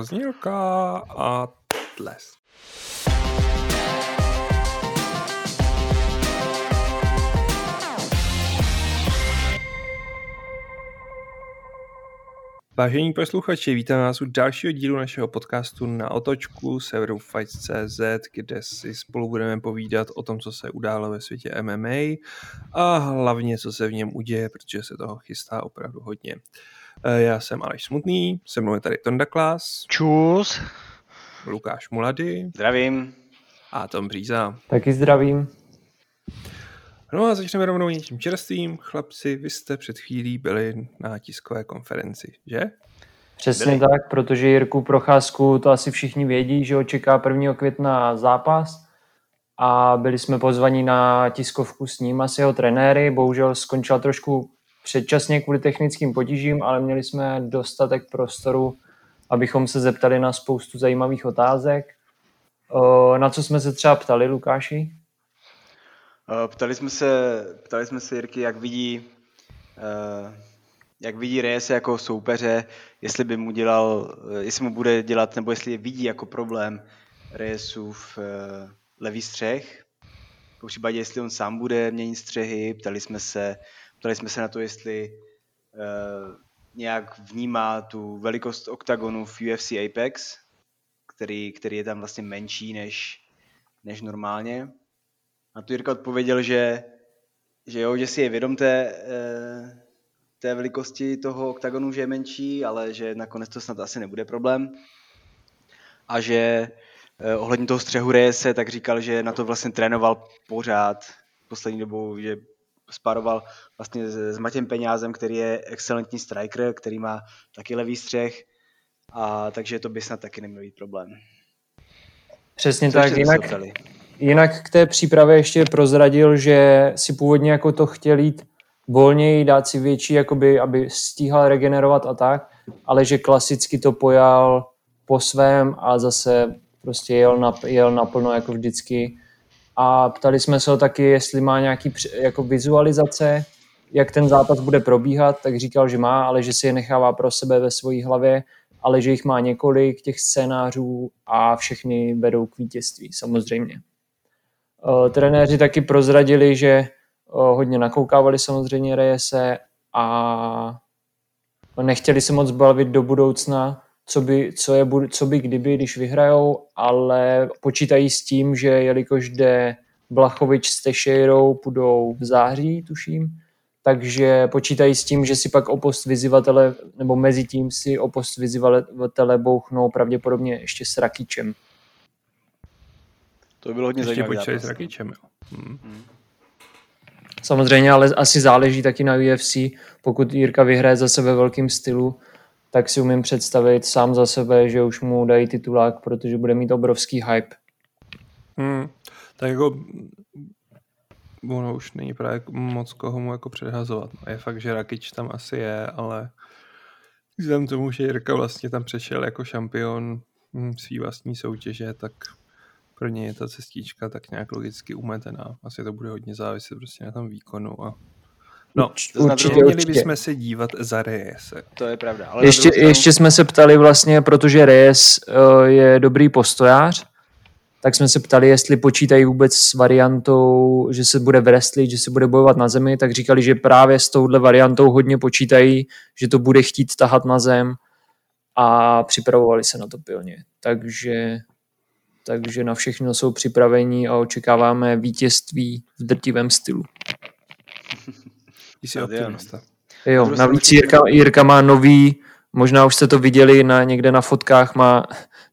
Znělka a Vážení posluchači, vítám vás u dalšího dílu našeho podcastu na otočku serveru Fights.cz, kde si spolu budeme povídat o tom, co se událo ve světě MMA a hlavně, co se v něm uděje, protože se toho chystá opravdu hodně. Eh, já jsem Aleš Smutný, se mnou je tady Tonda Klas. Čus. Lukáš Mulady. Zdravím. A Tom Bříza. Taky zdravím. No a začneme rovnou něčím čerstvým. Chlapci, vy jste před chvílí byli na tiskové konferenci, že? Přesně byli. tak, protože Jirku Procházku to asi všichni vědí, že ho čeká 1. května zápas a byli jsme pozvaní na tiskovku s ním a s jeho trenéry. Bohužel skončila trošku předčasně kvůli technickým potížím, ale měli jsme dostatek prostoru, abychom se zeptali na spoustu zajímavých otázek. Na co jsme se třeba ptali, Lukáši? Eh, ptali jsme se, ptali jsme se Jirky, jak vidí, eh, jak vidí Reyes jako soupeře, jestli by mu dělal, eh, jestli mu bude dělat, nebo jestli je vidí jako problém Reyesův levý střeh. V případě, jestli on sám bude měnit střehy, ptali jsme se, ptali jsme se na to, jestli nějak vnímá tu velikost oktagonu v UFC Apex, který, který je tam vlastně menší než, než normálně. A tu Jirka odpověděl, že, že jo, že si je vědom té, eh, té velikosti toho oktagonu, že je menší, ale že nakonec to snad asi nebude problém. A že eh, ohledně toho střehu se tak říkal, že na to vlastně trénoval pořád poslední dobou, že sparoval vlastně s, s Matěm Peňázem, který je excelentní striker, který má taky levý střeh, a takže to by snad taky neměl být problém. Přesně Co tak, jinak, Jinak k té přípravě ještě prozradil, že si původně jako to chtěl jít volněji, dát si větší, jakoby, aby stíhal regenerovat a tak, ale že klasicky to pojal po svém a zase prostě jel, na, jel naplno jako vždycky. A ptali jsme se ho taky, jestli má nějaký jako vizualizace, jak ten zápas bude probíhat, tak říkal, že má, ale že si je nechává pro sebe ve své hlavě, ale že jich má několik těch scénářů a všechny vedou k vítězství samozřejmě. Eh, trenéři taky prozradili, že eh, hodně nakoukávali samozřejmě Reyese a nechtěli se moc bavit do budoucna, co by, co, je, co by kdyby, když vyhrajou, ale počítají s tím, že jelikož jde Blachovič s Tešejrou půjdou v září, tuším, takže počítají s tím, že si pak o post vyzývatele, nebo mezi tím si o post vyzývatele bouchnou pravděpodobně ještě s Rakičem. To by bylo hodně zajímavé. Ještě s Rakičem, jo. Hmm. Hmm. Samozřejmě, ale asi záleží taky na UFC. Pokud Jirka vyhraje zase ve velkém stylu, tak si umím představit sám za sebe, že už mu dají titulák, protože bude mít obrovský hype. Hmm. Tak jako ono už není právě moc koho mu jako předhazovat. Je fakt, že Rakič tam asi je, ale vzhledem tomu, že Jirka vlastně tam přešel jako šampion hm, svý vlastní soutěže, tak pro ně je ta cestička tak nějak logicky umetená. Asi to bude hodně záviset prostě na tom výkonu a No, určitě, měli určitě. bychom se dívat za Reyese. To je pravda. Ale ještě, stranu... ještě jsme se ptali vlastně, protože Reyes uh, je dobrý postojář, tak jsme se ptali, jestli počítají vůbec s variantou, že se bude wrestlit, že se bude bojovat na zemi, tak říkali, že právě s touhle variantou hodně počítají, že to bude chtít tahat na zem a připravovali se na to pilně. Takže takže na všechno jsou připraveni a očekáváme vítězství v drtivém stylu. Jsi optimista. Jo, navíc Jirka, Jirka má nový, možná už jste to viděli na, někde na fotkách, má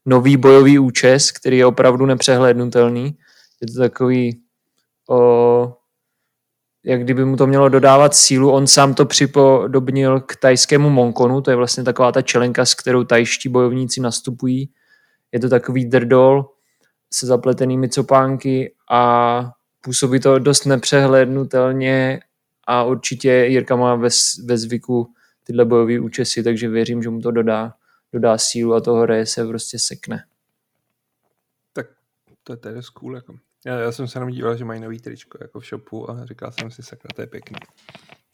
nový bojový účes, který je opravdu nepřehlednutelný. Je to takový, o, jak kdyby mu to mělo dodávat sílu. On sám to připodobnil k tajskému Monkonu, to je vlastně taková ta čelenka, s kterou tajští bojovníci nastupují. Je to takový drdol, se zapletenými copánky a působí to dost nepřehlednutelně a určitě Jirka má ve, ve zvyku tyhle bojové účesy, takže věřím, že mu to dodá, dodá sílu a toho reje se prostě sekne. Tak to je tedy cool. Jako. Já, já jsem se jenom díval, že mají nový tričko jako v shopu a říkal jsem si, sakra, to je pěkný.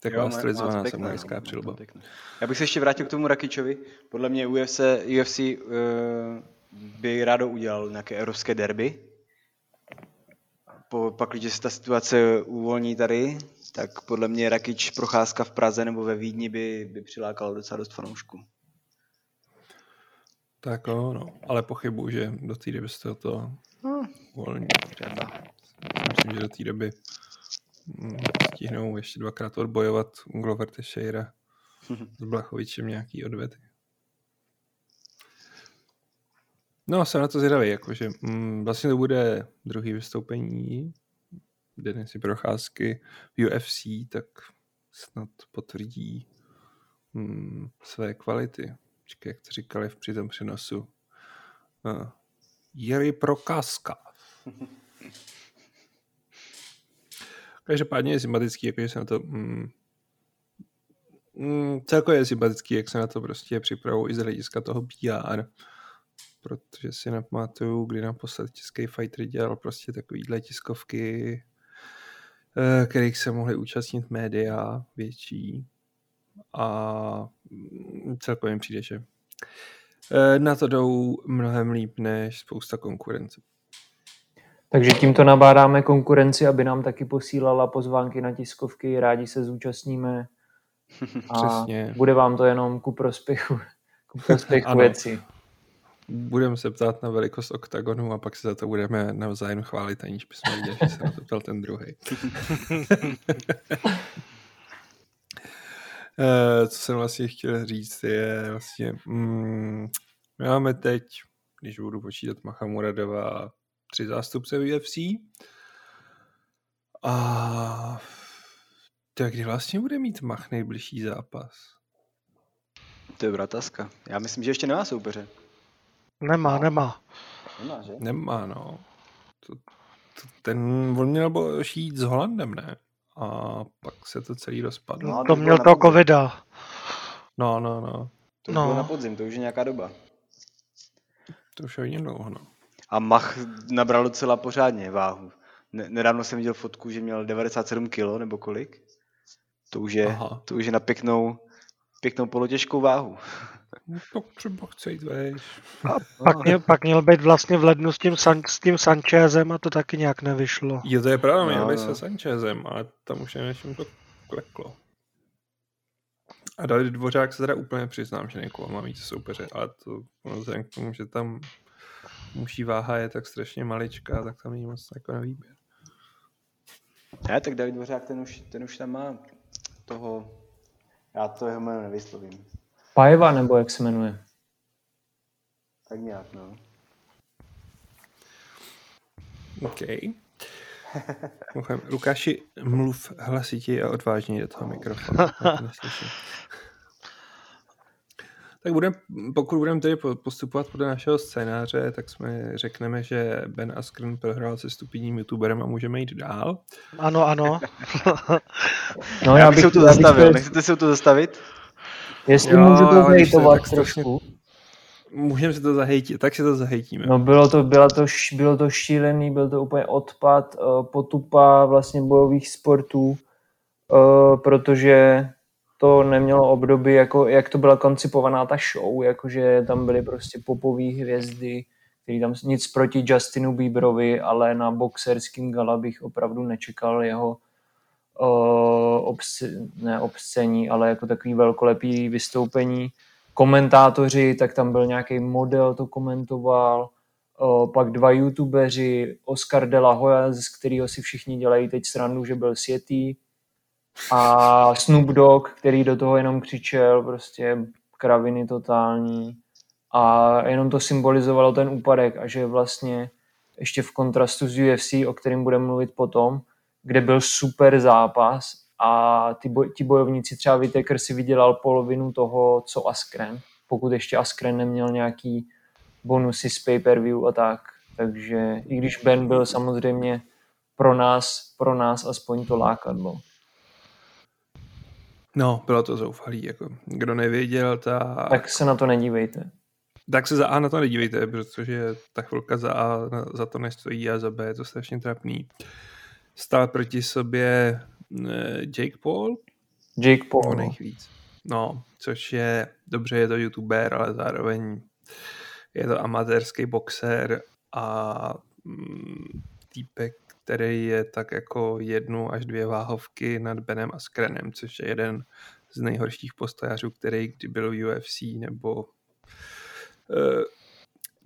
Taková stylizovaná samurajská přilba. Já bych se ještě vrátil k tomu Rakičovi. Podle mě UFC, UFC uh, by rádo udělal nějaké evropské derby. Po, pak, když se ta situace uvolní tady, tak podle mě Rakič procházka v Praze nebo ve Vídni by, by přilákal docela dost fanoušků. Tak jo, no. Ale pochybuji, že do té doby se to no, uvolní. Třeba. Myslím, že do té doby mm, stihnou ještě dvakrát odbojovat Glover Teixeira s Blachovičem nějaký odvety. No, jsem na to zvědavý, jakože mm, vlastně to bude druhý vystoupení Denisy Procházky v UFC, tak snad potvrdí mm, své kvality. Čekaj, jak to říkali v při tom přenosu. Uh, Jerry Prokáska. Každopádně je sympatický, jakože se na to mm, mm, celkově je sympatický, jak se na to prostě připravují i z hlediska toho PR protože si nepamatuju, kdy naposled Český Fighter dělal prostě takovýhle tiskovky, eh, kterých se mohly účastnit média větší. A mm, celkově mi přijde, že eh, na to jdou mnohem líp než spousta konkurence. Takže tímto nabádáme konkurenci, aby nám taky posílala pozvánky na tiskovky, rádi se zúčastníme. A Přesně. bude vám to jenom ku prospěchu, ku prospěchu věci budeme se ptát na velikost oktagonu a pak se za to budeme navzájem chválit, aniž bychom viděli, že se na to ptal ten druhý. Eh, co jsem vlastně chtěl říct, je vlastně, mm, máme teď, když budu počítat Machamuradova, tři zástupce v UFC. A tak kdy vlastně bude mít Mach nejbližší zápas? To je bratazka. Já myslím, že ještě nemá soupeře. Nemá, no. nemá. Nemá, že? Nemá, no. To, to, ten, on měl šít s Holandem, ne? A pak se to celý rozpadlo. No, to měl to covida. No, no, no. To no. bylo na podzim, to už je nějaká doba. To už je hodně dlouho, no. A Mach nabral docela pořádně váhu. Nedávno jsem viděl fotku, že měl 97 kg nebo kolik. To už je, to už je na pěknou, pěknou polotěžkou váhu. No to třeba chce jít vejš. A pak, měl, pak měl být vlastně v lednu s tím, San, s tím Sanchezem a to taky nějak nevyšlo. Jo, to je pravda, měl no, být no. se Sanchezem, ale tam už nevím, to kleklo. A David Dvořák se teda úplně přiznám, že někoho má víc soupeře, ale to vzhledem k tomu, že tam muší váha je tak strašně maličká, tak tam není moc jako na výběr. Ne, tak David Dvořák ten už, ten už tam má toho, já to jeho jméno nevyslovím. Pajeva, nebo jak se jmenuje? Tak nějak, no. OK. Lukáši, mluv hlasitě a odvážně do toho mikrofonu. tak budem, pokud budeme tedy postupovat podle našeho scénáře, tak jsme řekneme, že Ben Askren prohrál se stupidním youtuberem a můžeme jít dál. Ano, ano. no, já, já bych, se to zastavil. Nechcete si to zastavit? Jestli jo, můžu to zhejtovat trošku. Můžeme si to zahejtit, tak si to zahejtíme. No bylo to, bylo to, bylo to šílený, byl to úplně odpad, uh, potupa vlastně bojových sportů, uh, protože to nemělo období, jako, jak to byla koncipovaná ta show, jakože tam byly prostě popové hvězdy, který tam nic proti Justinu Bieberovi, ale na boxerským gala bych opravdu nečekal jeho obs, ne obscení, ale jako takový velkolepý vystoupení. Komentátoři, tak tam byl nějaký model, to komentoval, pak dva youtubeři, Oscar de la Hoya, z kterého si všichni dělají teď srandu, že byl světý, a Snoop Dogg, který do toho jenom křičel, prostě kraviny totální. A jenom to symbolizovalo ten úpadek a že vlastně ještě v kontrastu s UFC, o kterém budeme mluvit potom, kde byl super zápas a ty boj, ti bojovníci, třeba Whittaker si vydělal polovinu toho, co Askren, pokud ještě Askren neměl nějaký bonusy z pay-per-view a tak. Takže i když Ben byl samozřejmě pro nás, pro nás aspoň to lákadlo. No, bylo to zoufalý, jako kdo nevěděl, tak... Tak se na to nedívejte. Tak se za A na to nedívejte, protože ta chvilka za A za to nestojí a za B je to strašně trapný stál proti sobě eh, Jake Paul Jake Paul. No. Víc. No, což je, dobře je to youtuber, ale zároveň je to amatérský boxer a mm, týpek, který je tak jako jednu až dvě váhovky nad Benem a Skrenem, což je jeden z nejhorších postojářů, který kdy byl v UFC, nebo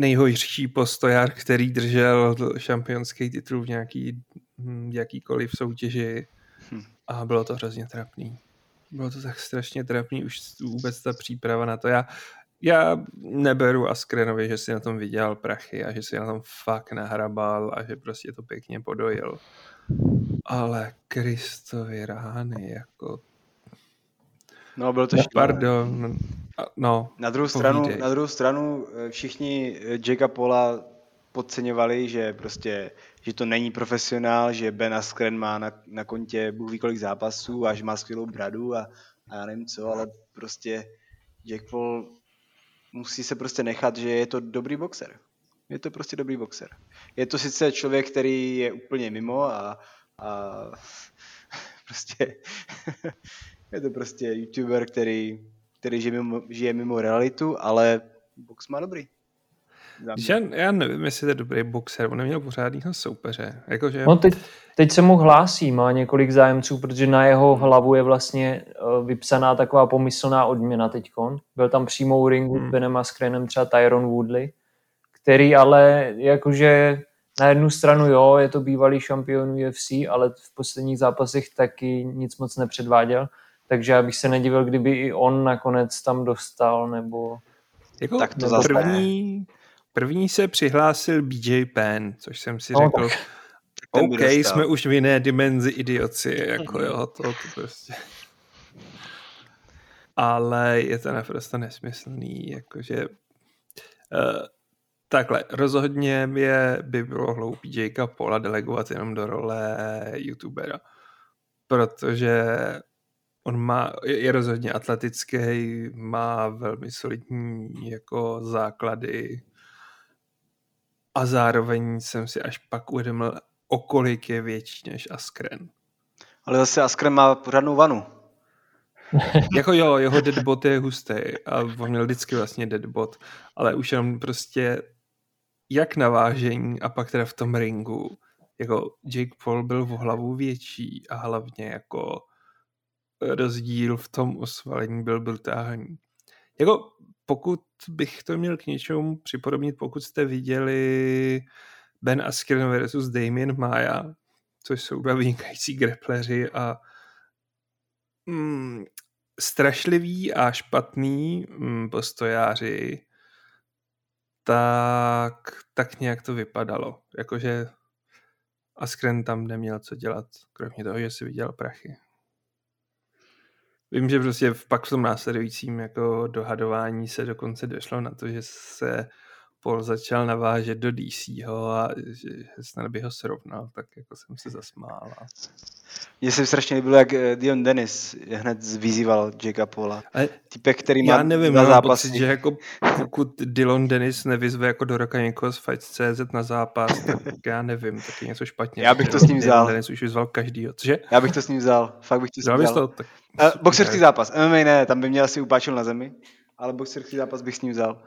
nejhorší postojář, který držel šampionský titul v nějaký hm, jakýkoliv soutěži hm. a bylo to hrozně trapný. Bylo to tak strašně trapný už vůbec ta příprava na to. Já, já neberu Askrenovi, že si na tom vydělal prachy a že si na tom fakt nahrabal a že prostě to pěkně podojil. Ale Kristovi rány, jako... No, bylo to no, Pardon, no, na druhou, stranu, na druhou stranu eh, všichni eh, Jacka Paula podceňovali, že prostě, že to není profesionál, že Ben Askren má na, na kontě bůh kolik zápasů a že má skvělou bradu a, a já nevím co, ale prostě Jack Paul musí se prostě nechat, že je to dobrý boxer. Je to prostě dobrý boxer. Je to sice člověk, který je úplně mimo a, a prostě je to prostě youtuber, který, který žije mimo, žije mimo realitu, ale box má dobrý. Já, já nevím, jestli to je dobrý boxer, on neměl pořádného soupeře. Jakože... On teď, teď se mu hlásí, má několik zájemců, protože na jeho hlavu je vlastně uh, vypsaná taková pomyslná odměna teďkon. Byl tam přímo u ringu hmm. s Benem Askrenem třeba Tyron Woodley, který ale jakože na jednu stranu jo, je to bývalý šampion UFC, ale v posledních zápasech taky nic moc nepředváděl, takže já bych se nedivil, kdyby i on nakonec tam dostal, nebo... Jako tak to zase první, První se přihlásil BJ Penn, což jsem si no, řekl, tak. OK, jsme už v jiné dimenzi idioci, jako jo, to, to prostě. Ale je to naprosto nesmyslný, jakože uh, takhle, rozhodně je, by bylo hloupý Jakea Paula delegovat jenom do role youtubera, protože on má, je rozhodně atletický, má velmi solidní jako základy, a zároveň jsem si až pak uvědomil, o kolik je větší než Askren. Ale zase Askren má pořádnou vanu. jako jo, jeho deadbot je hustý a on měl vždycky vlastně deadbot, ale už jenom prostě jak na vážení a pak teda v tom ringu, jako Jake Paul byl v hlavu větší a hlavně jako rozdíl v tom osvalení byl brutální. Jako pokud bych to měl k něčemu připodobnit, pokud jste viděli Ben Askren versus Damien Maya, což jsou dva vynikající grepleři a mm, strašliví a špatný mm, postojáři, tak, tak nějak to vypadalo. Jakože Askren tam neměl co dělat, kromě toho, že si viděl prachy. Vím, že prostě pak v tom následujícím jako dohadování se dokonce došlo na to, že se Paul začal navážet do DCho a že snad by ho srovnal, tak jako jsem se zasmál. Mně se strašně líbilo, jak eh, Dion Dennis hned vyzýval Jakea Paula. Typek, který má Já nevím, na zápas. Pocit, že jako pokud Dylan Dennis nevyzve jako do roka někoho z Fight.cz na zápas, tak já nevím, tak je něco špatně. Já bych to s ním vzal. Dennis už vyzval každýho, cože? Já bych to s ním vzal, fakt bych to s ním vzal. To, tak... Uh, boxerský zápas, MMA ne, tam by mě asi upáčil na zemi, ale boxerský zápas bych s ním vzal.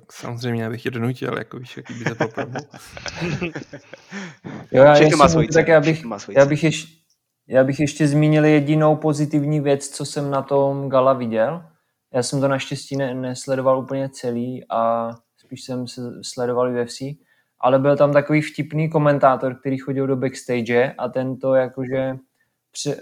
Tak samozřejmě já bych je donutil, jako víš, jaký by to byl jo, já ještě, má svoji tak já bych, já, bych ještě, já bych ještě zmínil jedinou pozitivní věc, co jsem na tom gala viděl. Já jsem to naštěstí ne, nesledoval úplně celý a spíš jsem se sledoval UFC, ale byl tam takový vtipný komentátor, který chodil do backstage a ten to jakože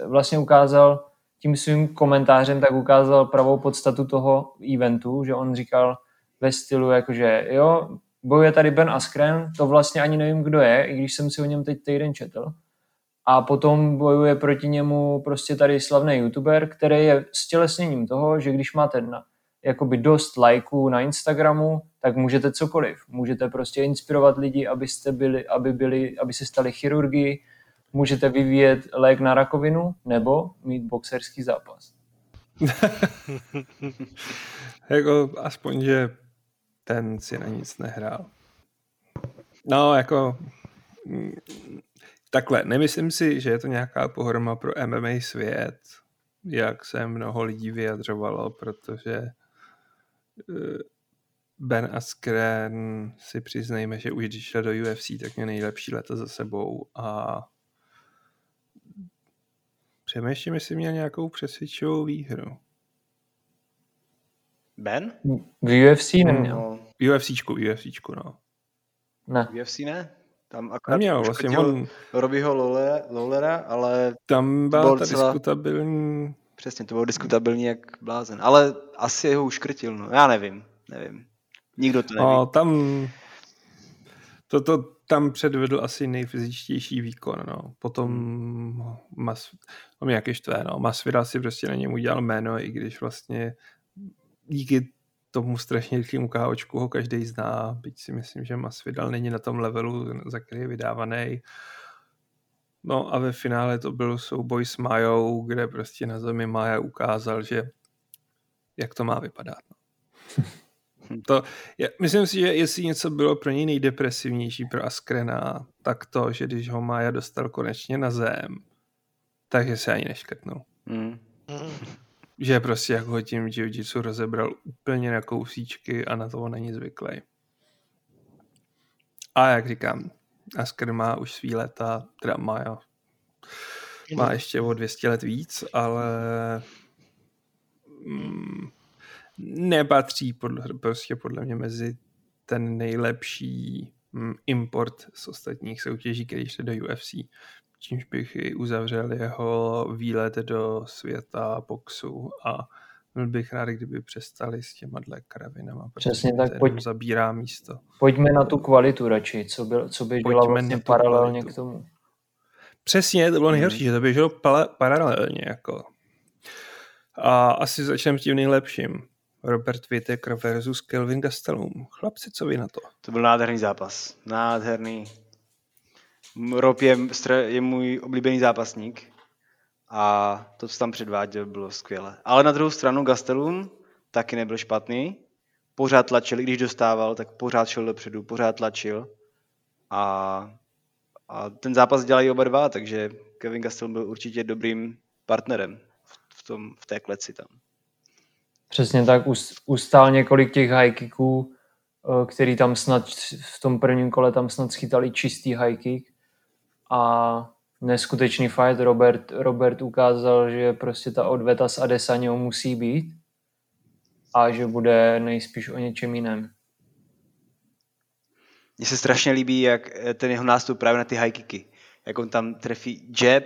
vlastně ukázal tím svým komentářem, tak ukázal pravou podstatu toho eventu, že on říkal, ve stylu jakože jo, bojuje tady Ben Askren, to vlastně ani nevím, kdo je, i když jsem si o něm teď týden četl. A potom bojuje proti němu prostě tady slavný youtuber, který je stělesněním toho, že když máte na, jakoby dost lajků na Instagramu, tak můžete cokoliv. Můžete prostě inspirovat lidi, abyste byli, aby, byli, aby se stali chirurgii, můžete vyvíjet lék na rakovinu nebo mít boxerský zápas. jako aspoň, že ten si na nic nehrál. No, jako takhle, nemyslím si, že je to nějaká pohroma pro MMA svět, jak se mnoho lidí vyjadřovalo, protože eh, Ben Askren si přiznejme, že už když šel do UFC, tak měl nejlepší leta za sebou a přemýšlím, jestli měl nějakou přesvědčivou výhru. Ben? V UFC neměl. No. UFCčku, UFCčku, no. Ne. UFC ne? Tam akorát Neměl, vlastně on... Robbieho Lowlera, ale... Tam byla ta docela... diskutabilní... Přesně, to bylo diskutabilní jak blázen. Ale asi ho uškrtil, no. Já nevím, nevím. Nikdo to neví. No, tam... Toto tam předvedl asi nejfyzičtější výkon, no. Potom hmm. Mas... To mě nějaký štvé, no. Masvidal si prostě na něm udělal jméno, i když vlastně díky tomu strašně rychlému KOčku ho každý zná, byť si myslím, že Masvidal není na tom levelu, za který je vydávaný. No a ve finále to byl souboj s Majou, kde prostě na zemi Maja ukázal, že jak to má vypadat. No. To, já, myslím si, že jestli něco bylo pro něj nejdepresivnější pro Askrena, tak to, že když ho Maja dostal konečně na zem, takže se ani neškrtnul. Mm že prostě jako ho tím jiu rozebral úplně na kousíčky a na to není zvyklý. A jak říkám, Asker má už svý leta, teda má, jo. Má ještě o 200 let víc, ale mm, nepatří podle, prostě podle mě mezi ten nejlepší mm, import z ostatních soutěží, který šli do UFC čímž bych i uzavřel jeho výlet do světa boxu a byl bych rád, kdyby přestali s těma dle kravinama. Přesně tak, pojď, zabírá místo. Pojďme na tu kvalitu radši, co, byl, co by dělalo vlastně paralelně kvalitu. k tomu. Přesně, to bylo nejhorší, že to běželo paralelně. Jako. A asi začneme tím nejlepším. Robert Whittaker versus Kelvin Gastelum. Chlapci, co vy na to? To byl nádherný zápas. Nádherný. Rob je, je můj oblíbený zápasník a to, co tam předváděl, bylo skvělé. Ale na druhou stranu Gastelum taky nebyl špatný. Pořád tlačil, i když dostával, tak pořád šel dopředu, pořád tlačil. A, a ten zápas dělají oba dva, takže Kevin Gastelum byl určitě dobrým partnerem v, tom, v té kleci tam. Přesně tak, ustál několik těch high kicků, eh, který tam snad v tom prvním kole tam snad schytali čistý high kick a neskutečný fight. Robert, Robert ukázal, že prostě ta odveta s Adesanio musí být a že bude nejspíš o něčem jiném. Mně se strašně líbí, jak ten jeho nástup právě na ty high kicky. Jak on tam trefí jab,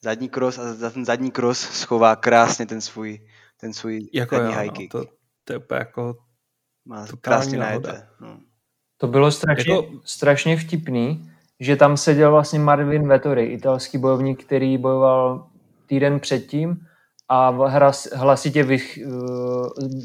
zadní cross a za ten zadní cross schová krásně ten svůj, ten svůj jako zadní jo, high no, kick. No, to, to je úplně jako Má krásně najete. No. To bylo strašně, jako... strašně vtipný, že tam seděl vlastně Marvin Vettori, italský bojovník, který bojoval týden předtím a hlasitě vych, eh,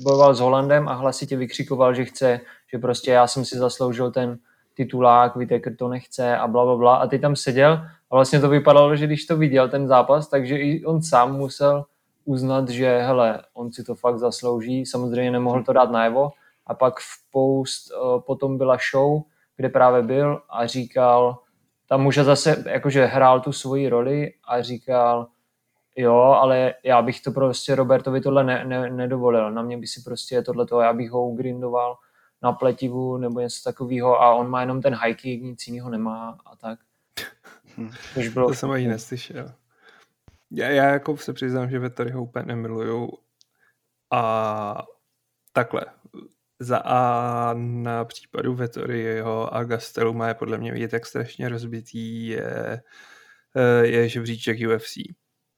bojoval s Holandem a hlasitě vykřikoval, že chce, že prostě já jsem si zasloužil ten titulák, Whitaker to nechce a bla, bla, bla. A ty tam seděl a vlastně to vypadalo, že když to viděl ten zápas, takže i on sám musel uznat, že hele, on si to fakt zaslouží, samozřejmě nemohl to dát najevo. A pak v post eh, potom byla show, kde právě byl a říkal, tam už zase jakože hrál tu svoji roli a říkal, jo, ale já bych to prostě Robertovi tohle ne, ne, nedovolil. Na mě by si prostě tohle to, já bych ho ugrindoval na pletivu nebo něco takového a on má jenom ten high kick, nic jiného nemá a tak. Hm. Už bylo... To jsem ani neslyšel. Já, já jako se přiznám, že Vettori ho úplně nemiluju a takhle, za A na případu Vettoriho a Gasteluma je podle mě vidět, jak strašně rozbitý je, eh, je žebříček UFC.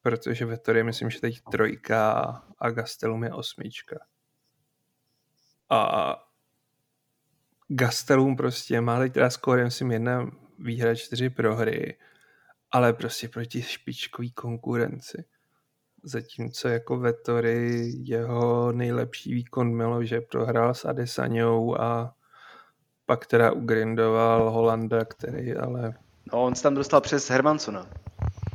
Protože Vettori myslím, že teď trojka a Gastelum je osmička. A Gastelum prostě má teď teda skórem myslím jedna výhra, čtyři prohry, ale prostě proti špičkový konkurenci. Zatímco jako Vettori jeho nejlepší výkon bylo, že prohrál s Adesanou a pak teda ugrindoval Holanda, který ale... No, on se tam dostal přes Hermansona.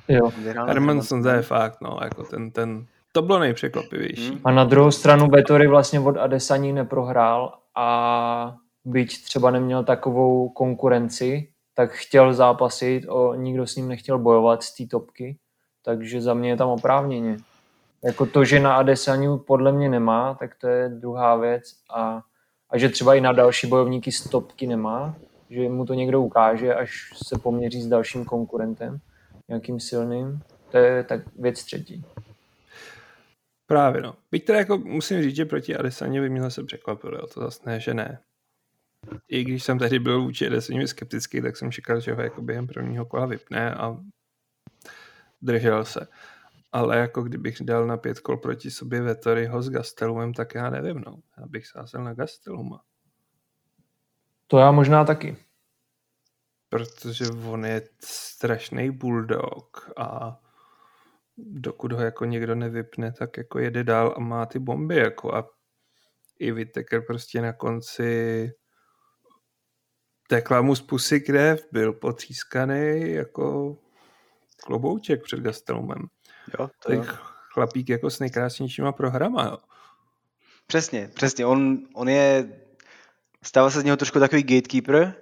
Jo. Hermanson, to je fakt, no, jako ten, ten, to bylo nejpřekvapivější. Hmm. A na druhou stranu Vettori vlastně od Adesaní neprohrál a byť třeba neměl takovou konkurenci, tak chtěl zápasit, o, nikdo s ním nechtěl bojovat z té topky, takže za mě je tam oprávněně. Jako to, že na Adesaniu podle mě nemá, tak to je druhá věc a, a že třeba i na další bojovníky z topky nemá, že mu to někdo ukáže, až se poměří s dalším konkurentem, nějakým silným, to je tak věc třetí. Právě no. Byť teda jako musím říct, že proti Adesaně by mě se překvapilo, to zase ne, že ne. I když jsem tehdy byl vůči Adesaně skeptický, tak jsem čekal, že ho jako během prvního kola vypne a držel se. Ale jako kdybych dal na pět kol proti sobě Vettoriho s Gastelumem, tak já nevím, no. Já bych sázel na Gasteluma. To já možná taky. Protože on je strašný bulldog a dokud ho jako někdo nevypne, tak jako jede dál a má ty bomby jako a i Whittaker prostě na konci tekla mu z pusy krev, byl potřískaný jako klobouček před Gastelumem. Jo, to je chlapík jako s nejkrásnějšíma prohrama. Jo. Přesně, přesně. On, on je, stává se z něho trošku takový gatekeeper,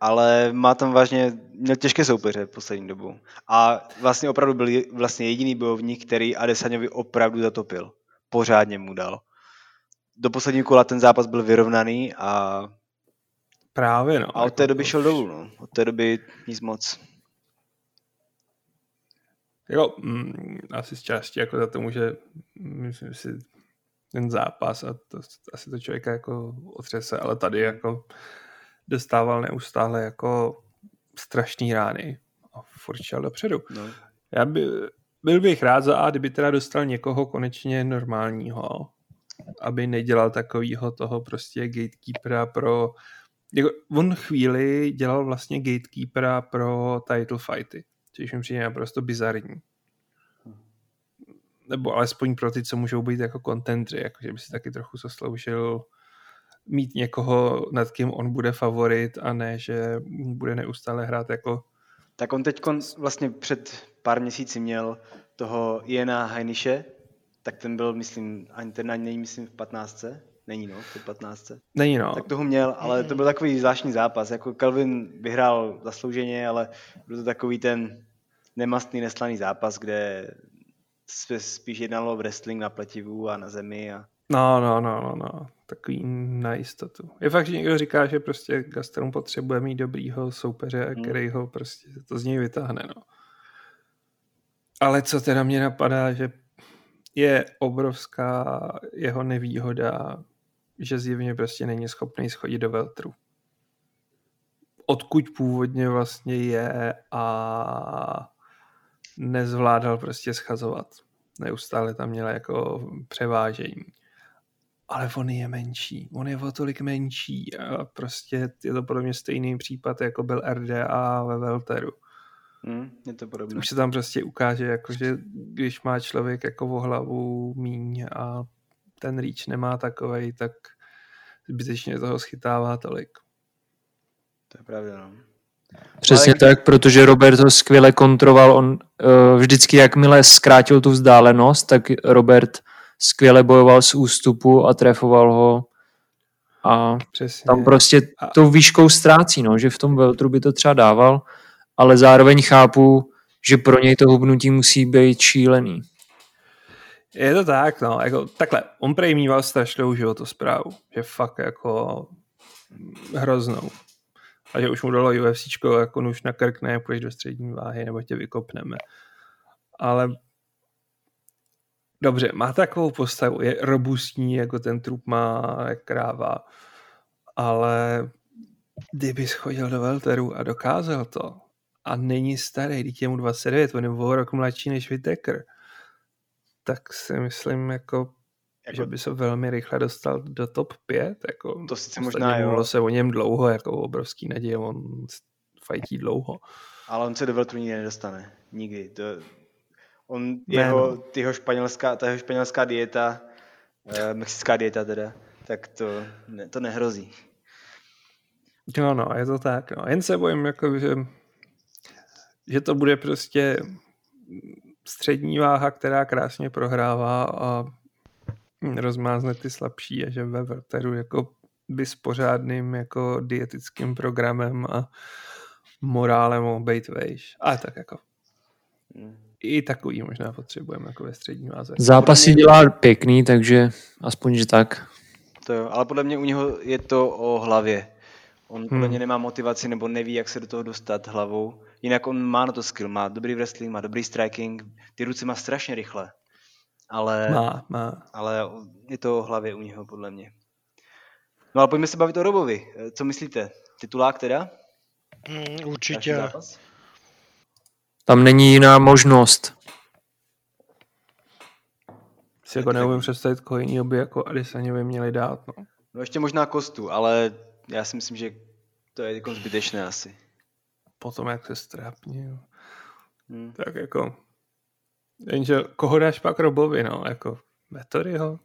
ale má tam vážně, měl těžké soupeře poslední dobu. A vlastně opravdu byl vlastně jediný bojovník, který Adesanyovi opravdu zatopil. Pořádně mu dal. Do posledního kola ten zápas byl vyrovnaný a Právě, no. A od té doby šel dolů, no. Od té doby nic moc. Jo, mm, asi z části jako za tomu, že myslím si ten zápas a to, asi to člověka jako otřese, ale tady jako dostával neustále jako strašný rány a furt šel dopředu. No. Já by, byl bych rád za A, kdyby teda dostal někoho konečně normálního, aby nedělal takovýho toho prostě gatekeepera pro jako on chvíli dělal vlastně gatekeepera pro title fighty, což mi přijde naprosto bizarní. Nebo alespoň pro ty, co můžou být jako kontendři, jakože by si taky trochu zasloužil mít někoho, nad kým on bude favorit a ne, že bude neustále hrát jako... Tak on teď vlastně před pár měsíci měl toho Jena Heiniše, tak ten byl, myslím, ani ten ani není, myslím, v 15. Není, no, v 15. Není, no. Tak toho měl, ale to byl takový zvláštní zápas. Jako Kelvin vyhrál zaslouženě, ale byl to takový ten nemastný, neslaný zápas, kde se spíš jednalo v wrestling na pletivu a na zemi. A... No, no, no, no, no. Takový na jistotu. Je fakt, že někdo říká, že prostě Gastelum potřebuje mít dobrýho soupeře, hmm. který ho prostě to z něj vytáhne, no. Ale co teda mě napadá, že je obrovská jeho nevýhoda, že zjevně prostě není schopný schodit do veltru. Odkud původně vlastně je a nezvládal prostě schazovat. Neustále tam měl jako převážení. Ale on je menší. On je o tolik menší a prostě je to podobně stejný případ, jako byl RDA ve Velteru. Hmm, je to podobné. Už se tam prostě ukáže, jako, že když má člověk jako o hlavu míň a ten reach nemá takovej, tak zbytečně toho schytává tolik. To je pravda, no. Přesně Ale... tak, protože Robert to skvěle kontroval. On uh, vždycky, jakmile zkrátil tu vzdálenost, tak Robert skvěle bojoval z ústupu a trefoval ho. A Přesně. tam prostě tou výškou ztrácí, no, že v tom veltru by to třeba dával, ale zároveň chápu, že pro něj to hubnutí musí být šílený. Je to tak, no, jako takhle, on prej mýval strašnou životosprávu, že fakt jako hroznou. A že už mu dalo UFC jako nůž na krk, ne, půjdeš do střední váhy, nebo tě vykopneme. Ale dobře, má takovou postavu, je robustní, jako ten trup má kráva, ale kdyby schodil do Welteru a dokázal to, a není starý, dítě mu 29, on je o rok mladší než Whittaker, tak si myslím, jako, jako, že by se velmi rychle dostal do top 5. Jako, to sice možná jo. se o něm dlouho, jako obrovský naděje, on fajtí dlouho. Ale on se do veltru nikdy nedostane. Nikdy. To, on, ne, jeho, no. jeho španělská, ta jeho španělská dieta, eh, mexická dieta teda, tak to, ne, to nehrozí. Jo, no, je to tak. No. Jen se bojím, jako, že, že to bude prostě střední váha, která krásně prohrává a rozmázne ty slabší a že ve Verteru jako by s pořádným jako dietickým programem a morálem o bejt vejš. Ale tak jako i takový možná potřebujeme jako ve střední váze. Zápasy dělá pěkný, takže aspoň, že tak. To jo, ale podle mě u něho je to o hlavě. On hmm. podle mě nemá motivaci nebo neví, jak se do toho dostat hlavou. Jinak on má na to skill, má dobrý wrestling, má dobrý striking, ty ruce má strašně rychle. Ale, má, má. ale je to o hlavě u něho, podle mě. No ale pojďme se bavit o Robovi. Co myslíte? Titulák teda? Mm, určitě. Tam není jiná možnost. Si jako neumím představit, koho jiného by jako Adesanovi měli dát. No. no ještě možná Kostu, ale já si myslím, že to je jako zbytečné asi. Potom jak se strápně. Hmm. Tak jako... Jenže koho dáš pak Robovi, no? Jako Vettoryho?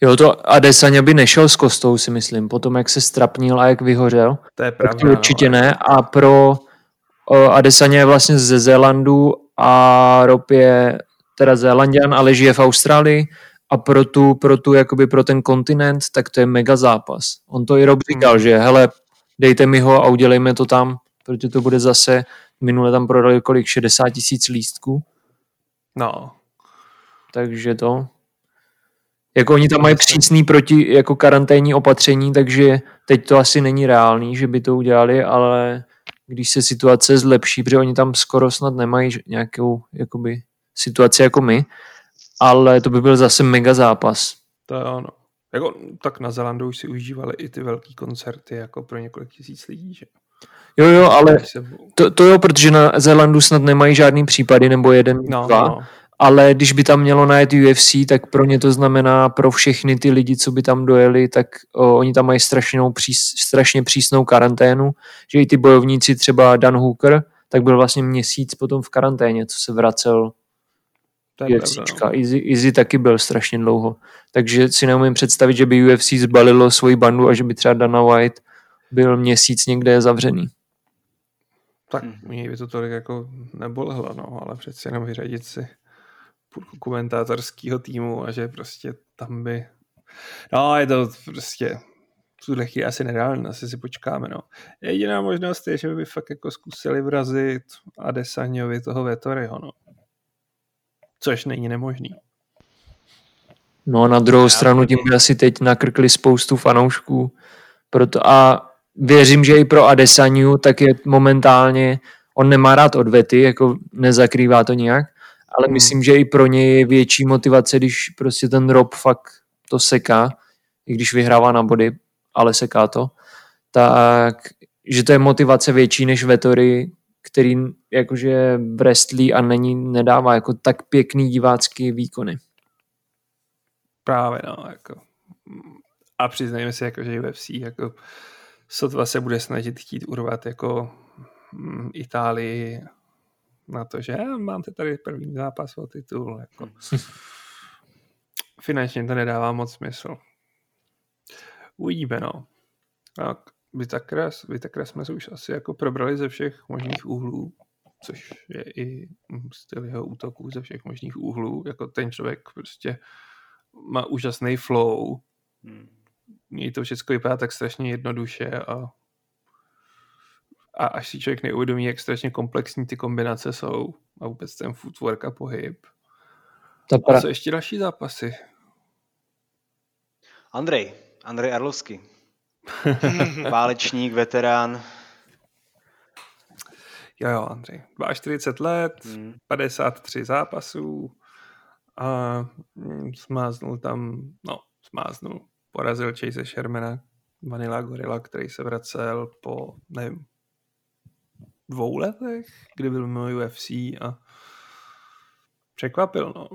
Jo, to Adesanya by nešel s Kostou, si myslím, potom jak se strapnil a jak vyhořel. To je pravda. Určitě no, ne. A pro Adesanya je vlastně ze Zélandu a Rob je teda Zélandian, ale žije v Austrálii a pro tu, pro tu, jakoby pro ten kontinent, tak to je mega zápas. On to i Rob říkal, hmm. že hele, dejte mi ho a udělejme to tam, protože to bude zase, minule tam prodali kolik, 60 tisíc lístků. No. Takže to, jako oni tam mají přísný proti jako karanténní opatření, takže teď to asi není reálný, že by to udělali, ale když se situace zlepší, protože oni tam skoro snad nemají nějakou jakoby, situaci jako my, ale to by byl zase mega zápas. To je ono. Jako, tak na Zelandu už si užívali i ty velký koncerty jako pro několik tisíc lidí, že? Jo, jo, ale to, to jo, protože na Zelandu snad nemají žádný případy, nebo jeden, no, dva, no ale když by tam mělo najet UFC, tak pro ně to znamená pro všechny ty lidi, co by tam dojeli, tak o, oni tam mají strašnou, přís, strašně přísnou karanténu, že i ty bojovníci, třeba Dan Hooker, tak byl vlastně měsíc potom v karanténě, co se vracel to je no. Easy taky byl strašně dlouho. Takže si neumím představit, že by UFC zbalilo svoji bandu a že by třeba Dana White byl měsíc někde zavřený. Tak mě by to tolik jako nebolehlo, no, ale přeci jenom vyřadit si komentátorského týmu a že prostě tam by... No, je to prostě v tuhle chvíli asi nereálné, asi si počkáme, no. Jediná možnost je, že by fakt jako zkusili vrazit Adesanyovi toho Vettoryho, no. Což není nemožný. No na druhou Já stranu tím by asi teď nakrkli spoustu fanoušků. Proto a věřím, že i pro Adesanyu tak je momentálně, on nemá rád odvety, jako nezakrývá to nějak, ale hmm. myslím, že i pro něj je větší motivace, když prostě ten Rob fakt to seká, i když vyhrává na body, ale seká to, tak že to je motivace větší než Vetory, který jakože wrestlí a není, nedává jako tak pěkný divácký výkony. Právě, no, jako. A přiznajme si, jako, že UFC jako sotva se bude snažit chtít urvat jako mm, Itálii na to, že já máte tady první zápas o titul. Jako. Finančně to nedává moc smysl. Uvidíme, no. Tak Vitakres, Vitakres jsme se už asi jako probrali ze všech možných úhlů, což je i styl jeho útoků ze všech možných úhlů. Jako ten člověk prostě má úžasný flow. Hmm. Mně to všechno vypadá tak strašně jednoduše a a až si člověk neuvědomí, jak strašně komplexní ty kombinace jsou a vůbec ten footwork a pohyb. To pra... A co ještě další zápasy? Andrej, Andrej Arlovský. Válečník, veterán. Jo, jo, Andrej. 42 let, hmm. 53 zápasů a mm, smáznul tam, no, smáznul, porazil Chase Shermana, Vanilla Gorilla, který se vracel po, nevím, dvou letech, kdy byl mimo UFC a překvapil, no.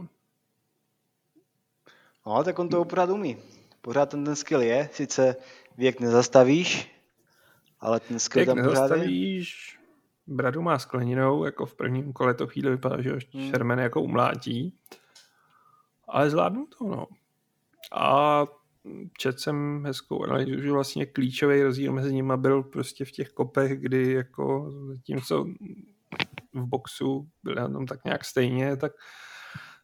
No, tak on to pořád umí. Pořád ten, ten skill je, sice věk nezastavíš, ale ten skill věk tam nezastavíš, je. Bradu má skleninou, jako v prvním kole to chvíli vypadá, že hmm. Sherman jako umlátí, ale zvládnu to, no. A čet jsem hezkou analýzu, že vlastně klíčový rozdíl mezi nimi byl prostě v těch kopech, kdy jako zatímco v boxu byl na tom tak nějak stejně, tak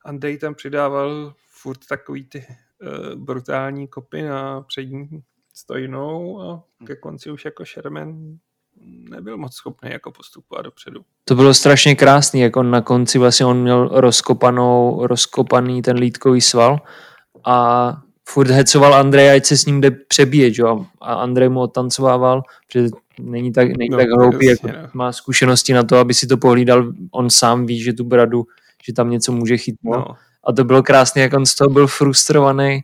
Andrej tam přidával furt takový ty uh, brutální kopy na přední stojnou a ke konci už jako Sherman nebyl moc schopný jako postupovat dopředu. To bylo strašně krásný, jako na konci vlastně on měl rozkopanou, rozkopaný ten lítkový sval a furt hecoval Andrej, ať se s ním jde přebíjet, jo? a Andrej mu otancovával, protože není tak, není no, tak hloupý, jako no. má zkušenosti na to, aby si to pohlídal, on sám ví, že tu bradu, že tam něco může chytnout. No. A to bylo krásné, jak on z toho byl frustrovaný.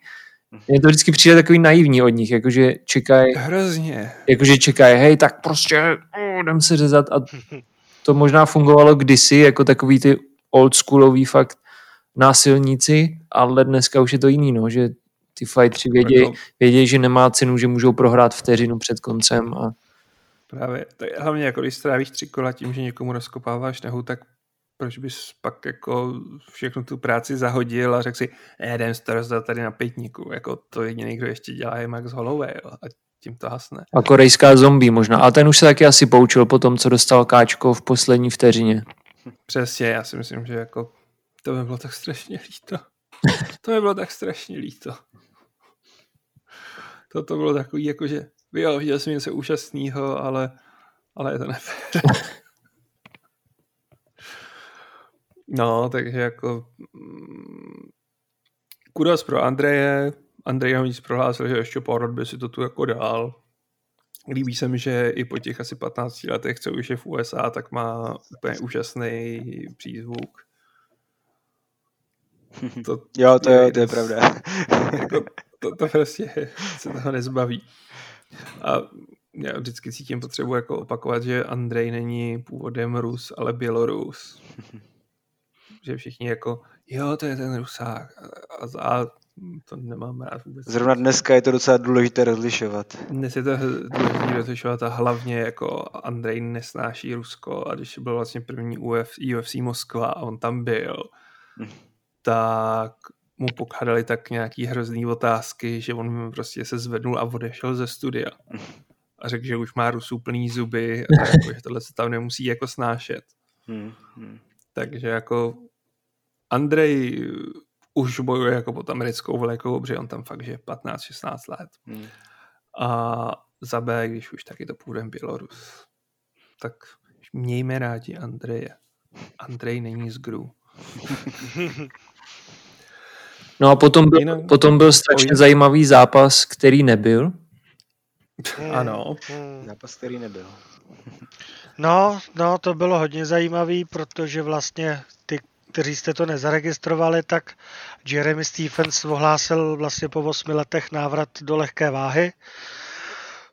Mně to vždycky přijde takový naivní od nich, jakože čekají... Hrozně. Jakože čekají, hej, tak prostě oh, jdem se řezat a to možná fungovalo kdysi, jako takový ty oldschoolový fakt násilníci, ale dneska už je to jiný, no, že ty fightři vědějí, jako- věděj, že nemá cenu, že můžou prohrát vteřinu před koncem a Právě, to je hlavně jako když strávíš tři kola tím, že někomu rozkopáváš nehu, tak proč bys pak jako všechnu tu práci zahodil a řekl si, jdem to rozdat tady na pětníku, jako to jediný, kdo ještě dělá je Max Holloway jo, a tím to hasne. A korejská zombie možná, a ten už se taky asi poučil po tom, co dostal Káčko v poslední vteřině. Přesně, já si myslím, že jako to by bylo tak strašně líto. To by bylo tak strašně líto. To, to bylo takový, jako že jo, viděl jsem něco úžasného, ale, ale je to nefér. no, takže jako mm, kudos pro Andreje. Andrej navíc prohlásil, že ještě pár by si to tu jako dál. Líbí se mi, že i po těch asi 15 letech, co už je v USA, tak má úplně úžasný přízvuk. To jo, to je, to je pravda. Jako, to, to prostě se toho nezbaví. A já vždycky cítím potřebu jako opakovat, že Andrej není původem Rus, ale Bělorus. že všichni jako, jo, to je ten Rusák. A, a to nemám rád vůbec. Zrovna dneska je to docela důležité rozlišovat. Dnes je to důležité rozlišovat a hlavně jako Andrej nesnáší Rusko a když byl vlastně první UFC, UFC Moskva a on tam byl, hm. tak mu pokládali tak nějaký hrozný otázky, že on prostě se zvednul a odešel ze studia. A řekl, že už má Rusů plný zuby a jako, že tohle se tam nemusí jako snášet. Hmm, hmm. Takže jako Andrej už bojuje jako pod americkou velikou, protože on tam fakt že 15-16 let. Hmm. A za B, když už taky to půjde Bělorus. Tak mějme rádi Andreje. Andrej není z Gru. No a potom byl, Jinak... potom byl strašně zajímavý zápas, který nebyl. Hmm. Ano. Hmm. Zápas, který nebyl. No, no, to bylo hodně zajímavý, protože vlastně ty, kteří jste to nezaregistrovali, tak Jeremy Stephens ohlásil vlastně po 8 letech návrat do lehké váhy,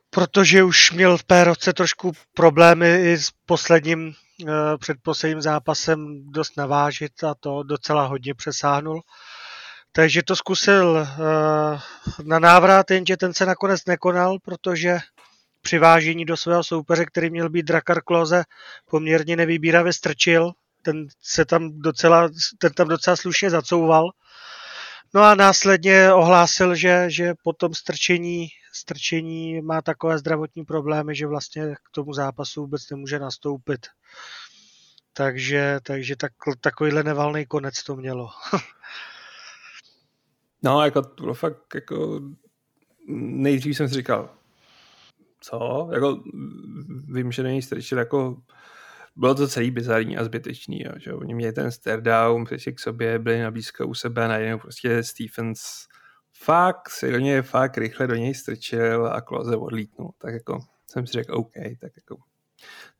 protože už měl v té roce trošku problémy i s posledním, eh, před posledním zápasem dost navážit a to docela hodně přesáhnul. Takže to zkusil uh, na návrat, jenže ten se nakonec nekonal, protože při vážení do svého soupeře, který měl být Drakar Kloze, poměrně nevýbíravě strčil. Ten se tam docela, ten tam docela slušně zacouval. No a následně ohlásil, že, že po tom strčení, strčení má takové zdravotní problémy, že vlastně k tomu zápasu vůbec nemůže nastoupit. Takže, takže tak, takovýhle nevalný konec to mělo. No, jako to bylo fakt, jako nejdřív jsem si říkal, co? Jako, vím, že není strčil, jako bylo to celý bizarní a zbytečný, jo, že oni měli ten stare down, přišli k sobě, byli na blízko u sebe, najednou prostě Stephens fakt silně, fakt rychle do něj strčil a Kloze odlítnul. Tak jako jsem si řekl, OK, tak jako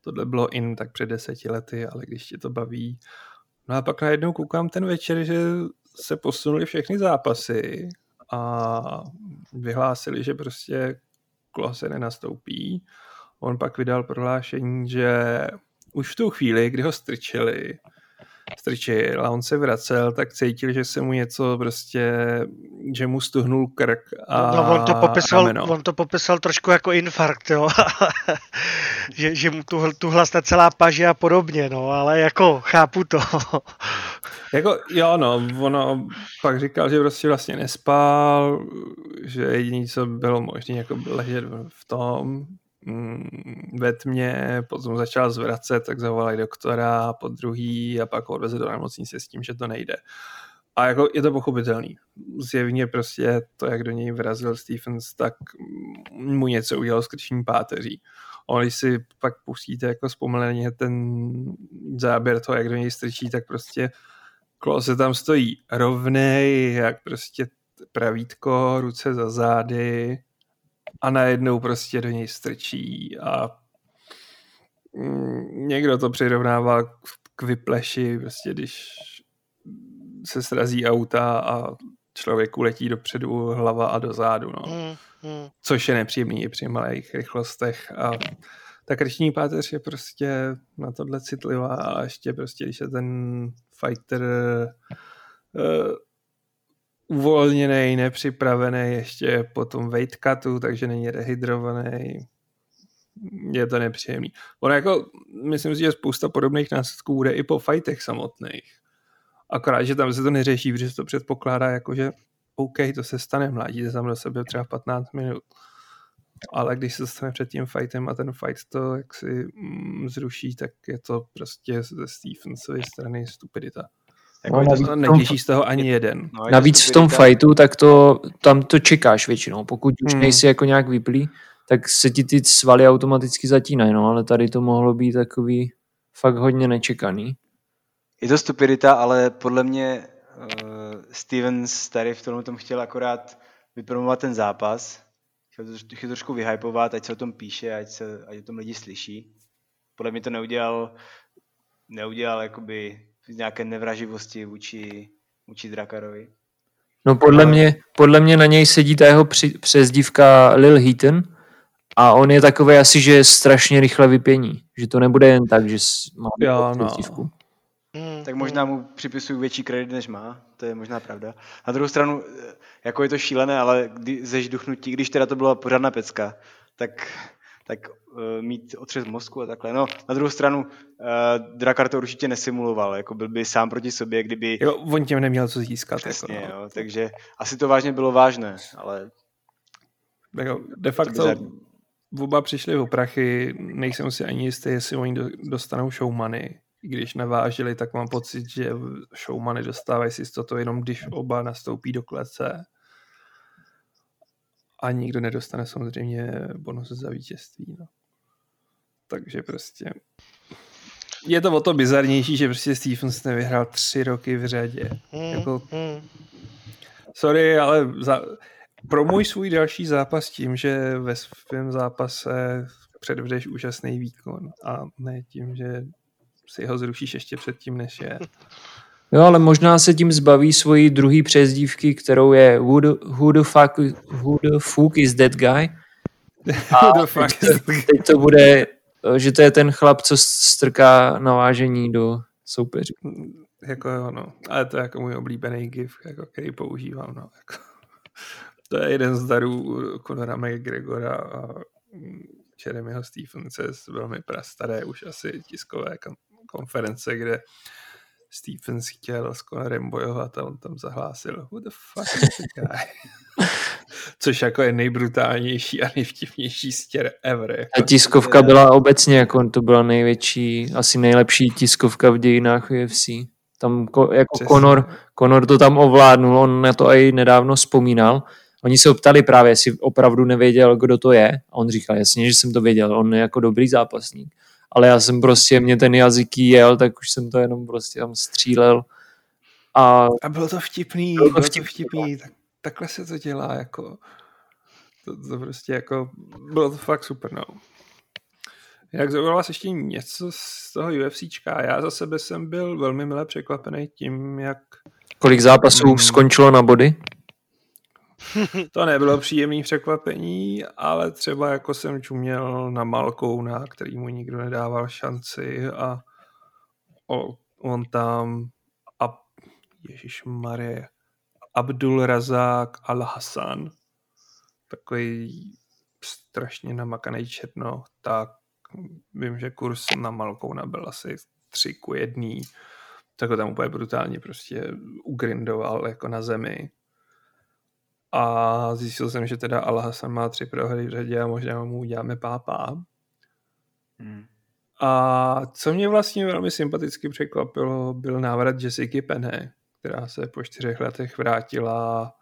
tohle bylo in tak před deseti lety, ale když tě to baví. No a pak najednou koukám ten večer, že se posunuli všechny zápasy a vyhlásili, že prostě Klose nenastoupí. On pak vydal prohlášení, že už v tu chvíli, kdy ho strčili, strčil a on se vracel, tak cítil, že se mu něco prostě, že mu stuhnul krk a no, on to popisal, rameno. on to popisal trošku jako infarkt, jo. že, že mu tu, tuhla celá paže a podobně, no, ale jako chápu to. jako, jo, no, ono pak říkal, že prostě vlastně nespal, že jediný, co bylo možné, jako ležet v tom, ve tmě, potom začal zvracet, tak zavolali doktora po druhý a pak ho odvezli do nemocnice s tím, že to nejde. A jako je to pochopitelný. Zjevně prostě to, jak do něj vyrazil Stephens, tak mu něco udělal s krční páteří. A když si pak pustíte jako zpomaleně ten záběr toho, jak do něj strčí, tak prostě se tam stojí rovnej, jak prostě pravítko, ruce za zády a najednou prostě do něj strčí a mm, někdo to přirovnává k vypleši, prostě když se srazí auta a člověku letí dopředu hlava a dozadu, no. Mm, mm. Což je nepříjemný i při malých rychlostech a ta krční páteř je prostě na tohle citlivá a ještě prostě, když je ten fighter uh, uvolněný, nepřipravený ještě po tom weight cutu, takže není rehydrovaný. Je to nepříjemný. Ono jako, myslím si, že spousta podobných následků bude i po fightech samotných. Akorát, že tam se to neřeší, protože se to předpokládá jako, že OK, to se stane, mládíte tam do sebe třeba 15 minut. Ale když se stane před tím fightem a ten fight to jak si mm, zruší, tak je to prostě ze Stephensovy strany stupidita. Jako no, to netěší z toho ani jeden. No, navíc v tom fightu, tak to, tam to čekáš většinou. Pokud už hmm. nejsi jako nějak vyplý, tak se ti ty svaly automaticky zatínají, no, ale tady to mohlo být takový fakt hodně nečekaný. Je to stupidita, ale podle mě uh, Stevens tady v tom chtěl akorát vypromovat ten zápas, chtěl to, chtěl to trošku vyhypovat, ať se o tom píše, ať, se, ať o tom lidi slyší. Podle mě to neudělal, neudělal jakoby nějaké nevraživosti vůči, vůči Drakarovi. No podle, ale... mě, podle mě na něj sedí ta jeho při, přezdívka Lil Heaton a on je takový asi, že je strašně rychle vypění. Že to nebude jen tak, že má jo, no. přezdívku. Hmm, tak možná mu připisuju větší kredit, než má, to je možná pravda. Na druhou stranu, jako je to šílené, ale kdy, ze žduchnutí, když teda to byla pořádná pecka, tak, tak uh, mít otřes mozku a takhle. No, na druhou stranu, uh, Drakar to určitě nesimuloval, jako byl by sám proti sobě, kdyby... Jo, on těm neměl co získat. Přesně, jako, no. jo, takže asi to vážně bylo vážné, ale... Jako, de facto oba přišli o prachy, nejsem si ani jistý, jestli oni dostanou showmany, když navážili, tak mám pocit, že showmany dostávají si to jenom, když oba nastoupí do klece. A nikdo nedostane samozřejmě bonus za vítězství. No. Takže prostě je to o to bizarnější, že prostě Stephens nevyhrál tři roky v řadě. Hmm, jako, hmm. Sorry, ale za, pro můj svůj další zápas tím, že ve svém zápase předvedeš úžasný výkon a ne tím, že si ho zrušíš ještě předtím, než je. Jo, ale možná se tím zbaví svojí druhý přezdívky, kterou je who the, who the, fuck, who the fuck is that guy? A teď, teď to bude, že to je ten chlap, co strká navážení do soupeřů. Jako jo, no. Ale to je jako můj oblíbený gif, jako, který používám, no. Jako. To je jeden z darů Conora McGregora a Jeremyho Stevense z velmi prastaré už asi tiskové konference, kde Stephens chtěl s Conorem bojovat a on tam zahlásil who the fuck is the guy? Což jako je nejbrutálnější a nejvtipnější stěr ever. Jako a tiskovka byla obecně, jako to byla největší, asi nejlepší tiskovka v dějinách UFC. Tam jako Conor, Conor to tam ovládnul, on na to i nedávno vzpomínal. Oni se optali právě, jestli opravdu nevěděl, kdo to je. A on říkal, jasně, že jsem to věděl, on je jako dobrý zápasník ale já jsem prostě, mě ten jazyk jel, tak už jsem to jenom prostě tam střílel. A, a bylo to vtipný, bylo to, vtipný, vtipný, tak, takhle se to dělá, jako to, to prostě jako, bylo to fakt super, no. Jak zaujalo vás ještě něco z toho UFCčka? Já za sebe jsem byl velmi milé překvapený tím, jak... Kolik zápasů hmm. skončilo na body? to nebylo příjemné překvapení, ale třeba jako jsem čuměl na Malkouna, který mu nikdo nedával šanci a on tam a Ježíš Marie Abdul Razak Al Hassan takový strašně namakaný černo, tak vím, že kurz na Malkouna byl asi tři ku jedný, tak ho tam úplně brutálně prostě ugrindoval jako na zemi a zjistil jsem, že teda Al Hassan má tři prohry v řadě a možná mu uděláme pápá. Hmm. A co mě vlastně velmi sympaticky překvapilo, byl návrat Jessica Penhe, která se po čtyřech letech vrátila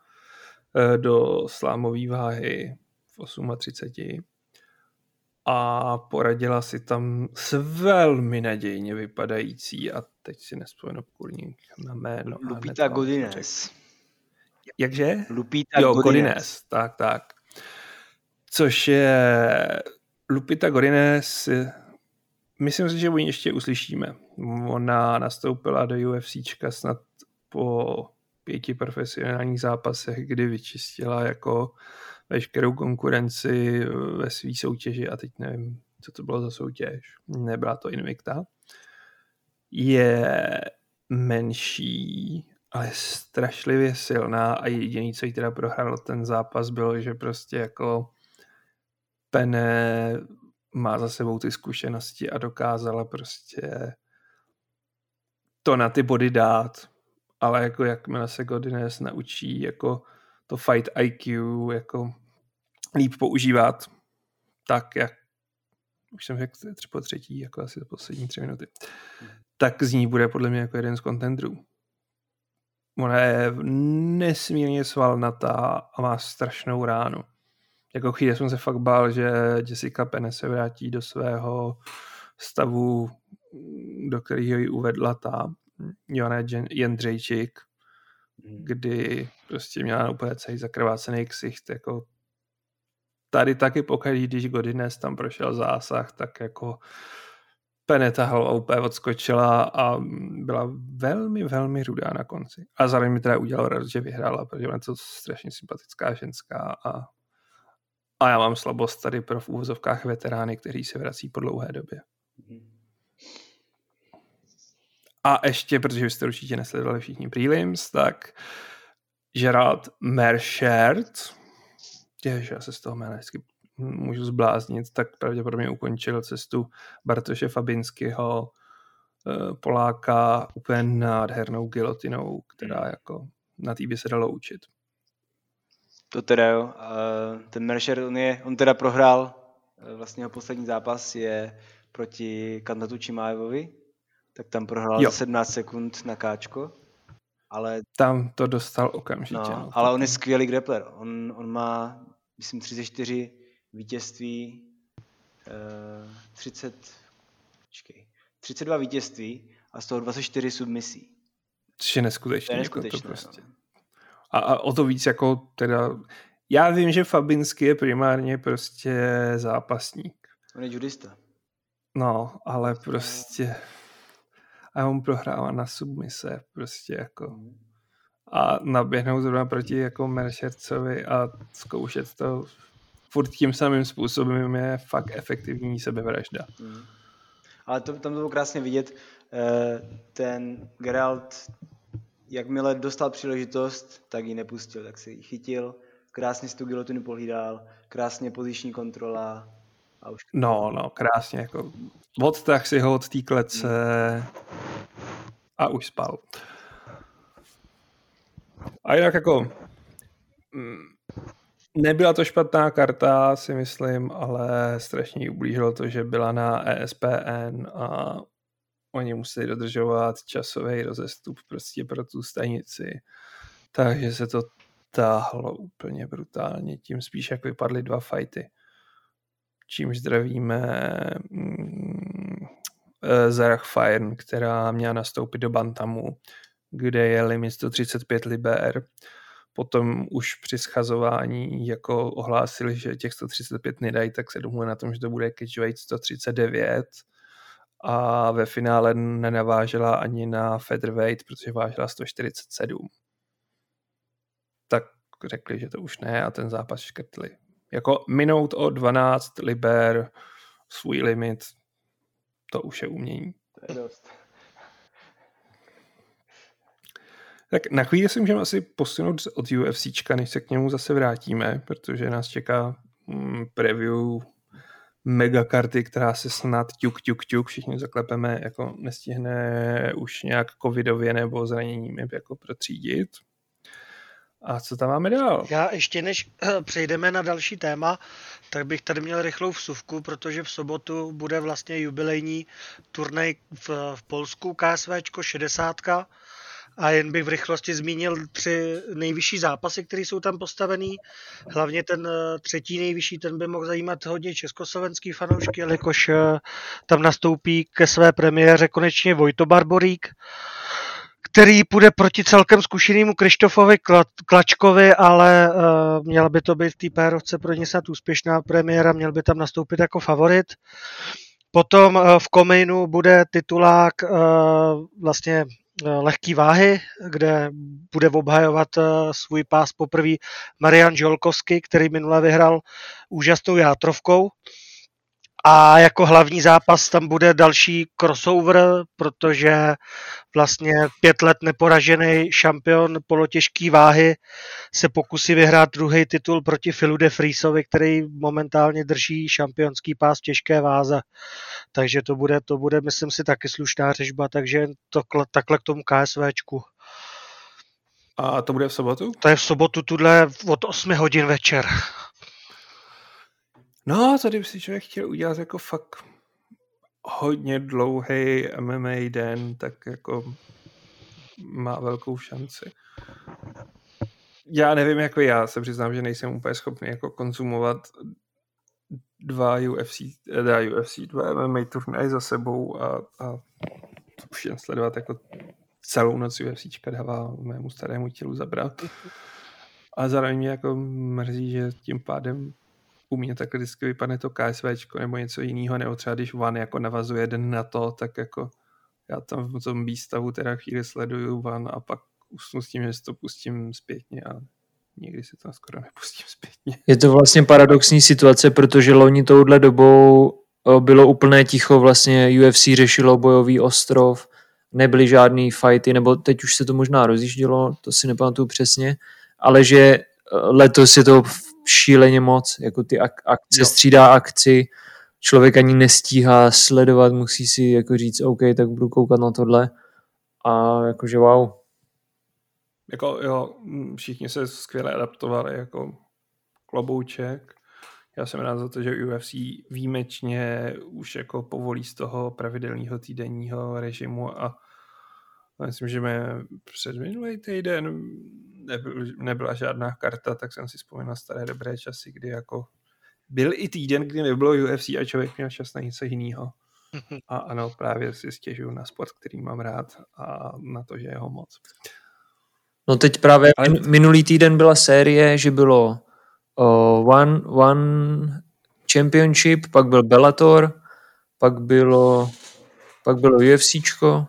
eh, do slámové váhy v 38. a poradila si tam s velmi nadějně vypadající a teď si nespomenu kurník na jméno. Lupita Godinez. Jakže? Lupita jo, Godinez. Tak, tak. Což je Lupita Godinez, myslím si, že o ní ještě uslyšíme. Ona nastoupila do UFCčka snad po pěti profesionálních zápasech, kdy vyčistila jako veškerou konkurenci ve své soutěži a teď nevím, co to bylo za soutěž. Nebyla to Invicta. Je menší, ale strašlivě silná a jediný, co jí teda prohrál ten zápas, bylo, že prostě jako Pene má za sebou ty zkušenosti a dokázala prostě to na ty body dát, ale jako jakmile se Godinez naučí jako to fight IQ jako líp používat, tak jak už jsem řekl třeba třetí, jako asi poslední tři minuty, tak z ní bude podle mě jako jeden z contenderů. Ona je nesmírně svalnatá a má strašnou ránu. Jako chvíli jsem se fakt bál, že Jessica Pene se vrátí do svého stavu, do kterého ji uvedla ta Joana Jendřejčík, hmm. kdy prostě měla úplně celý zakrvácený ksicht, jako tady taky pokaždé, když Godinez tam prošel zásah, tak jako Peneta hlava úplně odskočila a byla velmi, velmi rudá na konci. A zároveň mi teda udělal radost, že vyhrála, protože ona je to strašně sympatická ženská a, a já mám slabost tady pro v úvozovkách veterány, kteří se vrací po dlouhé době. A ještě, protože byste určitě nesledovali všichni prelims, tak Gerald Merchert, že já se z toho jména vždycky můžu zbláznit, tak pravděpodobně ukončil cestu Bartoše Fabinského eh, Poláka úplně nádhernou gilotinou, která hmm. jako na tý by se dalo učit. To teda jo. Ten Mercer, on, je, on teda prohrál eh, vlastně jeho poslední zápas je proti Kandatu Čimájevovi, tak tam prohrál jo. 17 sekund na káčko. Ale... Tam to dostal okamžitě. No, no. Ale on je skvělý grappler. On, on má, myslím, 34 vítězství, uh, 30, počkej, 32 vítězství a z toho 24 submisí. Což je neskutečné. To je neskutečné. Jako to prostě. No. A, a o to víc jako teda, já vím, že Fabinsky je primárně prostě zápasník. On je judista. No, ale prostě a on prohrává na submise prostě jako mhm. a naběhnout zrovna proti jako Mercercovi a zkoušet to furt tím samým způsobem je fakt efektivní sebevražda. Mm. Ale to, tam to bylo krásně vidět. Eh, ten Geralt, jakmile dostal příležitost, tak ji nepustil, tak se ji chytil, krásně si tu gilotinu pohlídal, krásně poziční kontrola. A už... No, no, krásně, jako odtah si ho od té klece a už spal. A jinak jako mm, Nebyla to špatná karta, si myslím, ale strašně ublížilo to, že byla na ESPN a oni museli dodržovat časový rozestup prostě pro tu stanici. Takže se to táhlo úplně brutálně. Tím spíš, jak vypadly dva fajty. Čímž zdravíme mm, eh, Zarach Fire, která měla nastoupit do Bantamu, kde je limit 135 liber potom už při schazování jako ohlásili, že těch 135 nedají, tak se domluvili na tom, že to bude catchweight 139 a ve finále nenavážela ani na featherweight, protože vážila 147. Tak řekli, že to už ne a ten zápas škrtli. Jako minout o 12 liber svůj limit, to už je umění. To je dost. Tak na chvíli si můžeme asi posunout od UFCčka, než se k němu zase vrátíme, protože nás čeká mm, preview mega karty, která se snad ťuk, ťuk, ťuk, všichni zaklepeme, jako nestihne už nějak covidově nebo zraněním jako protřídit. A co tam máme dál? Já ještě než přejdeme na další téma, tak bych tady měl rychlou vsuvku, protože v sobotu bude vlastně jubilejní turnaj v, v Polsku KSVčko 60 A jen bych v rychlosti zmínil tři nejvyšší zápasy, které jsou tam postavený. Hlavně ten eh, třetí nejvyšší, ten by mohl zajímat hodně československý fanoušky, jelikož eh, tam nastoupí ke své premiéře konečně Vojto Barborík, který půjde proti celkem zkušenému Krištofovi Klačkovi, ale uh, měla by to být v té pérovce pro ně snad úspěšná premiéra, měl by tam nastoupit jako favorit. Potom v Komejnu bude titulák vlastně lehký váhy, kde bude obhajovat svůj pás poprvé Marian Žolkovský, který minule vyhrál úžasnou játrovkou. A jako hlavní zápas tam bude další crossover, protože vlastně pět let neporažený šampion polotěžké váhy se pokusí vyhrát druhý titul proti Filu de Friesovi, který momentálně drží šampionský pás těžké váze. Takže to bude, to bude, myslím si, taky slušná řežba, takže to, takhle k tomu KSVčku. A to bude v sobotu? To je v sobotu tuhle od 8 hodin večer. No, tady by si člověk chtěl udělat jako fakt hodně dlouhý MMA den, tak jako má velkou šanci. Já nevím, jako já se přiznám, že nejsem úplně schopný jako konzumovat dva UFC, dva UFC, dva MMA turnaje za sebou a, a už jen sledovat jako celou noc UFCčka dává mému starému tělu zabrat. A zároveň mě jako mrzí, že tím pádem u mě tak vždycky vypadne to KSV nebo něco jiného, nebo třeba když Van jako navazuje den na to, tak jako já tam v tom výstavu teda chvíli sleduju Van a pak usnu s tím, že to pustím zpětně a nikdy si to skoro nepustím zpětně. Je to vlastně paradoxní situace, protože loni touhle dobou bylo úplné ticho, vlastně UFC řešilo bojový ostrov, nebyly žádný fighty, nebo teď už se to možná rozjíždělo, to si nepamatuju přesně, ale že letos je to šíleně moc, jako ty ak- akce, jo. střídá akci, člověk ani nestíhá sledovat, musí si jako říct, OK, tak budu koukat na tohle a jakože wow. Jako jo, všichni se skvěle adaptovali, jako klobouček. Já jsem rád za to, že UFC výjimečně už jako povolí z toho pravidelného týdenního režimu a myslím, že mě před minulý týden nebyl, nebyla žádná karta, tak jsem si vzpomněl staré dobré časy, kdy jako byl i týden, kdy nebylo UFC a člověk měl čas na něco jiného. A ano, právě si stěžuju na sport, který mám rád a na to, že je ho moc. No teď právě Ale... minulý týden byla série, že bylo uh, one, one Championship, pak byl Bellator, pak bylo, pak bylo UFCčko,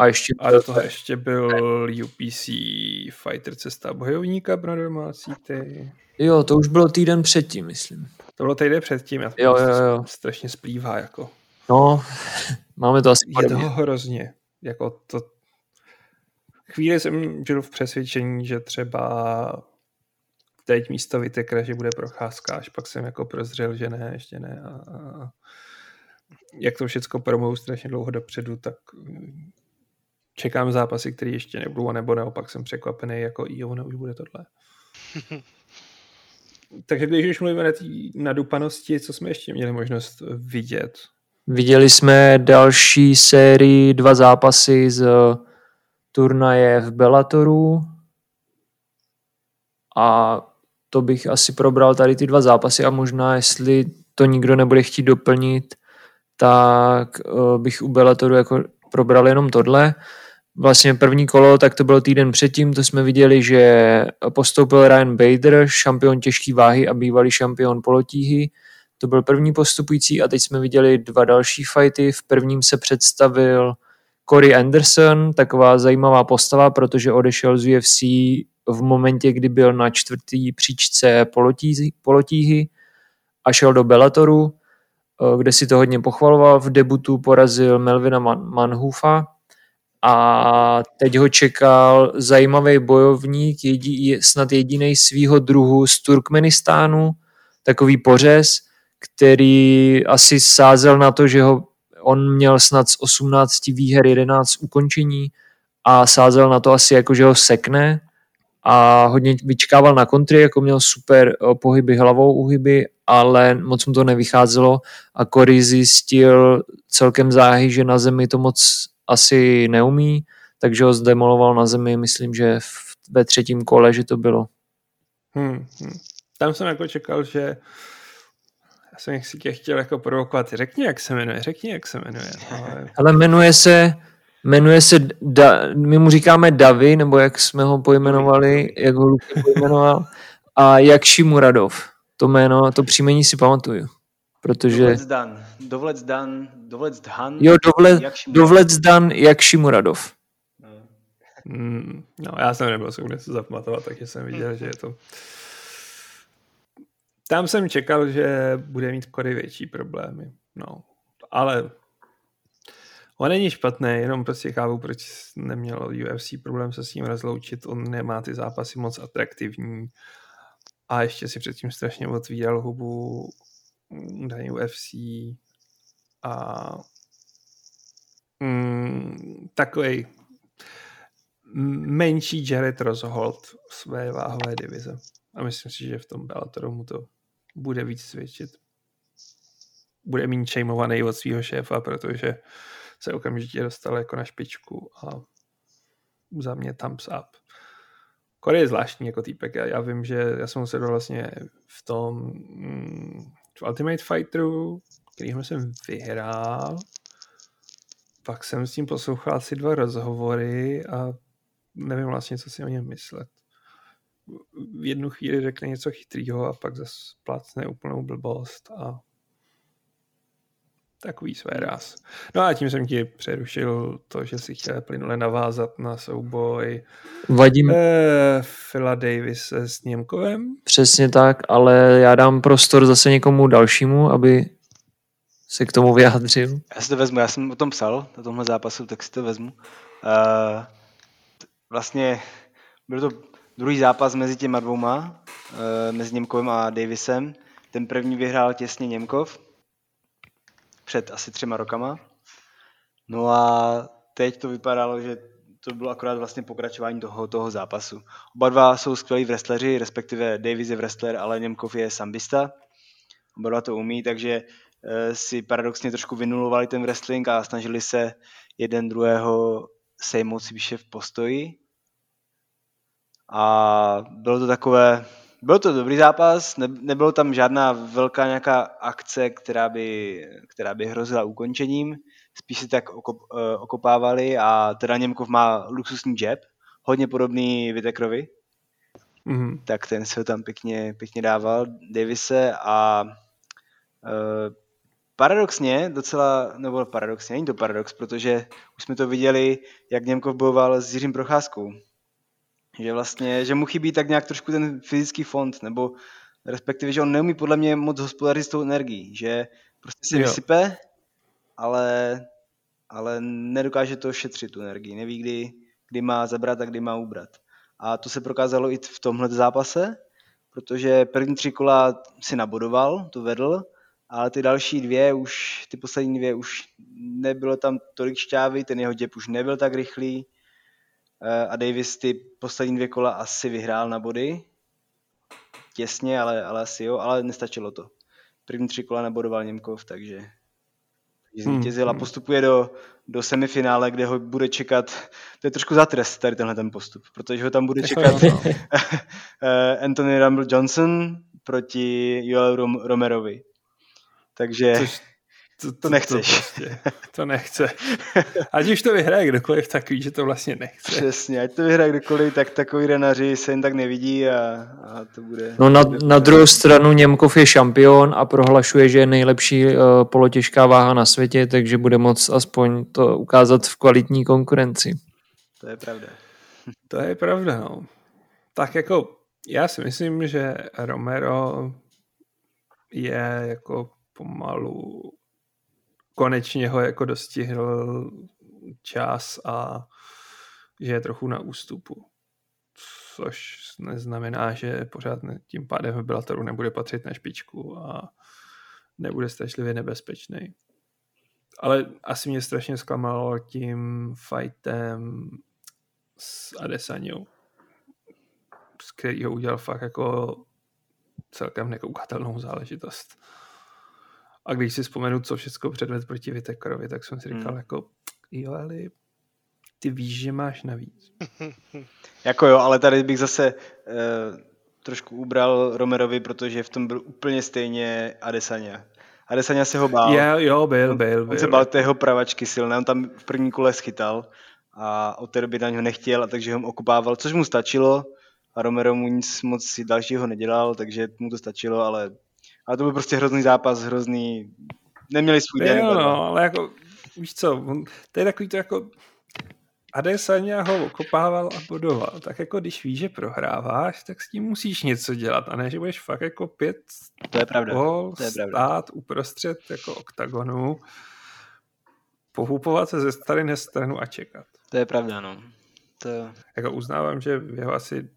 a ještě a do toho ještě byl UPC Fighter cesta bojovníka pro domácí ty. Jo, to už bylo týden předtím, myslím. To bylo týden předtím, já jo, jo, jo. strašně splývá, jako. No, máme to asi Je toho hrozně, jako to... Chvíli jsem žil v přesvědčení, že třeba teď místo vytekra, že bude procházka, až pak jsem jako prozřel, že ne, ještě ne. A, a jak to všechno promou strašně dlouho dopředu, tak čekám zápasy, které ještě nebudou, nebo naopak jsem překvapený, jako i ono už bude tohle. Takže když už mluvíme na té nadupanosti, co jsme ještě měli možnost vidět? Viděli jsme další sérii, dva zápasy z turnaje v Bellatoru a to bych asi probral tady ty dva zápasy a možná, jestli to nikdo nebude chtít doplnit, tak eh, bych u Bellatoru jako probral jenom tohle vlastně první kolo, tak to bylo týden předtím, to jsme viděli, že postoupil Ryan Bader, šampion těžké váhy a bývalý šampion polotíhy. To byl první postupující a teď jsme viděli dva další fighty. V prvním se představil Corey Anderson, taková zajímavá postava, protože odešel z UFC v momentě, kdy byl na čtvrtý příčce polotíhy a šel do Bellatoru, kde si to hodně pochvaloval. V debutu porazil Melvina Man- Manhufa, a teď ho čekal zajímavý bojovník, jedí, snad jediný svýho druhu z Turkmenistánu, takový pořez, který asi sázel na to, že ho on měl snad z 18 výher 11 ukončení a sázel na to asi jako, že ho sekne a hodně vyčkával na kontry, jako měl super eh, pohyby hlavou, uhyby, ale moc mu to nevycházelo a Cory zjistil celkem záhy, že na zemi to moc asi neumí, takže ho zdemoloval na zemi, myslím, že v, ve třetím kole, že to bylo. Hmm, hmm. Tam jsem jako čekal, že já jsem si tě chtěl jako provokovat. Řekni, jak se jmenuje, řekni, jak se jmenuje. Ale, ale jmenuje se, jmenuje se, da, my mu říkáme Davy, nebo jak jsme ho pojmenovali, jak ho Luky pojmenoval, a Jakši Muradov. To jméno, to příjmení si pamatuju. Protože... Dovlec Dan. Dovlec Dan. Dovlec Dan. Jo, dovle, Dovlec Dan Jakši Muradov. Mm, no, já jsem nebyl schopný se zapamatovat, takže jsem viděl, že je to... Tam jsem čekal, že bude mít Kory větší problémy. No, ale on není špatný, jenom prostě chápu, proč neměl UFC problém se s ním rozloučit. On nemá ty zápasy moc atraktivní a ještě si předtím strašně otvíral hubu na UFC a mm, takový menší Jared Rozhold své váhové divize. A myslím si, že v tom Bellatoru mu to bude víc svědčit. Bude méně čejmovaný od svého šéfa, protože se okamžitě dostal jako na špičku a za mě thumbs up. Corey je zvláštní jako týpek. Já, já vím, že já jsem se vlastně v tom mm, v Ultimate Fighteru, který jsem vyhrál, pak jsem s tím poslouchal asi dva rozhovory a nevím vlastně, co si o něm myslet. V jednu chvíli řekne něco chytrýho a pak zase plácne úplnou blbost a takový své ráz. No a tím jsem ti přerušil to, že si chtěl plynule navázat na souboj Vadím. Eh, Phila Davis s Němkovem. Přesně tak, ale já dám prostor zase někomu dalšímu, aby se k tomu vyjádřil. Já si to vezmu, já jsem o tom psal, o tomhle zápasu, tak si to vezmu. Uh, vlastně byl to druhý zápas mezi těma dvouma, uh, mezi Němkovem a Davisem. Ten první vyhrál těsně Němkov, před asi třema rokama. No a teď to vypadalo, že to bylo akorát vlastně pokračování toho, toho zápasu. Oba dva jsou skvělí wrestleri, respektive Davis je wrestler, ale Němkov je sambista. Oba dva to umí, takže e, si paradoxně trošku vynulovali ten wrestling a snažili se jeden druhého sejmout si v postoji. A bylo to takové, byl to dobrý zápas, ne, nebylo tam žádná velká nějaká akce, která by, která by hrozila ukončením, spíš si tak okop, eh, okopávali a teda Němkov má luxusní jab, hodně podobný Vitekrovi, mm-hmm. tak ten se ho tam pěkně, pěkně dával Davise a uh, paradoxně, docela, nebo paradoxně, není to paradox, protože už jsme to viděli, jak Němkov bojoval s Jiřím Procházkou že vlastně, že mu chybí tak nějak trošku ten fyzický fond, nebo respektive, že on neumí podle mě moc hospodařit s tou energií, že prostě se vysype, ale, ale nedokáže to šetřit tu energii, neví, kdy, kdy má zabrat a kdy má ubrat. A to se prokázalo i v tomhle zápase, protože první tři kola si nabodoval, to vedl, ale ty další dvě už, ty poslední dvě už nebylo tam tolik šťávy, ten jeho děp už nebyl tak rychlý, a Davis ty poslední dvě kola asi vyhrál na body. Těsně, ale, ale asi jo, ale nestačilo to. První tři kola nebodoval Němkov, takže hmm, zvítězil hmm. a postupuje do, do semifinále, kde ho bude čekat, to je trošku za trest tady tenhle ten postup, protože ho tam bude čekat eh, Anthony Rumble Johnson proti Joel Romerovi. Takže... Což, to, to, to nechceš. To, prostě, to nechce. Ať už to vyhraje kdokoliv, tak ví, že to vlastně nechce. Přesně, ať to vyhraje kdokoliv, tak takový renaři se jen tak nevidí a, a to bude... No na, na druhou stranu Němkov je šampion a prohlašuje, že je nejlepší uh, polotěžká váha na světě, takže bude moc aspoň to ukázat v kvalitní konkurenci. To je pravda. To je pravda, no. Tak jako já si myslím, že Romero je jako pomalu konečně ho jako dostihl čas a že je trochu na ústupu. Což neznamená, že pořád tím pádem Bellatoru nebude patřit na špičku a nebude strašlivě nebezpečný. Ale asi mě strašně zklamalo tím fightem s Adesanou, z kterého udělal fakt jako celkem nekoukatelnou záležitost. A když si vzpomenu, co všechno předved proti Vitekerovi, tak jsem si říkal, hmm. jako jo, ale ty víš, že máš navíc. jako jo, ale tady bych zase uh, trošku ubral Romerovi, protože v tom byl úplně stejně Adesanya. Adesanya se ho bál. Jo, jo, byl, byl, byl. On se bál té jeho pravačky silné, on tam v první kole schytal a od té doby na něho nechtěl, a takže ho okupával, což mu stačilo a Romero mu nic moc dalšího nedělal, takže mu to stačilo, ale, ale to byl prostě hrozný zápas, hrozný, neměli svůj den. Jo, no, ale jako, víš co, on, to je takový to jako, Adesanya ho okopával a bodoval. Tak jako když víš, že prohráváš, tak s tím musíš něco dělat a ne, že budeš fakt jako pět to je pravda. Gol, to je pravda. stát uprostřed jako oktagonu, pohupovat se ze strany na stranu a čekat. To je pravda, no. To... Jako uznávám, že v jeho asi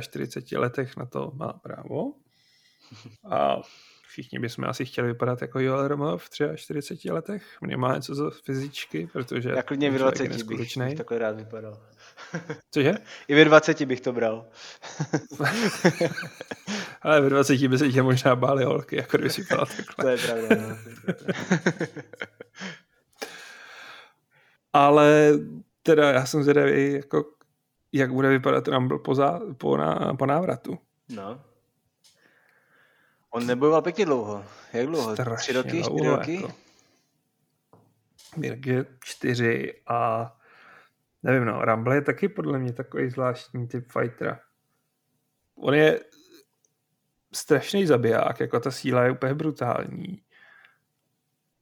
43 letech na to má právo. A všichni bychom asi chtěli vypadat jako Joel Romeo v 43 letech. Minimálně co za fyzičky, protože... Já klidně v 20 bych, bych takhle rád vypadal. Cože? I ve 20 bych to bral. Ale ve 20 by se tě možná báli holky, jako kdyby si takhle. to je pravda. No. Ale teda já jsem zvědavý, jako, jak bude vypadat Rumble po, zá, po, na, po návratu. No. On nebojoval pěkně dlouho. Jak dlouho? Strašně Tři roky? Čtyři roky? Jako. Je čtyři a nevím, no, Rumble je taky podle mě takový zvláštní typ fightera. On je strašný zabiják, jako ta síla je úplně brutální,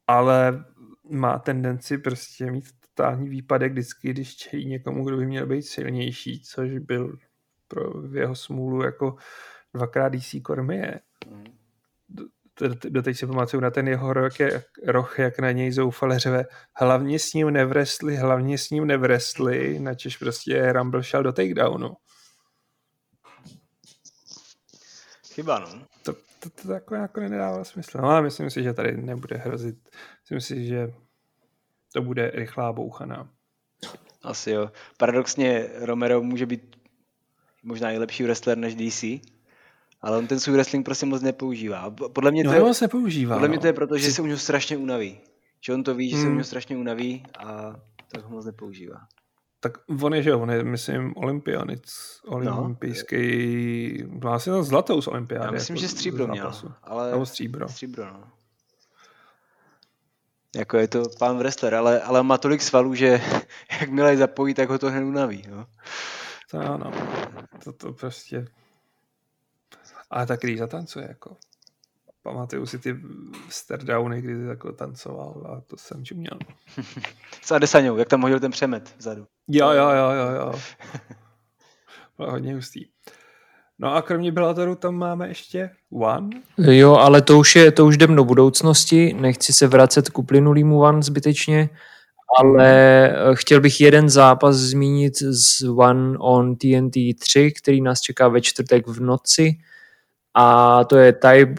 ale má tendenci prostě mít totální výpadek vždycky, když čelí někomu, kdo by měl být silnější, což byl pro jeho smůlu jako dvakrát DC Cormier. Mm doteď si pamatuju na ten jeho roh, jak, roh, jak na něj zoufale řve, hlavně s ním nevresli, hlavně s ním nevresli, načež prostě Rumble šel do takedownu. Chyba, no. To, to, to, to jako, jako nedává smysl. No ale myslím si, že tady nebude hrozit. Myslím si, že to bude rychlá bouchaná. Asi jo. Paradoxně Romero může být možná i lepší wrestler než DC, ale on ten svůj wrestling prostě moc nepoužívá. Podle mě to, no, je, se používá, podle mě to je proto, že se u něho strašně unaví. Že on to ví, že hmm. se u hmm. něho strašně unaví a tak ho moc nepoužívá. Tak on je, že on je, myslím, olympionic, olympijský, no. vlastně to zlatou z olympiády. Já myslím, jako že stříbro měl, ale... Nebo stříbro. Stříbro, no. Jako je to pán wrestler, ale, ale má tolik svalů, že jakmile je zapojí, tak ho to hned unaví. No. To ano, to, to prostě ale tak když zatancuje, jako. Pamatuju si ty stardowny, kdy jako tancoval a to jsem čuměl. S Adesanou, jak tam hodil ten přemet vzadu. Jo, jo, jo, jo, jo. Bylo hodně hustý. No a kromě Bellatoru tam máme ještě One. Jo, ale to už je, to už jdem do budoucnosti, nechci se vracet k uplynulýmu One zbytečně, ale chtěl bych jeden zápas zmínit z One on TNT 3, který nás čeká ve čtvrtek v noci a to je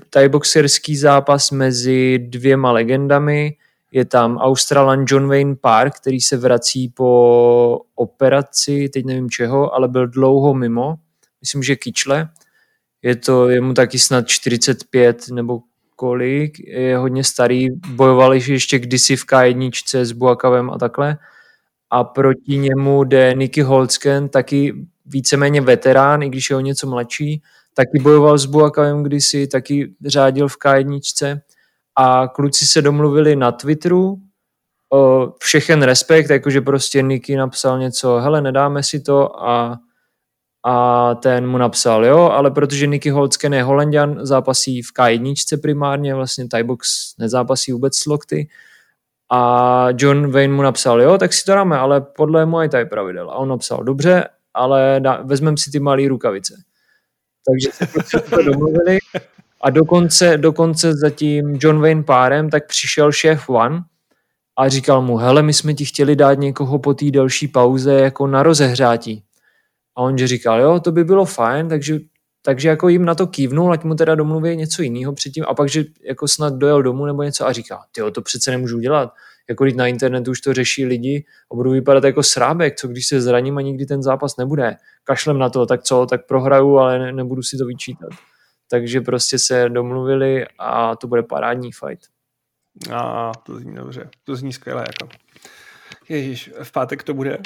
thai, boxerský zápas mezi dvěma legendami. Je tam Australan John Wayne Park, který se vrací po operaci, teď nevím čeho, ale byl dlouho mimo. Myslím, že kyčle. Je to, je mu taky snad 45 nebo kolik, je hodně starý, bojovali ještě kdysi v K1 s Buakavem a takhle. A proti němu jde Nicky Holzken, taky víceméně veterán, i když je o něco mladší, taky bojoval s Buakavem kdysi, taky řádil v K1 a kluci se domluvili na Twitteru, všechen respekt, jakože prostě Niky napsal něco, hele, nedáme si to a, a ten mu napsal, jo, ale protože Niky Holtzken je holanděn, zápasí v K1 primárně, vlastně Thai box nezápasí vůbec s lokty, a John Wayne mu napsal, jo, tak si to dáme, ale podle Muay Thai pravidel. A on napsal, dobře, ale vezmeme si ty malé rukavice. Takže se prostě domluvili. A dokonce, dokonce za tím John Wayne párem tak přišel šéf One a říkal mu, hele, my jsme ti chtěli dát někoho po té delší pauze jako na rozehřátí. A on že říkal, jo, to by bylo fajn, takže, takže jako jim na to kývnul, ať mu teda domluví něco jiného předtím. A pak, že jako snad dojel domů nebo něco a říká, ty to přece nemůžu dělat, jako když na internetu už to řeší lidi a budu vypadat jako srábek, co když se zraním a nikdy ten zápas nebude. Kašlem na to, tak co, tak prohraju, ale ne, nebudu si to vyčítat. Takže prostě se domluvili a to bude parádní fight. A to zní dobře. To zní skvěle jako. Ježíš, v pátek to bude?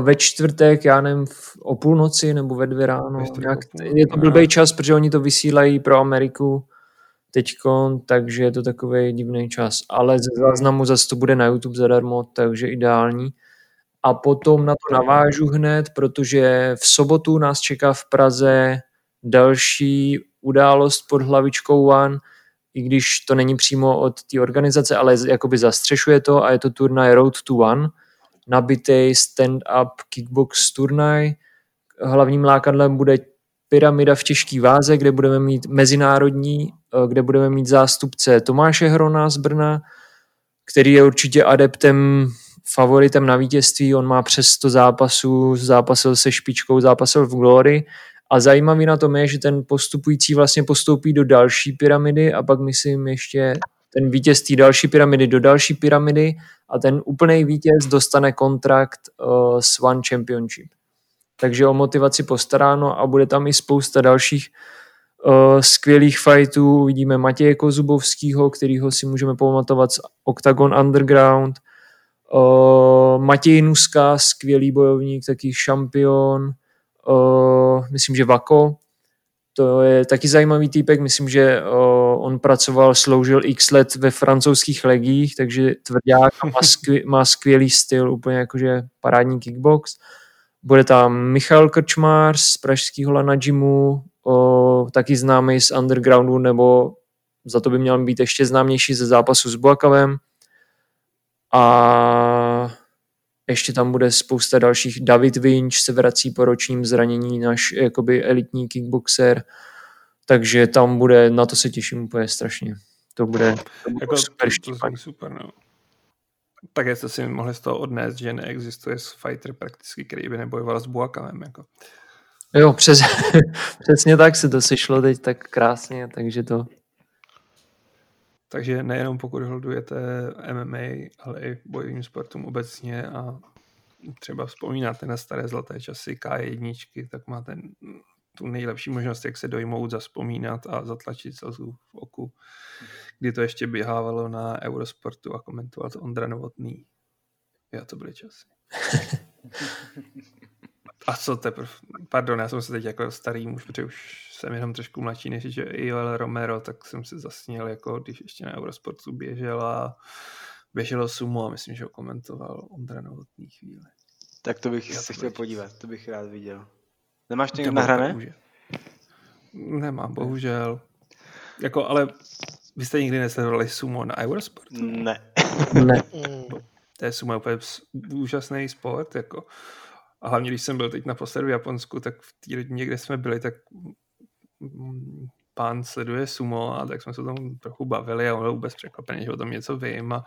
Ve čtvrtek, já nevím, v, o půlnoci nebo ve dvě ráno. Nějak, je to blbý čas, protože oni to vysílají pro Ameriku teďkon, takže je to takový divný čas. Ale ze záznamu zase to bude na YouTube zadarmo, takže ideální. A potom na to navážu hned, protože v sobotu nás čeká v Praze další událost pod hlavičkou One, i když to není přímo od té organizace, ale jakoby zastřešuje to a je to turnaj Road to One, nabitý stand-up kickbox turnaj. Hlavním lákadlem bude pyramida v těžké váze, kde budeme mít mezinárodní, eh, kde budeme mít zástupce Tomáše Hrona z Brna, který je určitě adeptem, favoritem na vítězství. On má přes 100 zápasů, zápasil se špičkou, zápasil v Glory a zajímavý na tom je, že ten postupující vlastně postoupí do další pyramidy a pak myslím ještě ten vítěz té další pyramidy do další pyramidy a ten úplný vítěz dostane kontrakt uh, s One Championship. Takže o motivaci postaráno a bude tam i spousta dalších uh, skvělých fightů. Vidíme Matěje Kozubovského, kterýho si můžeme pamatovat z Octagon Underground. Uh, Matěj Nuska, skvělý bojovník, taky šampion uh, myslím, že Vako, to je taky zajímavý týpek, myslím, že uh, on pracoval, sloužil x let ve francouzských legích, takže tvrdák a má, skvěl, má skvělý styl, úplně jakože parádní kickbox. Bude tam Michal Krčmár z pražského Lana Gymu, uh, taky známý z undergroundu, nebo za to by měl být ještě známější ze zápasu s Boakavem. A ještě tam bude spousta dalších. David Vinč se vrací po ročním zranění, náš jakoby elitní kickboxer, takže tam bude, na to se těším úplně strašně. To bude, to bude jako, super to, to super, no. Tak jste si mohli z toho odnést, že neexistuje fighter prakticky, který by nebojoval s Buakamem. Jako. Jo, přes, přesně tak se to sešlo teď tak krásně, takže to, takže nejenom pokud hledujete MMA, ale i bojovým sportům obecně a třeba vzpomínáte na staré zlaté časy K1, tak máte tu nejlepší možnost, jak se dojmout, zaspomínat a zatlačit slzu v oku, kdy to ještě běhávalo na Eurosportu a komentoval to Ondra Novotný. Já to byly časy. A co teprve, pardon, já jsem se teď jako starý muž, protože už jsem jenom trošku mladší než že Joel Romero, tak jsem se zasněl, jako když ještě na Eurosportu běžel a běželo sumo a myslím, že ho komentoval Ondra Novotný chvíli. Tak to bych já se chtěl podívat, to bych rád viděl. Nemáš to někdo nahrané? Nemám, bohužel. Jako, ale vy jste nikdy nesledovali sumo na Eurosportu? Ne. ne. To je sumo úplně úžasný sport, jako a hlavně, když jsem byl teď naposledy v Japonsku, tak v té rodině, kde jsme byli, tak pán sleduje sumo a tak jsme se tam trochu bavili a on byl vůbec překvapený, že o tom něco vím a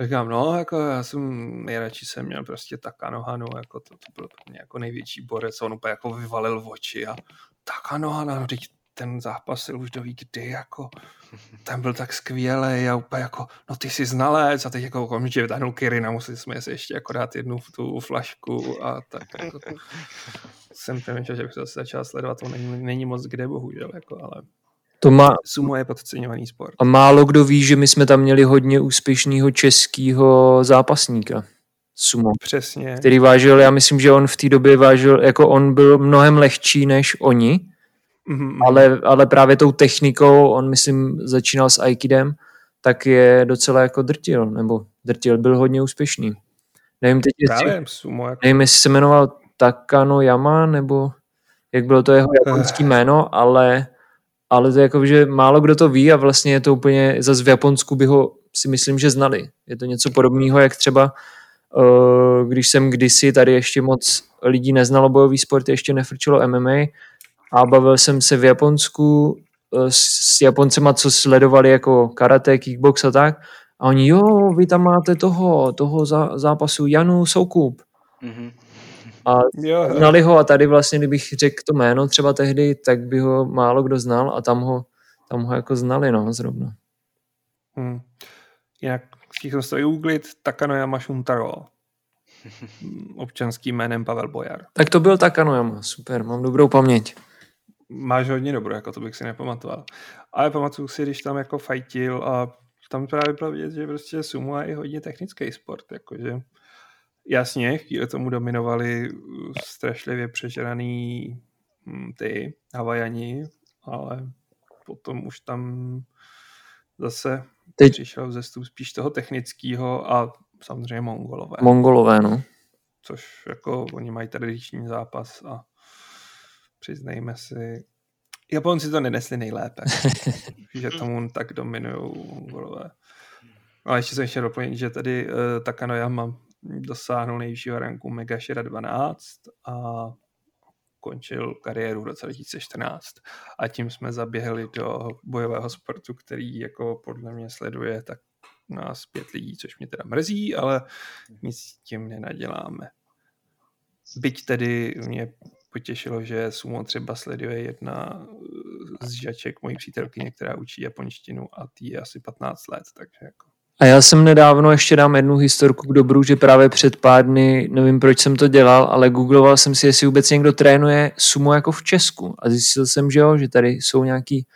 říkám, no, jako já jsem nejradši jsem měl prostě Takanohanu, jako to, to byl pro mě jako největší borec, on úplně jako vyvalil v oči a Takanohana, no teď ten zápas už doví kdy, jako ten byl tak skvělý a úplně jako, no ty jsi znalec a teď jako okamžitě vytáhnul Kirina, museli jsme si ještě jako dát jednu tu flašku a tak jako jsem přemýšlel, že bych to zase začal sledovat, to není, není moc kde, bohužel, jako, ale to má... Sumo je podceňovaný sport. A málo kdo ví, že my jsme tam měli hodně úspěšného českého zápasníka. Sumo. Přesně. Který vážil, já myslím, že on v té době vážil, jako on byl mnohem lehčí než oni, Mm-hmm. Ale, ale právě tou technikou, on myslím začínal s Aikidem, tak je docela jako drtil, nebo drtil, byl hodně úspěšný. Nevím teď, jestli, sumo, jako... nevím, jestli se jmenoval Takano Yama, nebo jak bylo to jeho japonský uh. jméno, ale, ale to je jako, že málo kdo to ví a vlastně je to úplně, zase v Japonsku by ho si myslím, že znali. Je to něco podobného, jak třeba uh, když jsem kdysi tady ještě moc lidí neznalo bojový sport, ještě nefrčilo MMA, a bavil jsem se v Japonsku eh, s Japoncema, co sledovali jako karate, kickbox a tak. A oni, jo, vy tam máte toho, toho zápasu Janu Soukup. Mm-hmm. A znali ho a tady vlastně, kdybych řekl to jméno třeba tehdy, tak by ho málo kdo znal a tam ho, tam ho jako znali, no, zrovna. Hmm. Jinak všichni to googlit Takanoyama Shuntaro. Občanským jménem Pavel Bojar. Tak to byl Takanoyama, super, mám dobrou paměť máš hodně dobro, jako to bych si nepamatoval. Ale pamatuju si, když tam jako fajtil a tam právě bylo vidět, že prostě sumo je hodně technický sport, jakože Jasně, chvíli tomu dominovali strašlivě přežraný hm, ty Havajani, ale potom už tam zase Teď... přišel zestup spíš toho technického a samozřejmě Mongolové. Mongolové, no. Což jako oni mají tradiční zápas a přiznejme si, Japonci to nenesli nejlépe, že tomu tak dominují Mongolové. Ale ještě jsem chtěl doplnit, že tady uh, Takanoyama dosáhnul nejvyššího ranku Megashira 12 a končil kariéru v roce 2014 a tím jsme zaběhli do bojového sportu, který jako podle mě sleduje tak nás pět lidí, což mě teda mrzí, ale nic s tím nenaděláme. Byť tedy mě potěšilo, že sumo třeba sleduje jedna z žaček mojí přítelkyně, která učí japonštinu a tý je asi 15 let, takže jako a já jsem nedávno ještě dám jednu historku k dobru, že právě před pár dny, nevím proč jsem to dělal, ale googloval jsem si, jestli vůbec někdo trénuje sumo jako v Česku. A zjistil jsem, že jo, že tady jsou nějaký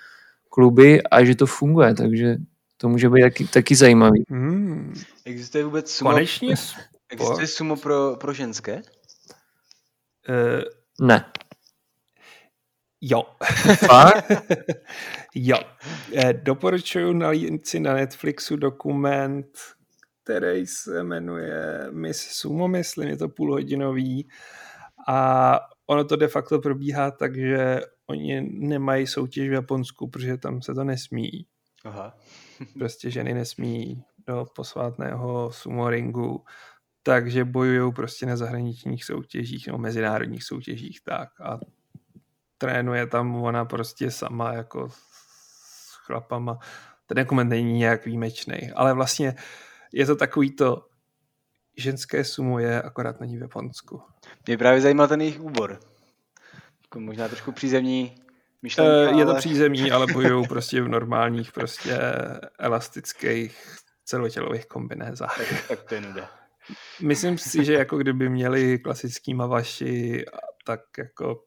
kluby a že to funguje, takže to může být taky, taky zajímavý. Hmm. Existuje vůbec sumo? Konečně Existuje sumo pro, pro ženské? Uh, ne. Jo. jo. Eh, doporučuji nalít si na Netflixu dokument, který se jmenuje Miss Sumo, myslím, je to půlhodinový. A ono to de facto probíhá tak, že oni nemají soutěž v Japonsku, protože tam se to nesmí. Aha. prostě ženy nesmí do posvátného sumo ringu, takže bojují prostě na zahraničních soutěžích nebo mezinárodních soutěžích tak a trénuje tam ona prostě sama jako s chlapama. Ten dokument není nějak výjimečný, ale vlastně je to takový to ženské sumo je, akorát není v Japonsku. Mě právě zajímal ten jejich úbor. Jako možná trošku přízemní myšlení, uh, Je ale... to přízemní, ale bojují prostě v normálních prostě elastických celotělových kombinézách. Tak, tak to je nuda. Myslím si, že jako kdyby měli klasický mavaši, tak jako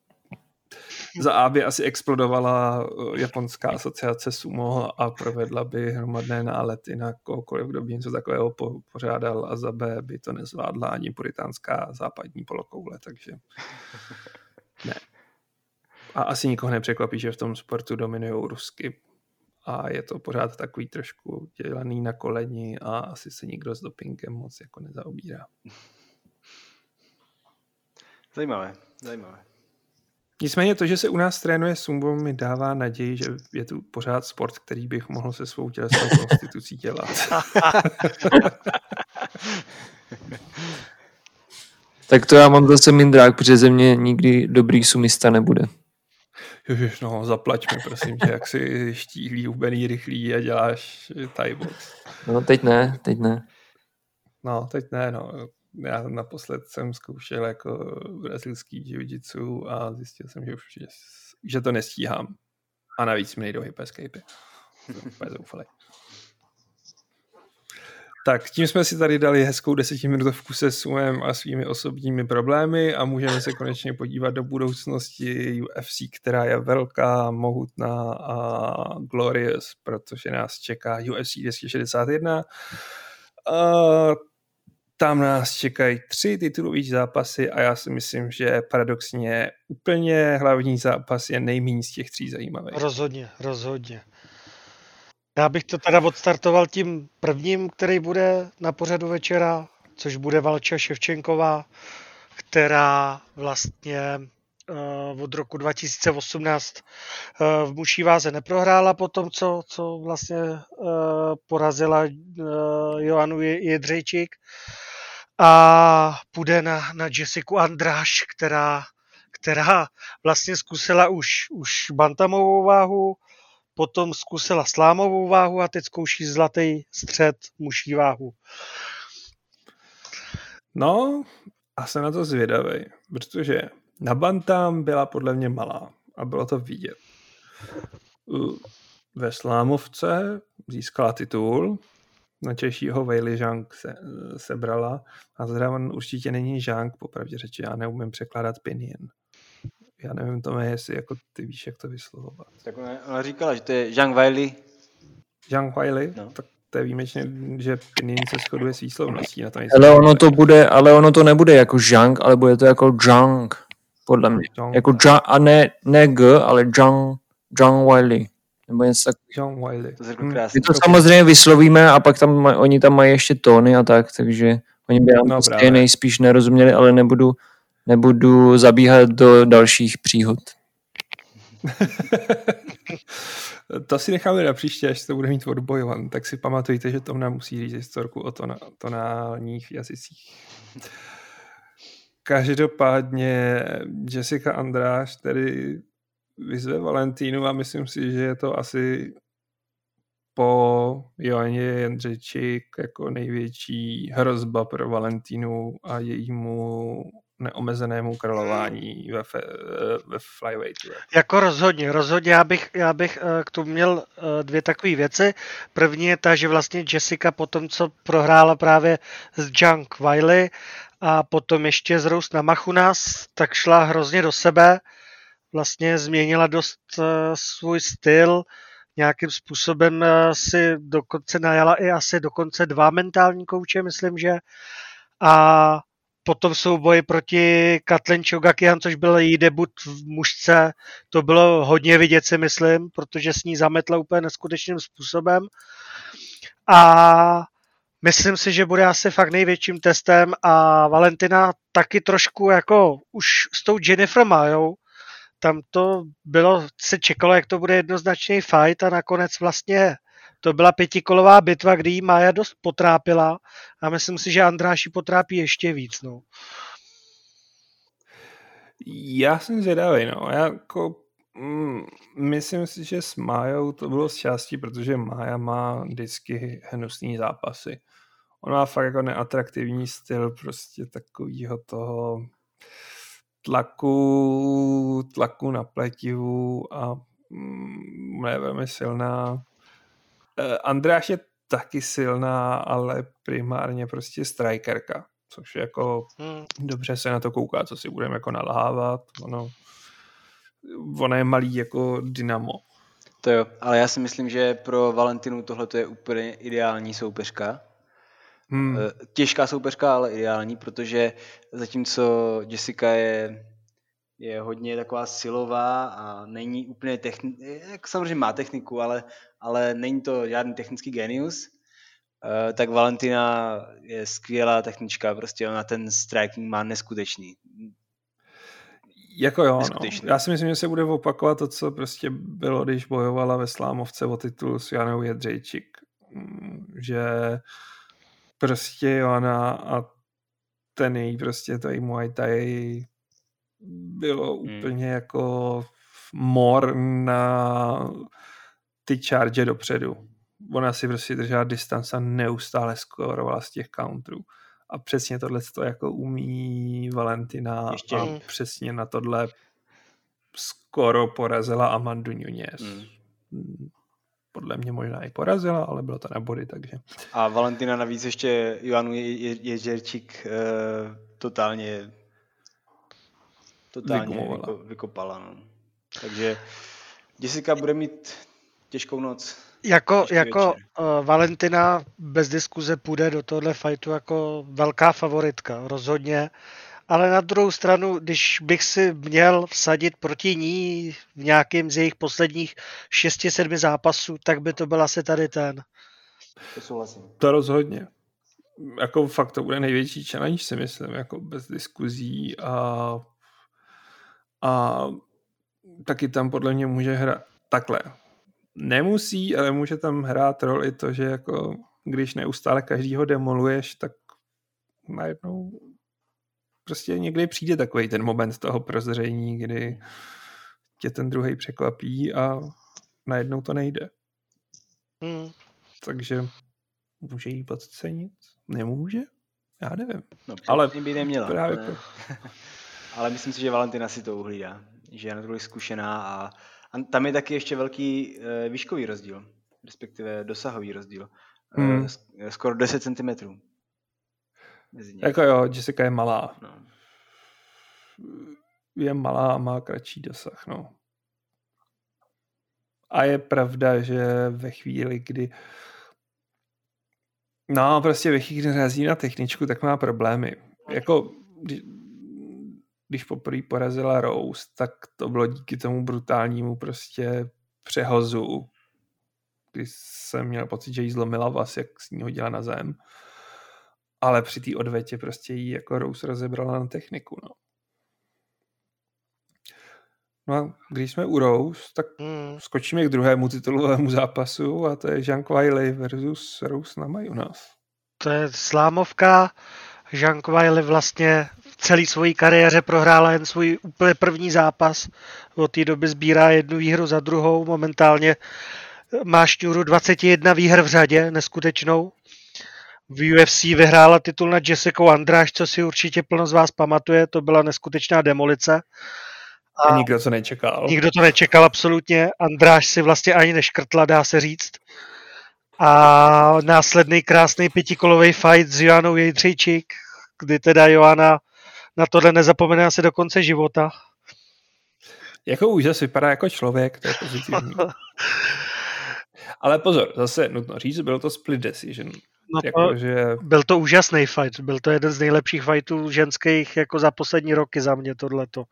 za A by asi explodovala eh, japonská asociace sumo a provedla by hromadné nálety na kohokoliv, kdo by něco takového pořádal a za B by to nezvládla ani puritánská západní polokoule, takže ne. A asi nikoho nepřekvapí, že v tom sportu dominují Rusky a je to pořád takový trošku dělaný na koleni a asi se nikdo s dopingem moc jako nezaobírá. Zajímavé, zajímavé. Nicméně to, že se u nás trénuje sumbo, mi dává naději, že je tu pořád sport, který bych mohl se svou tělesnou konstitucí dělat. tak to já mám zase mindrák, protože ze mě nikdy dobrý sumista nebude. Ježiš, no, zaplaťme, prosím tě, jak si štíhlý, hubený, rychlý a děláš Thai box. No, teď ne, teď ne. No, teď ne, no já naposled jsem zkoušel jako brazilský jiu a zjistil jsem, že už že, to nestíhám. A navíc mi nejdou hip escape. Tak tím jsme si tady dali hezkou desetiminutovku se Suem a svými osobními problémy a můžeme se konečně podívat do budoucnosti UFC, která je velká, mohutná a glorious, protože nás čeká UFC 261. A tam nás čekají tři titulové zápasy a já si myslím, že paradoxně úplně hlavní zápas je nejméně z těch tří zajímavý. Rozhodně, rozhodně. Já bych to teda odstartoval tím prvním, který bude na pořadu večera, což bude Valča Ševčenková, která vlastně uh, od roku 2018 uh, eh, v muší váze neprohrála po tom, co, co vlastně uh, porazila Joanu Jedřejčík. A půjde na, na Jessiku Andráš, která, která vlastně zkusila už, už bantamovou váhu, potom zkusila slámovou váhu a teď zkouší zlatý střed muší váhu. No, a jsem na to zvědavý, protože na bantam byla podle mě malá a bylo to vidět. Ve slámovce získala titul, na Češího Vejli Zhang se, sebrala a on určitě není Zhang, popravdě řeči, já neumím překládat Pinyin. Já nevím, to jestli jako ty víš, jak to vyslovovat. Tak ona, ona říkala, že to je Zhang Weili. Zhang Weili? No. Tak to je výjimečně, že Pinin se shoduje s výslovností na to Ale ono to bude, ale ono to nebude jako Zhang, ale bude to jako Zhang, podle mě. Zhang. Jako Zhang, a ne, ne G, ale Zhang, Zhang Wiley. Nebo něco tak. John Wiley. To, hmm. My to samozřejmě vyslovíme a pak tam maj, oni tam mají ještě tóny a tak, takže oni by nám no, prostě nejspíš nerozuměli, ale nebudu, nebudu zabíhat do dalších příhod. to si necháme na příště, až to bude mít odbojovan. Tak si pamatujte, že Tom nám musí říct historku o to tonálních jazycích. Každopádně Jessica Andráš tedy vyzve Valentínu a myslím si, že je to asi po Joaně Jendřičik jako největší hrozba pro Valentínu a jejímu neomezenému králování ve, ve flyweightu. Jako rozhodně, rozhodně. Já bych, já bych eh, k tomu měl eh, dvě takové věci. První je ta, že vlastně Jessica po tom, co prohrála právě s Junk Wiley a potom ještě z Rous na Machunas, tak šla hrozně do sebe. Vlastně změnila dost eh, svůj styl, nějakým způsobem si dokonce najala i asi dokonce dva mentální kouče, myslím, že. A potom souboji proti Katlin Chogakian, což byl její debut v mužce, to bylo hodně vidět si myslím, protože s ní zametla úplně neskutečným způsobem. A myslím si, že bude asi fakt největším testem a Valentina taky trošku jako už s tou Jennifer Majou, tam to bylo, se čekalo, jak to bude jednoznačný fight a nakonec vlastně to byla pětikolová bitva, kdy jí Maja dost potrápila a myslím si, že Andráši potrápí ještě víc. No. Já jsem zvědavý, no. Já jako, mm, myslím si, že s Májou to bylo z části, protože Mája má vždycky hnusný zápasy. Ona má fakt jako neatraktivní styl prostě takového toho tlaku, tlaku na pletivu a mm, je velmi silná. Eh, Andráš je taky silná, ale primárně prostě strikerka, což jako hmm. dobře se na to kouká, co si budeme jako nalhávat. Ono, ono je malý jako dynamo. To jo, ale já si myslím, že pro Valentinu tohle je úplně ideální soupeřka. Hmm. Eh, těžká soupeřka, ale ideální, protože zatímco Jessica je je hodně taková silová a není úplně technická, jako samozřejmě má techniku, ale, ale není to žádný technický genius, uh, tak Valentina je skvělá technička, prostě ona ten striking má neskutečný. Jako jo, no. já si myslím, že se bude opakovat to, co prostě bylo, když bojovala ve Slámovce o titul s Janou Jedřejčik. Mm, že prostě Joana a ten její prostě to její Muay Thai bylo hmm. úplně jako mor na ty charge dopředu. Ona si prostě držela distanc a neustále skorovala z těch counterů. A přesně tohle to jako umí Valentina Ještě. a přesně na tohle skoro porazila Amandu Nunez. Hmm. hmm. Podle mě možná i porazila, ale bylo to na body, takže. A Valentina navíc ještě Joanu Ježerčík je, uh, totálně totálně vyko, vykopala. No. Takže Jessica bude mít těžkou noc. Jako, jako uh, Valentina bez diskuze půjde do tohle fightu jako velká favoritka, rozhodně. Ale na druhou stranu, když bych si měl vsadit proti ní v nějakým z jejich posledních 6-7 zápasů, tak by to byl asi tady ten. To souhlasím. To rozhodně. Jako fakt to bude největší challenge, si myslím, jako bez diskuzí a a taky tam podle mě může hrát takhle. Nemusí, ale může tam hrát roli to, že jako když neustále každýho demoluješ, tak najednou prostě někdy přijde takový ten moment toho prozření, kdy tě ten druhý překvapí a najednou to nejde. Hmm. Takže může jí podcenit? Nemůže? Já nevím. No, ale by neměla. Právě ne? Ale myslím si, že Valentina si to uhlídá, že je natolik zkušená a, a tam je taky ještě velký e, výškový rozdíl, respektive dosahový rozdíl. Eh, hmm. E, skoro 10 cm. Jako jo, Jessica je malá. No. Je malá a má kratší dosah, no. A je pravda, že ve chvíli, kdy No, prostě ve chvíli, narazí na techničku, tak má problémy. Jako, když, poprvé porazila Rose, tak to bylo díky tomu brutálnímu prostě přehozu, kdy jsem měl pocit, že jí zlomila vás, jak s ní hodila na zem. Ale při té odvetě prostě jí jako Rose rozebrala na techniku, no. No a když jsme u Rose, tak hmm. skočíme k druhému titulovému zápasu a to je Jean Wiley versus Rose na Majunas. To je slámovka. Jean Wiley vlastně celé své kariéře prohrála jen svůj úplně první zápas. Od té doby sbírá jednu výhru za druhou. Momentálně má šňůru 21 výher v řadě, neskutečnou. V UFC vyhrála titul na Jessica Andráš, co si určitě plno z vás pamatuje, to byla neskutečná demolice. A, nikdo to nečekal. Nikdo to nečekal absolutně. Andráš si vlastně ani neškrtla, dá se říct. A následný krásný pětikolový fight s Joanou Jejdřejčík, kdy teda Joana na tohle nezapomene asi do konce života. Jako úžas vypadá jako člověk, to je pozitivní. Ale pozor, zase nutno říct, byl to split decision. No to, jako, že... Byl to úžasný fight, byl to jeden z nejlepších fightů ženských jako za poslední roky za mě tohleto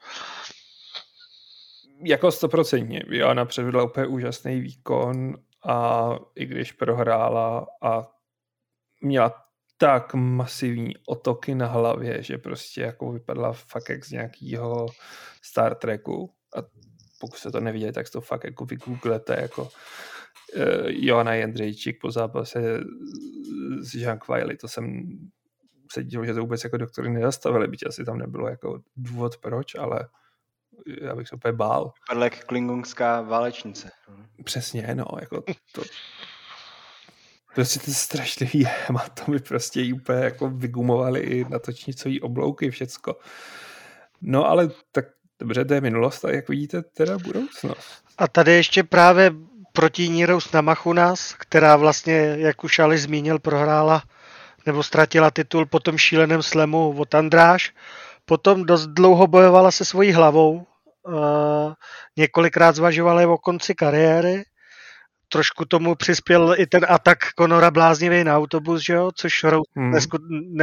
jako stoprocentně. Joana předvedla úplně úžasný výkon a i když prohrála a měla tak masivní otoky na hlavě, že prostě jako vypadla fakt jak z nějakého Star Treku a pokud se to neviděli, tak to fakt jako vygooglete jako uh, Joana Jendřejčík po zápase s Jean Quiley, to jsem se díval, že to vůbec jako doktory nezastavili, byť asi tam nebylo jako důvod proč, ale já bych se úplně bál. Vypadl jak klingonská válečnice. Přesně, no, jako to, prostě ty strašlivý hematomy prostě jí úplně jako vygumovali i natočnicový oblouky, všecko. No ale tak dobře, to je minulost a jak vidíte teda budoucnost. A tady ještě právě proti Nírous Namachunas, která vlastně, jak už Ali zmínil, prohrála nebo ztratila titul po tom šíleném slemu od Andráš. Potom dost dlouho bojovala se svojí hlavou, Uh, několikrát zvažovali o konci kariéry. Trošku tomu přispěl i ten atak Konora bláznivý na autobus, že jo? což Rose hmm. dnes,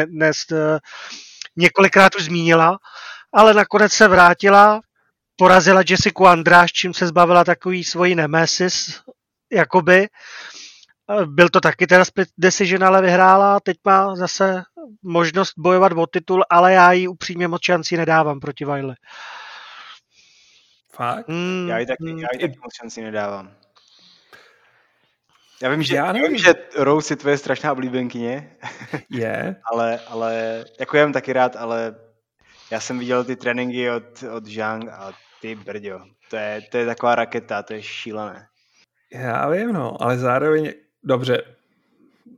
dnes uh, několikrát už zmínila, ale nakonec se vrátila, porazila Jessica Andráš, čím se zbavila takový svojí nemesis, jakoby. Byl to taky teda split decision, ale vyhrála. Teď má zase možnost bojovat o titul, ale já jí upřímně moc šancí nedávám proti Wiley. Fakt? Mm, já ji taky, mm, já jí taky moc šanci nedávám. Já vím, že, já, já vím, že Rose je tvoje strašná oblíbenkyně. Je. ale, ale, jako já taky rád, ale já jsem viděl ty tréninky od, od Zhang a ty brďo, to je, to je taková raketa, to je šílené. Já vím, no, ale zároveň, dobře,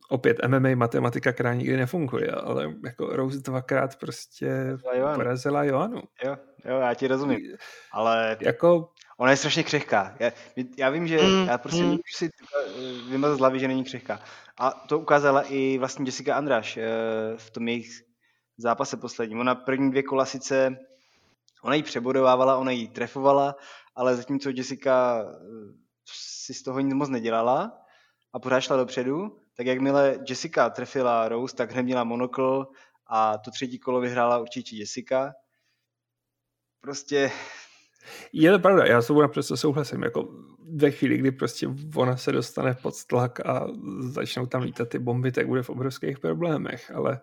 opět MMA matematika, která nikdy nefunguje, ale jako Rose dvakrát prostě porazila Joanu. Jo, jo, já ti rozumím, ale jako... ona je strašně křehká. Já, já vím, že mm, já prostě mm. si eh, vymazat z hlavy, že není křehká. A to ukázala i vlastně Jessica Andráš eh, v tom jejich zápase posledním. Ona první dvě kola sice, ona ji přebodovávala, ona ji trefovala, ale zatímco Jessica eh, si z toho nic moc nedělala a pořád šla dopředu, tak jakmile Jessica trefila Rose, tak hned měla monokl a to třetí kolo vyhrála určitě Jessica. Prostě... Je to pravda, já s tobou naprosto souhlasím. Jako ve chvíli, kdy prostě ona se dostane pod tlak a začnou tam lítat ty bomby, tak bude v obrovských problémech, ale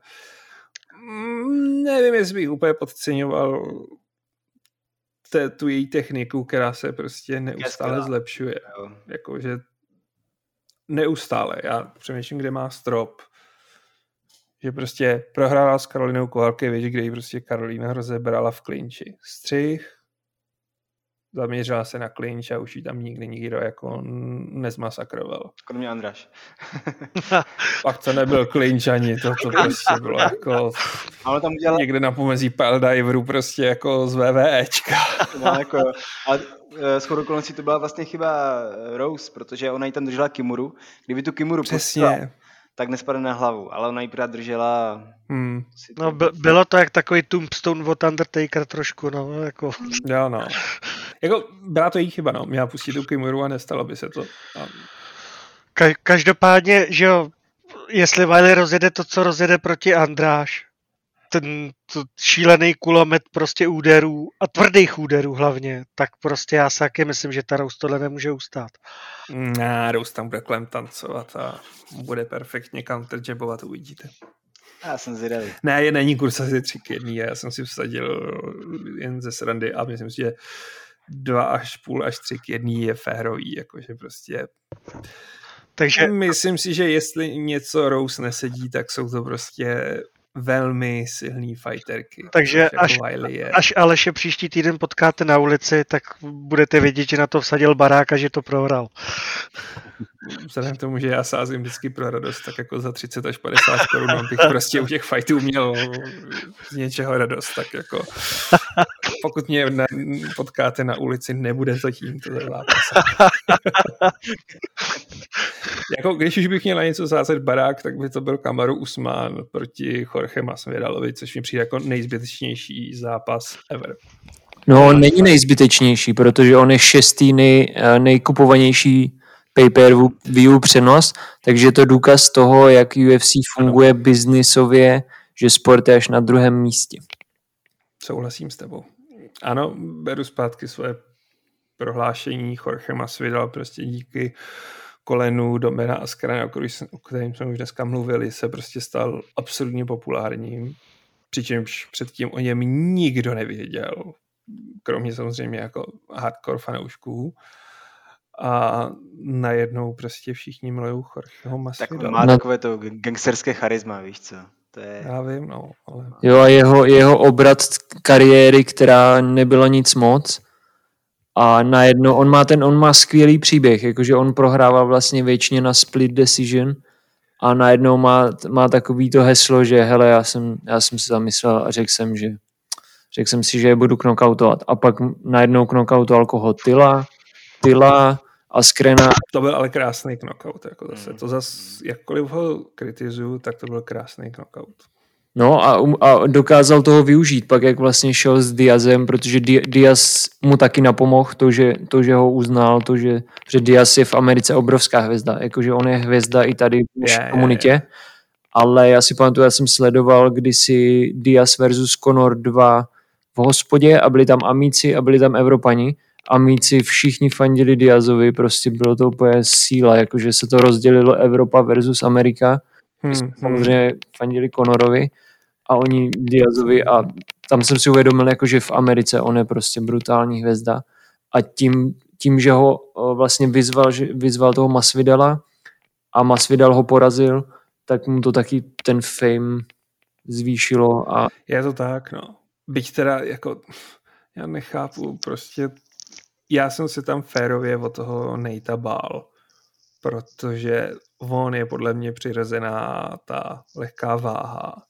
mm, nevím, jestli bych úplně podceňoval te, tu její techniku, která se prostě neustále zlepšuje. Jakože neustále. Já přemýšlím, kde má strop. Že prostě prohrála s Karolinou Kovalkevič, kde ji prostě Karolina rozebrala v klinči. Střih, zaměřila se na klinč a už ji tam nikdy nikdo jako nezmasakroval. Kromě Andraš. Pak to nebyl klinč ani, to, to prostě bylo jako ale tam udělala... někde na pomezí Peldiveru prostě jako z VVEčka. no, jako, ale Eh, shodou okolností to byla vlastně chyba eh, Rose, protože ona ji tam držela Kimuru. Kdyby tu Kimuru Přesně. Postala, tak nespadne na hlavu, ale ona ji právě držela. Hmm. No, by, bylo to jak takový tombstone od Undertaker trošku, no, jako. Jo, no. Jako, byla to její chyba, no. Měla pustit tu Kimuru a nestalo by se to. A... Ka- každopádně, že jo, jestli Wiley rozjede to, co rozjede proti Andráš, ten to šílený kulomet prostě úderů a tvrdých úderů hlavně, tak prostě já si taky myslím, že ta Rose tohle nemůže ustát. Ne, Rose tam bude kolem tancovat a bude perfektně counterjabovat, uvidíte. Já jsem zvědavý. Ne, je není kurz asi tři k jedný, já jsem si vsadil jen ze srandy a myslím si, že dva až půl až tři k jedný je férový, jakože prostě takže... Myslím si, že jestli něco Rose nesedí, tak jsou to prostě velmi silný fighterky. Takže jako až, až Aleše příští týden potkáte na ulici, tak budete vědět, že na to vsadil barák a že to prohrál. Vzhledem k tomu, že já sázím vždycky pro radost, tak jako za 30 až 50 korun bych prostě u těch fightů měl z něčeho radost, tak jako pokud mě na, potkáte na ulici, nebude to tímto zápasem. jako když už bych měl na něco sázet barák, tak by to byl Kamaru Usman proti Jorge Masvidalovi, což mi přijde jako nejzbytečnější zápas ever. No, on není nejzbytečnější, protože on je šestý nej, eh, nejkupovanější pay-per-view přenos, takže je to důkaz toho, jak UFC funguje biznisově, že sport je až na druhém místě. Souhlasím s tebou. Ano, beru zpátky svoje prohlášení. Jorge Masvidal prostě díky kolenu Domena Askara, o kterém jsme už dneska mluvili, se prostě stal absolutně populárním. Přičemž předtím o něm nikdo nevěděl, kromě samozřejmě jako hardcore fanoušků a najednou prostě všichni milují Jorgeho Masvidala. Tak má no. takové to gangsterské charisma, víš co? To je... Já vím, no. Ale... Jo a jeho, jeho obrat kariéry, která nebyla nic moc a najednou on má ten, on má skvělý příběh, jakože on prohrával vlastně většině na split decision a najednou má, má takový to heslo, že hele, já jsem, já jsem si zamyslel a řekl jsem, že řekl jsem si, že je budu knockoutovat a pak najednou knockoutoval koho? Tyla, Tyla, a Skrena. To byl ale krásný knockout, jako zase. To zase, jakkoliv ho kritizuju, tak to byl krásný knockout. No a, um, a dokázal toho využít, pak jak vlastně šel s Diazem, protože Diaz mu taky napomohl to, že, to, že ho uznal, to, že, že Diaz je v Americe obrovská hvězda, jakože on je hvězda i tady v naší komunitě, je, je. ale já si pamatuju, já jsem sledoval kdysi Diaz versus Conor 2 v hospodě a byli tam Amici a byli tam Evropani Amici všichni fandili Diazovi, prostě bylo to úplně síla, jakože se to rozdělilo Evropa versus Amerika. Hmm, hmm. samozřejmě fandili Conorovi a oni Diazovi a tam jsem si uvědomil, jakože v Americe on je prostě brutální hvězda a tím, tím že ho vlastně vyzval, že vyzval toho Masvidala a Masvidal ho porazil, tak mu to taky ten fame zvýšilo. A... Je to tak, no. Byť teda jako já nechápu prostě já jsem se tam férově od toho Nejta bál, protože on je podle mě přirozená ta lehká váha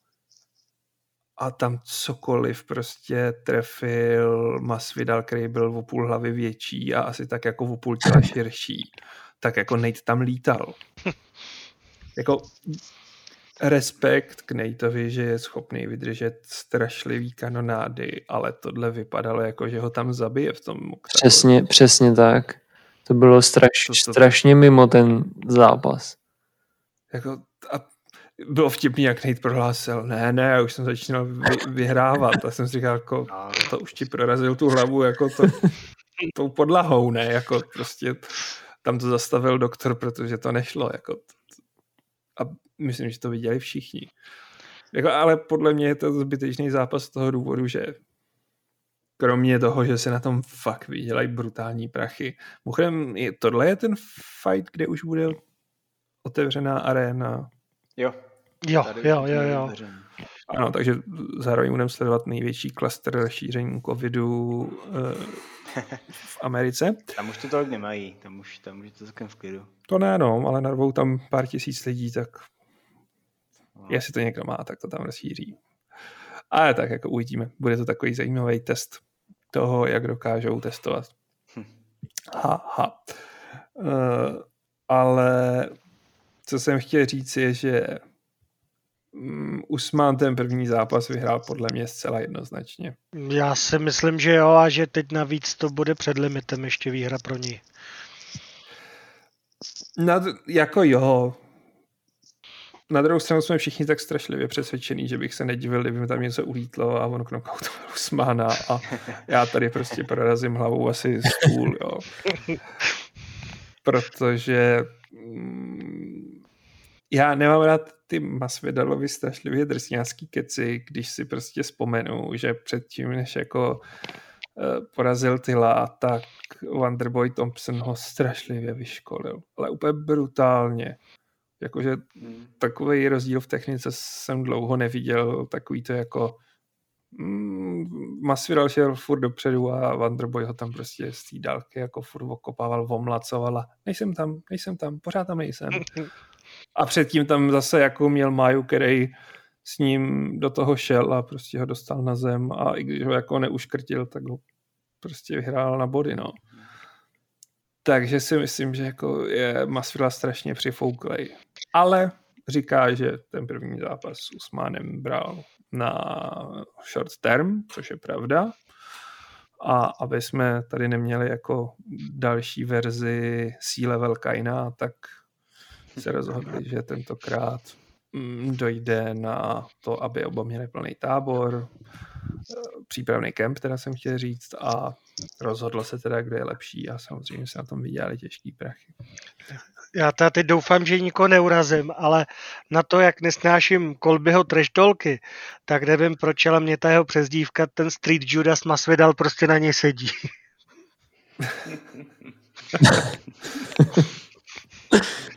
a tam cokoliv prostě trefil Masvidal, který byl o půl hlavy větší a asi tak jako o půl těla širší, tak jako Nate tam lítal. Jako respekt k Nateovi, že je schopný vydržet strašlivý kanonády, ale tohle vypadalo jako, že ho tam zabije v tom oktanu. Přesně, přesně tak. To bylo straš, to, to, strašně mimo ten zápas. Jako, a bylo vtipný, jak Nate prohlásil, ne, ne, já už jsem začínal vy, vyhrávat. A jsem si říkal, jako, to už ti prorazil tu hlavu jako to, tou podlahou, ne, jako prostě tam to zastavil doktor, protože to nešlo, jako a myslím, že to viděli všichni. Jako, ale podle mě je to zbytečný zápas z toho důvodu, že kromě toho, že se na tom fakt vydělají brutální prachy. Mimochodem, je, tohle je ten fight, kde už bude otevřená arena. Jo. Jo, jo, jo, jo. Ano, takže zároveň budeme sledovat největší klaster šíření covidu eh, v Americe. Tam už to tolik nemají, tam už, tam už je to celkem v klidu. To ne, no, ale narvou tam pár tisíc lidí, tak. Jestli to někdo má, tak to tam rozšíří. Ale tak jako uvidíme. Bude to takový zajímavý test toho, jak dokážou testovat. Hm. Ha, ha. Uh, ale co jsem chtěl říct je, že um, Usman ten první zápas vyhrál podle mě zcela jednoznačně. Já si myslím, že jo a že teď navíc to bude před limitem ještě výhra pro ní. No, jako jo. Na druhou stranu jsme všichni tak strašlivě přesvědčení, že bych se nedivil, kdyby mi tam něco ulítlo a on knockoutoval Usmána a já tady prostě prorazím hlavou asi stůl, jo. Protože mm, já nemám rád ty Masvidalovi strašlivě drsňácký keci, když si prostě vzpomenu, že předtím, než jako uh, porazil Tyla, tak Wonderboy Thompson ho strašlivě vyškolil. Ale úplně brutálně. Jakože hmm. takový rozdíl v technice jsem dlouho neviděl, takový to jako mm, Masvidal šel furt dopředu a Wonderboy ho tam prostě z té dálky jako furt okopával, omlacoval a nejsem tam, nejsem tam, pořád tam nejsem. A předtím tam zase jako měl Maju, který s ním do toho šel a prostě ho dostal na zem a i když ho jako neuškrtil, tak ho prostě vyhrál na body, no. Takže si myslím, že jako je Masvidal strašně přifouklej. Ale říká, že ten první zápas s Usmánem bral na short term, což je pravda. A aby jsme tady neměli jako další verzi C-level Kaina, tak se rozhodli, že tentokrát mm, dojde na to, aby oba měli plný tábor, přípravný kemp, teda jsem chtěl říct, a rozhodlo se teda, kdo je lepší a samozřejmě se na tom vydělali těžký prachy. Já teda teď doufám, že nikoho neurazím, ale na to, jak nesnáším Kolbyho treštolky, tak nevím, proč, ale mě ta jeho přezdívka, ten Street Judas Masvidal prostě na něj sedí.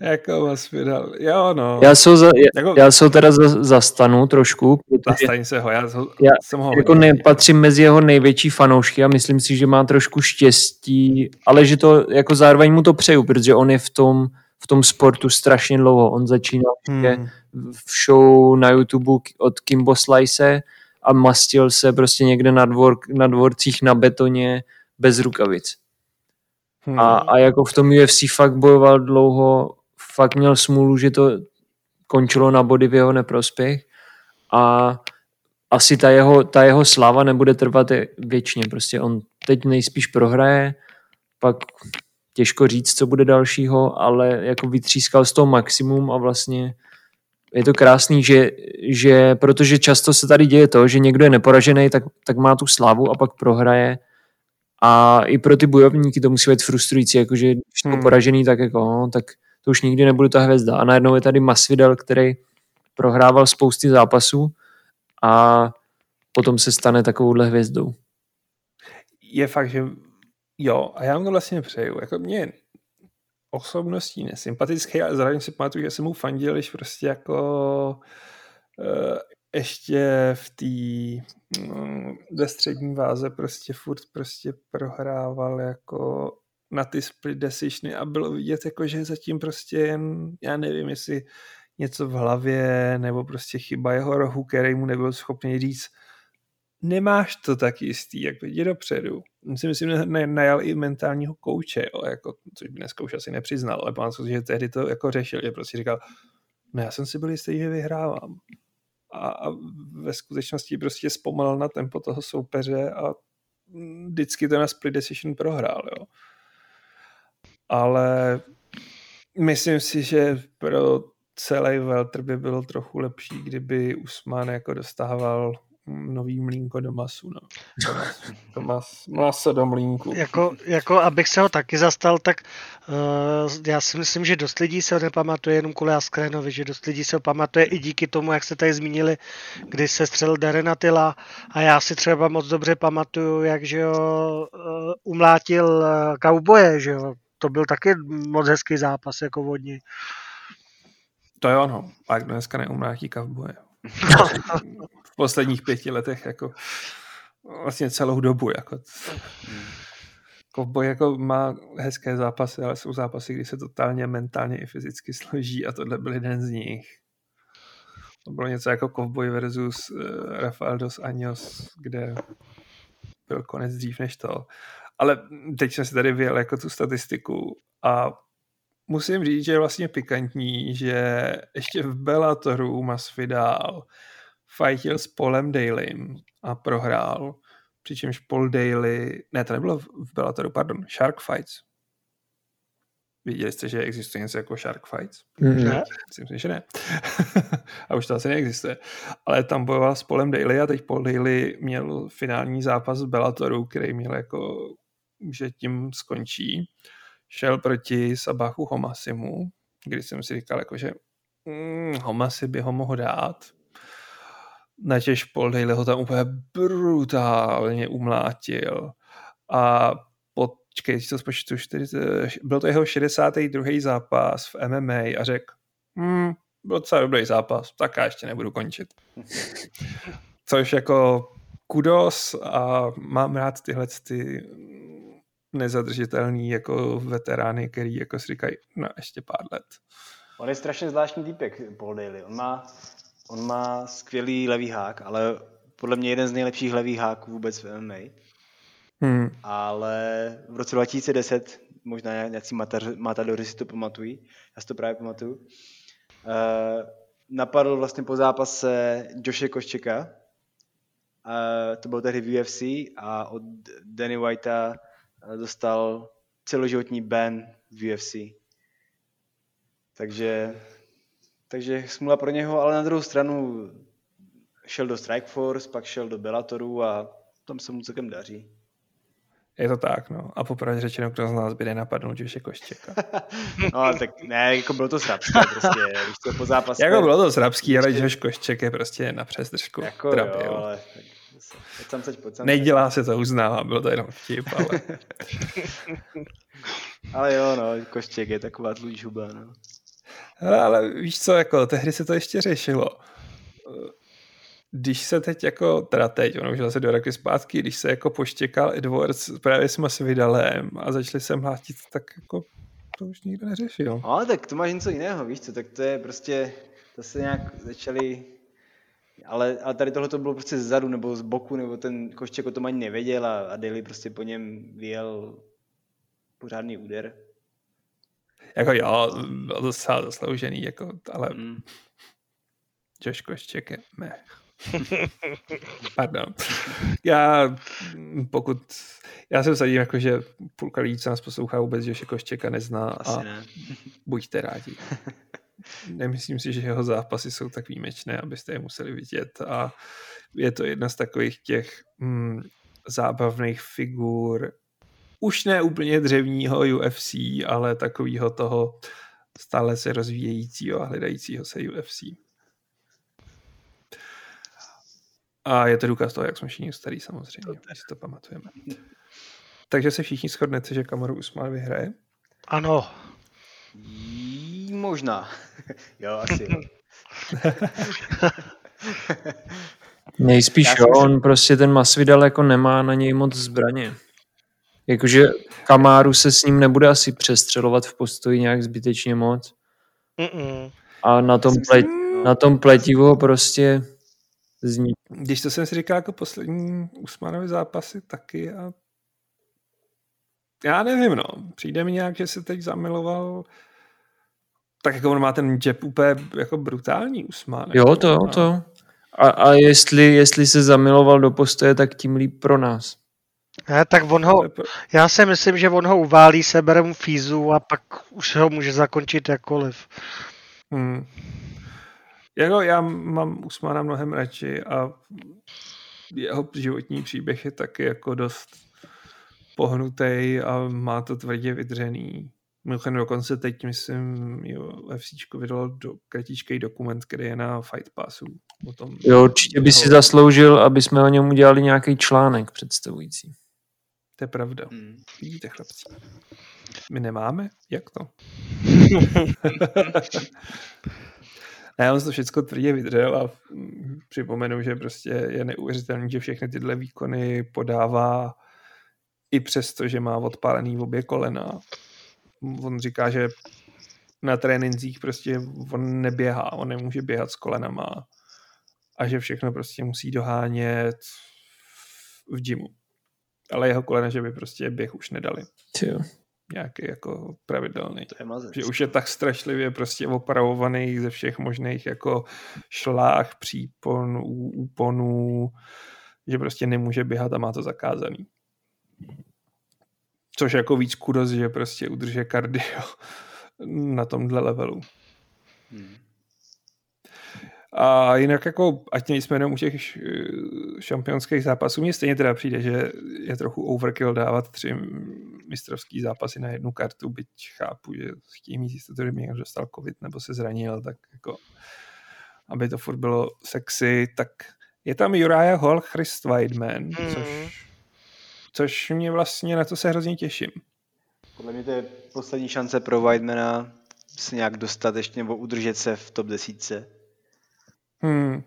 jako Masvidal. Jo, no. Já se, za, já, jako, já se teda za, zastanu trošku. Zastaň se ho, já, ho, já jsem ho jako nepatřím mezi jeho největší fanoušky a myslím si, že má trošku štěstí, ale že to jako zároveň mu to přeju, protože on je v tom, v tom sportu strašně dlouho. On začínal hmm. v show na YouTube od Kimbo Slice a mastil se prostě někde na, dvor, na dvorcích na betoně bez rukavic. Hmm. A, a jako v tom UFC fakt bojoval dlouho, fakt měl smůlu, že to končilo na body v jeho neprospěch a asi ta jeho, ta jeho sláva nebude trvat věčně. Prostě on teď nejspíš prohraje, pak těžko říct, co bude dalšího, ale jako vytřískal z toho maximum a vlastně je to krásný, že, že protože často se tady děje to, že někdo je neporažený, tak, tak má tu slávu a pak prohraje a i pro ty bojovníky to musí být frustrující, jakože když hmm. poražený, tak jako, no, tak to už nikdy nebudu ta hvězda. A najednou je tady Masvidal, který prohrával spousty zápasů a potom se stane takovouhle hvězdou. Je fakt, že jo, a já mu to vlastně přeju. Jako mě osobností nesympatický, ale zároveň si pamatuju, že jsem mu fandil, když prostě jako uh, ještě v té no, ve střední váze prostě furt prostě prohrával jako na ty split decisiony a bylo vidět, jako, že zatím prostě jen, já nevím, jestli něco v hlavě, nebo prostě chyba jeho rohu, který mu nebyl schopný říct, nemáš to tak jistý, jak jdi dopředu. Myslím, myslím, že najal i mentálního kouče, jo, jako, což by dneska už asi nepřiznal, ale pamatuju že tehdy to jako řešil, že prostě říkal, no já jsem si byl jistý, že vyhrávám. A, a ve skutečnosti prostě zpomalil na tempo toho soupeře a vždycky to na split decision prohrál, jo. Ale myslím si, že pro celý Welter by bylo trochu lepší, kdyby Usman jako dostával nový mlínko do masu, no. Do, mas, maso do mlínku. Jako, jako, abych se ho taky zastal, tak uh, já si myslím, že dost lidí se ho nepamatuje jenom kvůli Askrénovi, že dost lidí se ho pamatuje i díky tomu, jak se tady zmínili, kdy se střelil Darren Attila a já si třeba moc dobře pamatuju, jak že ho uh, umlátil uh, kauboje, že jo, to byl taky moc hezký zápas jako vodní. To je ono. A dneska neumrátí kavboje. v posledních pěti letech jako vlastně celou dobu. Jako. Kovboj jako má hezké zápasy, ale jsou zápasy, kdy se totálně mentálně i fyzicky složí a tohle byl jeden z nich. To bylo něco jako Kovboj versus uh, Rafael dos Anjos, kde byl konec dřív než to. Ale teď jsem si tady vyjel jako tu statistiku a musím říct, že je vlastně pikantní, že ještě v Bellatoru Masvidal fightil s Polem Dailym a prohrál, přičemž Paul Daly, ne, to nebylo v Bellatoru, pardon, Shark Fights. Viděli jste, že existuje něco jako Shark Fights? Ne. Myslím, že ne. a už to asi neexistuje. Ale tam bojoval s Polem Daly a teď Paul Daly měl finální zápas v Bellatoru, který měl jako, že tím skončí. Šel proti Sabachu Homasimu, kdy jsem si říkal, jako, že mm, Homasi by ho mohl dát. Načež Paul Daly ho tam úplně brutálně umlátil. A počkej, to spočtu, 40, byl to jeho 62. zápas v MMA a řekl, hmm, byl docela dobrý zápas, tak já ještě nebudu končit. Což jako kudos a mám rád tyhle ty nezadržitelný jako veterány, který jako si říkají, no ještě pár let. On je strašně zvláštní týpek, Paul Daly. On má, on má skvělý levý hák, ale podle mě jeden z nejlepších levých háků vůbec v MMA. Hmm. Ale v roce 2010, možná nějací matadory si to pamatují, já si to právě pamatuju, uh, napadl vlastně po zápase Joshe Koščeka, uh, to bylo tehdy v UFC a od Danny Whitea eh, dostal celoživotní ban v UFC. Takže, takže smula pro něho, ale na druhou stranu šel do Strikeforce, pak šel do Bellatoru a tam se mu celkem daří. Je to tak, no. A popravdě řečeno, kdo z nás by nenapadnul Joše Koščeka. no, tak ne, jako bylo to srabské, prostě, když to po zápase... Jako bylo to srabský, ale Josh Košček je prostě na přestržku. Jako Trabil. jo, ale... Pojď sem, pojď sem, Nedělá se to, uznává, bylo to jenom vtip, ale... ale jo, no, Košček je taková tlůj žuba, no. Ale, ale víš co, jako tehdy se to ještě řešilo když se teď jako, teda teď, ono už zase do roky zpátky, když se jako poštěkal Edwards právě s Masvidalem a začali se mlátit, tak jako to už nikdo neřešil. No, tak to máš něco jiného, víš co, tak to je prostě, to se nějak začali, ale, ale tady tohle to bylo prostě zadu nebo z boku, nebo ten Koštěk o tom ani nevěděl a, a Daly prostě po něm vyjel pořádný úder. Jako jo, bylo to docela zasloužený, jako, ale mm. Josh Koštěk je mech. Pardon. Já, pokud, já se vsadím, jako, že půlka lidí, co nás poslouchá, vůbec že Koščeka nezná Asi a ne. buďte rádi. Nemyslím si, že jeho zápasy jsou tak výjimečné, abyste je museli vidět a je to jedna z takových těch mm, zábavných figur, už ne úplně dřevního UFC, ale takového toho stále se rozvíjejícího a hledajícího se UFC. A je to důkaz toho, jak jsme všichni starý samozřejmě, to si to pamatujeme. Takže se všichni shodnete, že Kamaru Usman vyhraje? Ano. Možná. jo, asi jo. Nejspíš jo, on prostě ten Masvidal jako nemá na něj moc zbraně. Jakože Kamáru se s ním nebude asi přestřelovat v postoji nějak zbytečně moc. Mm-mm. A na tom, ple, na tom pletivu prostě zní. Když to jsem si říkal jako poslední Usmanovi zápasy taky a já nevím, no. Přijde mi nějak, že se teď zamiloval tak jako on má ten jab úplně jako brutální Usman. Jo, to, jo, to. A, a jestli, jestli se zamiloval do postoje, tak tím líp pro nás. Ne, tak on ho, já si myslím, že on ho uválí, sebere mu fízu a pak už ho může zakončit jakkoliv. Hmm. Jako já mám Usmana mnohem radši a jeho životní příběh je taky jako dost pohnutý a má to tvrdě vydřený. Mimochodem dokonce teď, myslím, jo, FCčko vydalo do, kratičký dokument, který je na Fight Passu. O tom, jo, určitě by si zasloužil, aby jsme o něm udělali nějaký článek představující. To je pravda. Hmm. Vidíte, chlapci. My nemáme? Jak to? Ne, on to všechno tvrdě vydřel a připomenu, že prostě je neuvěřitelný, že všechny tyhle výkony podává i přesto, že má odpálený v obě kolena. On říká, že na trénincích prostě on neběhá, on nemůže běhat s kolenama a že všechno prostě musí dohánět v gymu. Ale jeho kolena, že by prostě běh už nedali. Tio nějaký jako pravidelný. To je mazec. Že už je tak strašlivě prostě opravovaný ze všech možných jako šlách, příponů, úponů, že prostě nemůže běhat a má to zakázaný. Což jako víc kudos, že prostě udrže kardio na tomhle levelu. Hmm. A jinak jako, ať nejsme jenom u těch šampionských zápasů, mně stejně teda přijde, že je trochu overkill dávat tři mistrovský zápasy na jednu kartu, byť chápu, že chtějí mít jistotu, že někdo dostal covid nebo se zranil, tak jako aby to furt bylo sexy, tak je tam Uriah Hall, Chris Weidman, mm. což, což mě vlastně na to se hrozně těším. Podle mě to je poslední šance pro Weidmana se nějak dostat ještě nebo udržet se v top desítce. Hmm,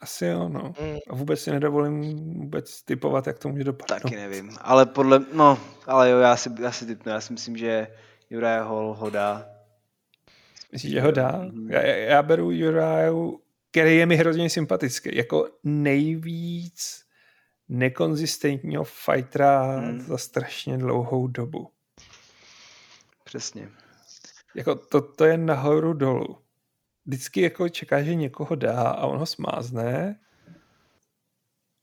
asi jo, no. Hmm. A vůbec si nedovolím vůbec typovat, jak to může dopadnout. Taky nevím, ale podle, no, ale jo, já si, já si typnu, já si myslím, že Uriah Hall ho dá. Myslíš, že ho dá? Hmm. Já, já beru Uriah, který je mi hrozně sympatický, jako nejvíc nekonzistentního fightera hmm. za strašně dlouhou dobu. Přesně. Jako to, to je nahoru dolů vždycky jako čeká, že někoho dá a on ho smázne.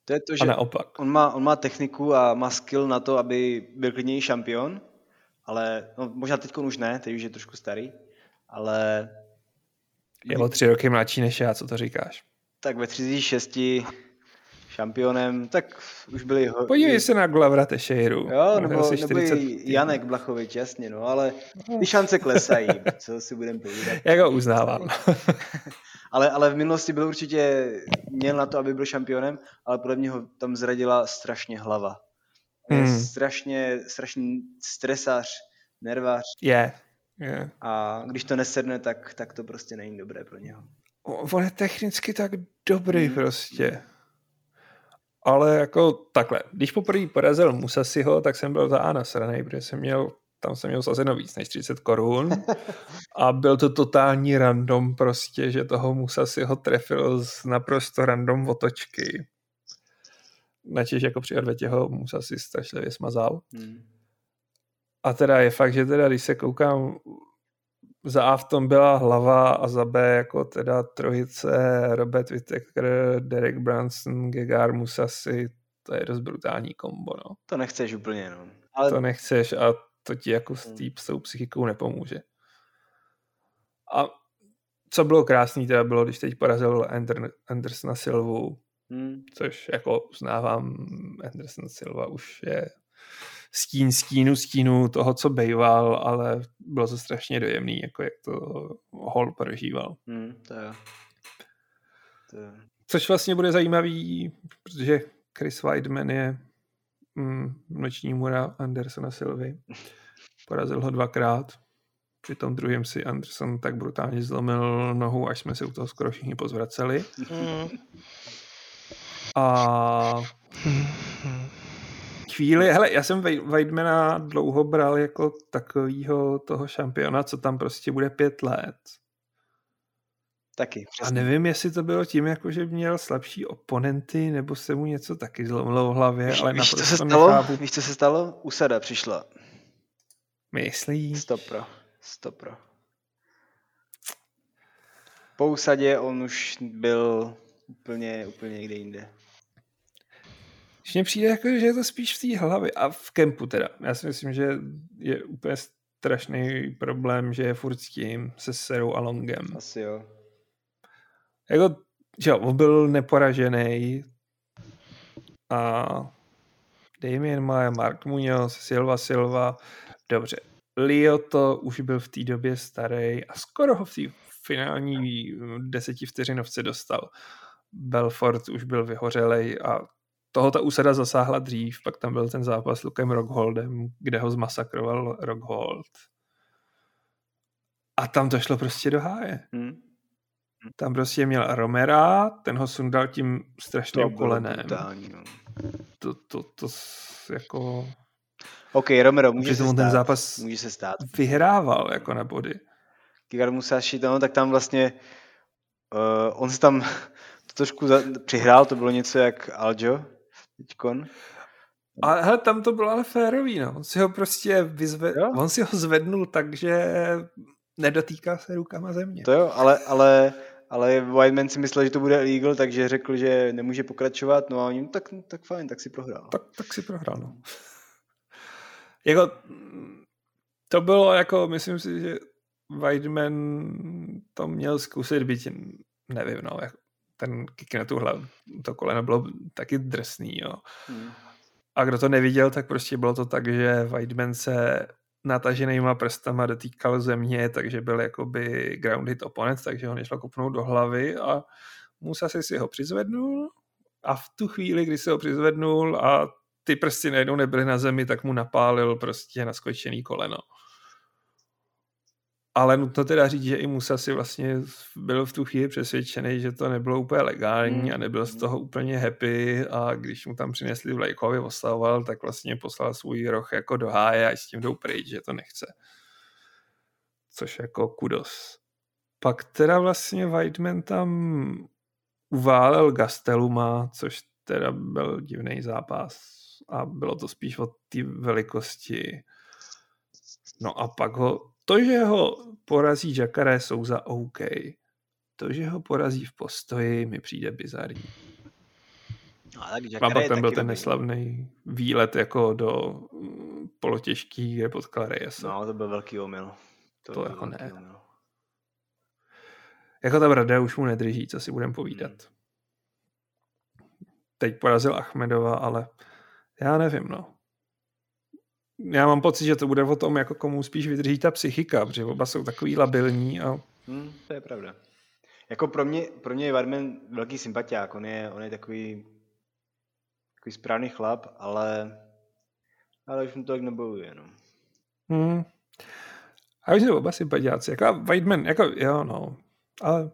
To je to, že a naopak. On má, on má techniku a má skill na to, aby byl klidněji šampion, ale no, možná teď už ne, teď už je trošku starý, ale... Je o tři roky mladší než já, co to říkáš? Tak ve 36 šampionem, tak už byli... Ho... Podívej se na Glavra Tešejru. Jo, nebo, 40... nebo i Janek Blachovič, jasně, no, ale ty šance klesají, co si budeme povídat. Já ho uznávám. ale, ale v minulosti byl určitě, měl na to, aby byl šampionem, ale podle mě ho tam zradila strašně hlava. Je hmm. strašně, strašný stresář, nervář. Je. Yeah. Yeah. A když to nesedne, tak, tak to prostě není dobré pro něho. On je technicky tak dobrý hmm. prostě ale jako takhle, když poprvé porazil Musasiho, tak jsem byl za A nasranej, protože jsem měl, tam jsem měl sazeno víc než 30 korun a byl to totální random prostě, že toho Musasiho trefil z naprosto random otočky. Načež jako při odvetě ho Musasi strašlivě smazal. Hmm. A teda je fakt, že teda když se koukám za A v tom byla hlava a za B jako teda trojice Robert Whittaker, Derek Branson, Gegar Musasi, to je dost brutální kombo, no. To nechceš úplně, no. Ale... To nechceš a to ti jako s, tý, s tou psychikou nepomůže. A co bylo krásný teda bylo, když teď porazil Ander, Andersona Silvu, hmm. což jako uznávám, Anderson Silva už je stín stínu stínu toho, co bejval, ale bylo to strašně dojemný, jako jak to Hall prožíval. Hmm, to je. To je. Což vlastně bude zajímavý, protože Chris Weidman je mm, noční mura Andersona Silvy. Porazil ho dvakrát. Při tom druhém si Anderson tak brutálně zlomil nohu, až jsme se u toho skoro všichni pozvraceli. Hmm. A chvíli, hele, já jsem Weidmana dlouho bral jako takovýho toho šampiona, co tam prostě bude pět let. Taky, přesně. A nevím, jestli to bylo tím, jako že měl slabší oponenty, nebo se mu něco taky zlomilo v hlavě, víš, ale víš, co se stalo? Nechápu. Víš, co se stalo? Usada přišla. Myslíš? Stopro. Stopro. Po usadě on už byl úplně, úplně někde jinde. Když mně přijde, jako, že je to spíš v té hlavě a v kempu teda. Já si myslím, že je úplně strašný problém, že je furt s tím, se Serou a Longem. Asi jo. Jako, že jo, on byl neporažený a Damien Maia, Mark Munoz, Silva Silva, dobře. Leo to už byl v té době starý a skoro ho v té finální deseti vteřinovce dostal. Belfort už byl vyhořelej a toho ta úsada zasáhla dřív, pak tam byl ten zápas s Lukem Rockholdem, kde ho zmasakroval Rockhold. A tam to šlo prostě do háje. Hmm. Tam prostě měl Romera, ten ho sundal tím strašným kolenem. Brutální, no. To, to, to, jako... OK, Romero, může se, stát. ten zápas může se stát. vyhrával jako na body. Kigar Musashi, no, tak tam vlastně uh, on se tam to trošku za, přihrál, to bylo něco jak Aljo, teďkon. A hele, tam to bylo ale férový, no. On si ho prostě vyzve... on si ho zvednul tak, že nedotýká se rukama země. To jo, ale, ale, ale Whiteman si myslel, že to bude legal, takže řekl, že nemůže pokračovat, no a oni, tak, tak fajn, tak si prohrál. Tak, tak si prohrál, no. jako to bylo jako, myslím si, že Weidman to měl zkusit, být, nevím, no, jako ten kick na tu hlavu, to koleno bylo taky drsný, jo. Hmm. A kdo to neviděl, tak prostě bylo to tak, že Weidman se nataženýma prstama dotýkal země, takže byl jakoby grounded opponent, takže ho nešlo kopnout do hlavy a Musa si ho přizvednul a v tu chvíli, kdy se ho přizvednul a ty prsty najednou nebyly na zemi, tak mu napálil prostě naskočený koleno. Ale nutno teda říct, že i Musa si vlastně byl v tu chvíli přesvědčený, že to nebylo úplně legální a nebyl z toho úplně happy a když mu tam přinesli Vlajkovi oslavoval, tak vlastně poslal svůj roh jako do háje a s tím jdou pryč, že to nechce. Což jako kudos. Pak teda vlastně Weidman tam uválel Gasteluma, což teda byl divný zápas a bylo to spíš od té velikosti. No a pak ho to, že ho porazí Jacare Souza OK. To, že ho porazí v postoji, mi přijde bizarní. No, tak a pak tam byl ten neslavný výlet jako do mm, polotěžký, kde potkal Reyes. No, to byl velký omyl. To, to jako ne. Omyl. Jako ta brada už mu nedrží, co si budem povídat. Hmm. Teď porazil Achmedova, ale já nevím, no já mám pocit, že to bude o tom, jako komu spíš vydrží ta psychika, protože oba jsou takový labilní. A... Hmm, to je pravda. Jako pro mě, pro mě je Varmen velký sympatiák, on je, on je takový, takový správný chlap, ale, ale už mu to tak nebojuje, no. Hmm. A už jsou oba sympatiáci, jako Weidman, jako jo, no, ale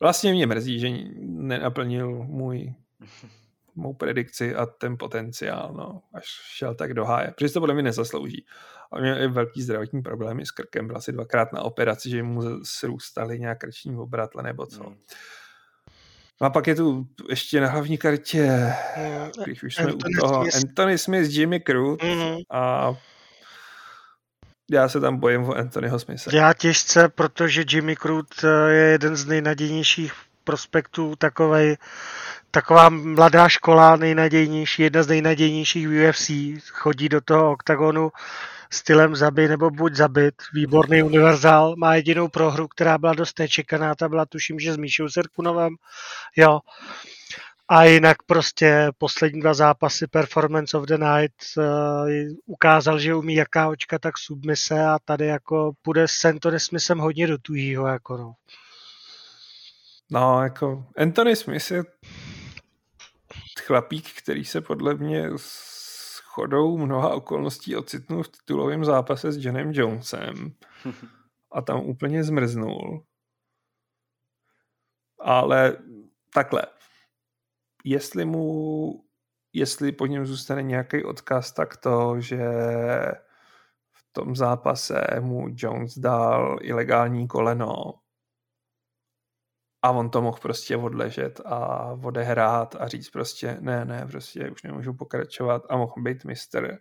vlastně mě mrzí, že nenaplnil můj mou predikci a ten potenciál, no, až šel tak do háje. Protože to podle mě nezaslouží. A měl i velký zdravotní problémy s krkem, byl asi dvakrát na operaci, že mu srůstaly nějak krční obratle nebo co. Hmm. A pak je tu ještě na hlavní kartě, když už jsme Anthony u toho, Smith. Anthony Smith, Jimmy Cruz mm-hmm. a já se tam bojím o Anthonyho Smitha. Já těžce, protože Jimmy Cruz je jeden z nejnadějnějších prospektů takovej taková mladá škola, nejnadějnější, jedna z nejnadějnějších v UFC, chodí do toho oktagonu stylem zabit nebo buď zabit. Výborný univerzál, má jedinou prohru, která byla dost nečekaná, ta byla tuším, že s Míšou Serkunovem, jo. A jinak prostě poslední dva zápasy Performance of the Night uh, ukázal, že umí jaká očka, tak submise a tady jako půjde s Anthony Smithem hodně do tuhýho, jako no. No, jako Anthony Smith je chlapík, který se podle mě s chodou mnoha okolností ocitnul v titulovém zápase s Janem Jonesem a tam úplně zmrznul. Ale takhle, jestli mu, jestli po něm zůstane nějaký odkaz, tak to, že v tom zápase mu Jones dal ilegální koleno a on to mohl prostě odležet a odehrát a říct prostě ne, ne, prostě už nemůžu pokračovat a mohl být mistr.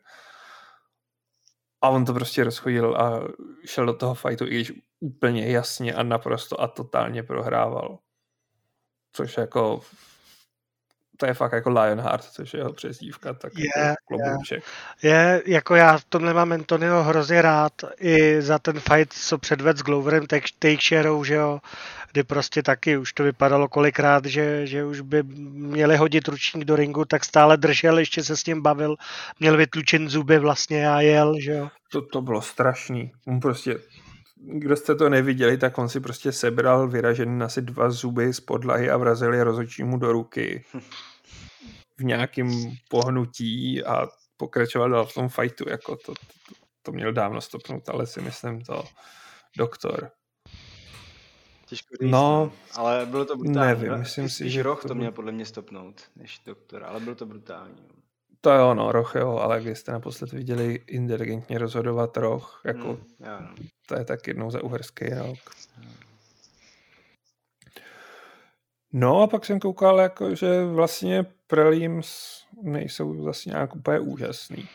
A on to prostě rozchodil a šel do toho fightu, i když úplně jasně a naprosto a totálně prohrával. Což jako to je fakt jako Lionheart, což je jeho přezdívka, tak je, jako klobouček. Je, je, jako já v tomhle mám Antonio hrozně rád i za ten fight, co předved s Gloverem Teixeirou, že jo, kdy prostě taky už to vypadalo kolikrát, že, že už by měli hodit ručník do ringu, tak stále držel, ještě se s ním bavil, měl vytlučen zuby vlastně a jel, že jo. To, to bylo strašný. On prostě kdo jste to neviděli, tak on si prostě sebral vyražený asi dva zuby z podlahy a vrazil je rozhodčímu do ruky v nějakém pohnutí a pokračoval dál v tom fightu, jako to, to, to měl dávno stopnout, ale si myslím to doktor. Těžko říct, no, no, ale bylo to brutální. Nevím, myslím si, že Roch to, to měl podle mě stopnout, než doktor, ale bylo to brutální. To jo, no, Roch jo, ale když jste naposled viděli inteligentně rozhodovat Roch, jako hmm, jo, no. to je tak jednou za uherský rok. No a pak jsem koukal, jako, že vlastně prelims nejsou zase nějak úplně úžasný.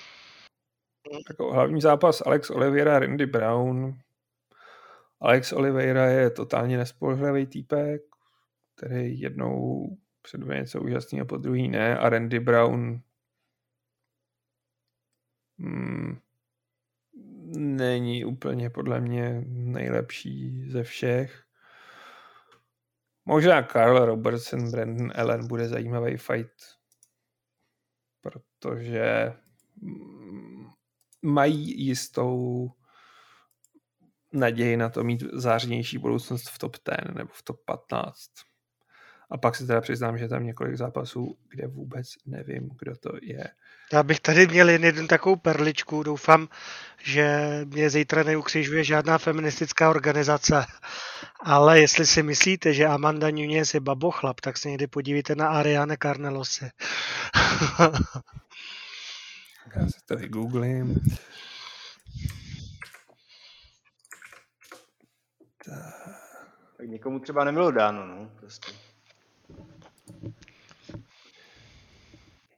Jako hlavní zápas Alex Oliveira, Randy Brown. Alex Oliveira je totálně nespolehlivý týpek, který jednou předvede něco úžasného, po druhý ne. A Randy Brown hmm, není úplně podle mě nejlepší ze všech. Možná Carl Robertson, Brandon Allen bude zajímavý fight, protože mají jistou naději na to mít zářnější budoucnost v top 10 nebo v top 15. A pak se teda přiznám, že tam několik zápasů, kde vůbec nevím, kdo to je. Já bych tady měl jen jednu takovou perličku. Doufám, že mě zítra neukřižuje žádná feministická organizace. Ale jestli si myslíte, že Amanda Nunes je babochlap, tak se někdy podívejte na Ariane Carnelose. Já se to vygooglím. Tak někomu třeba nebylo dáno, no, prostě.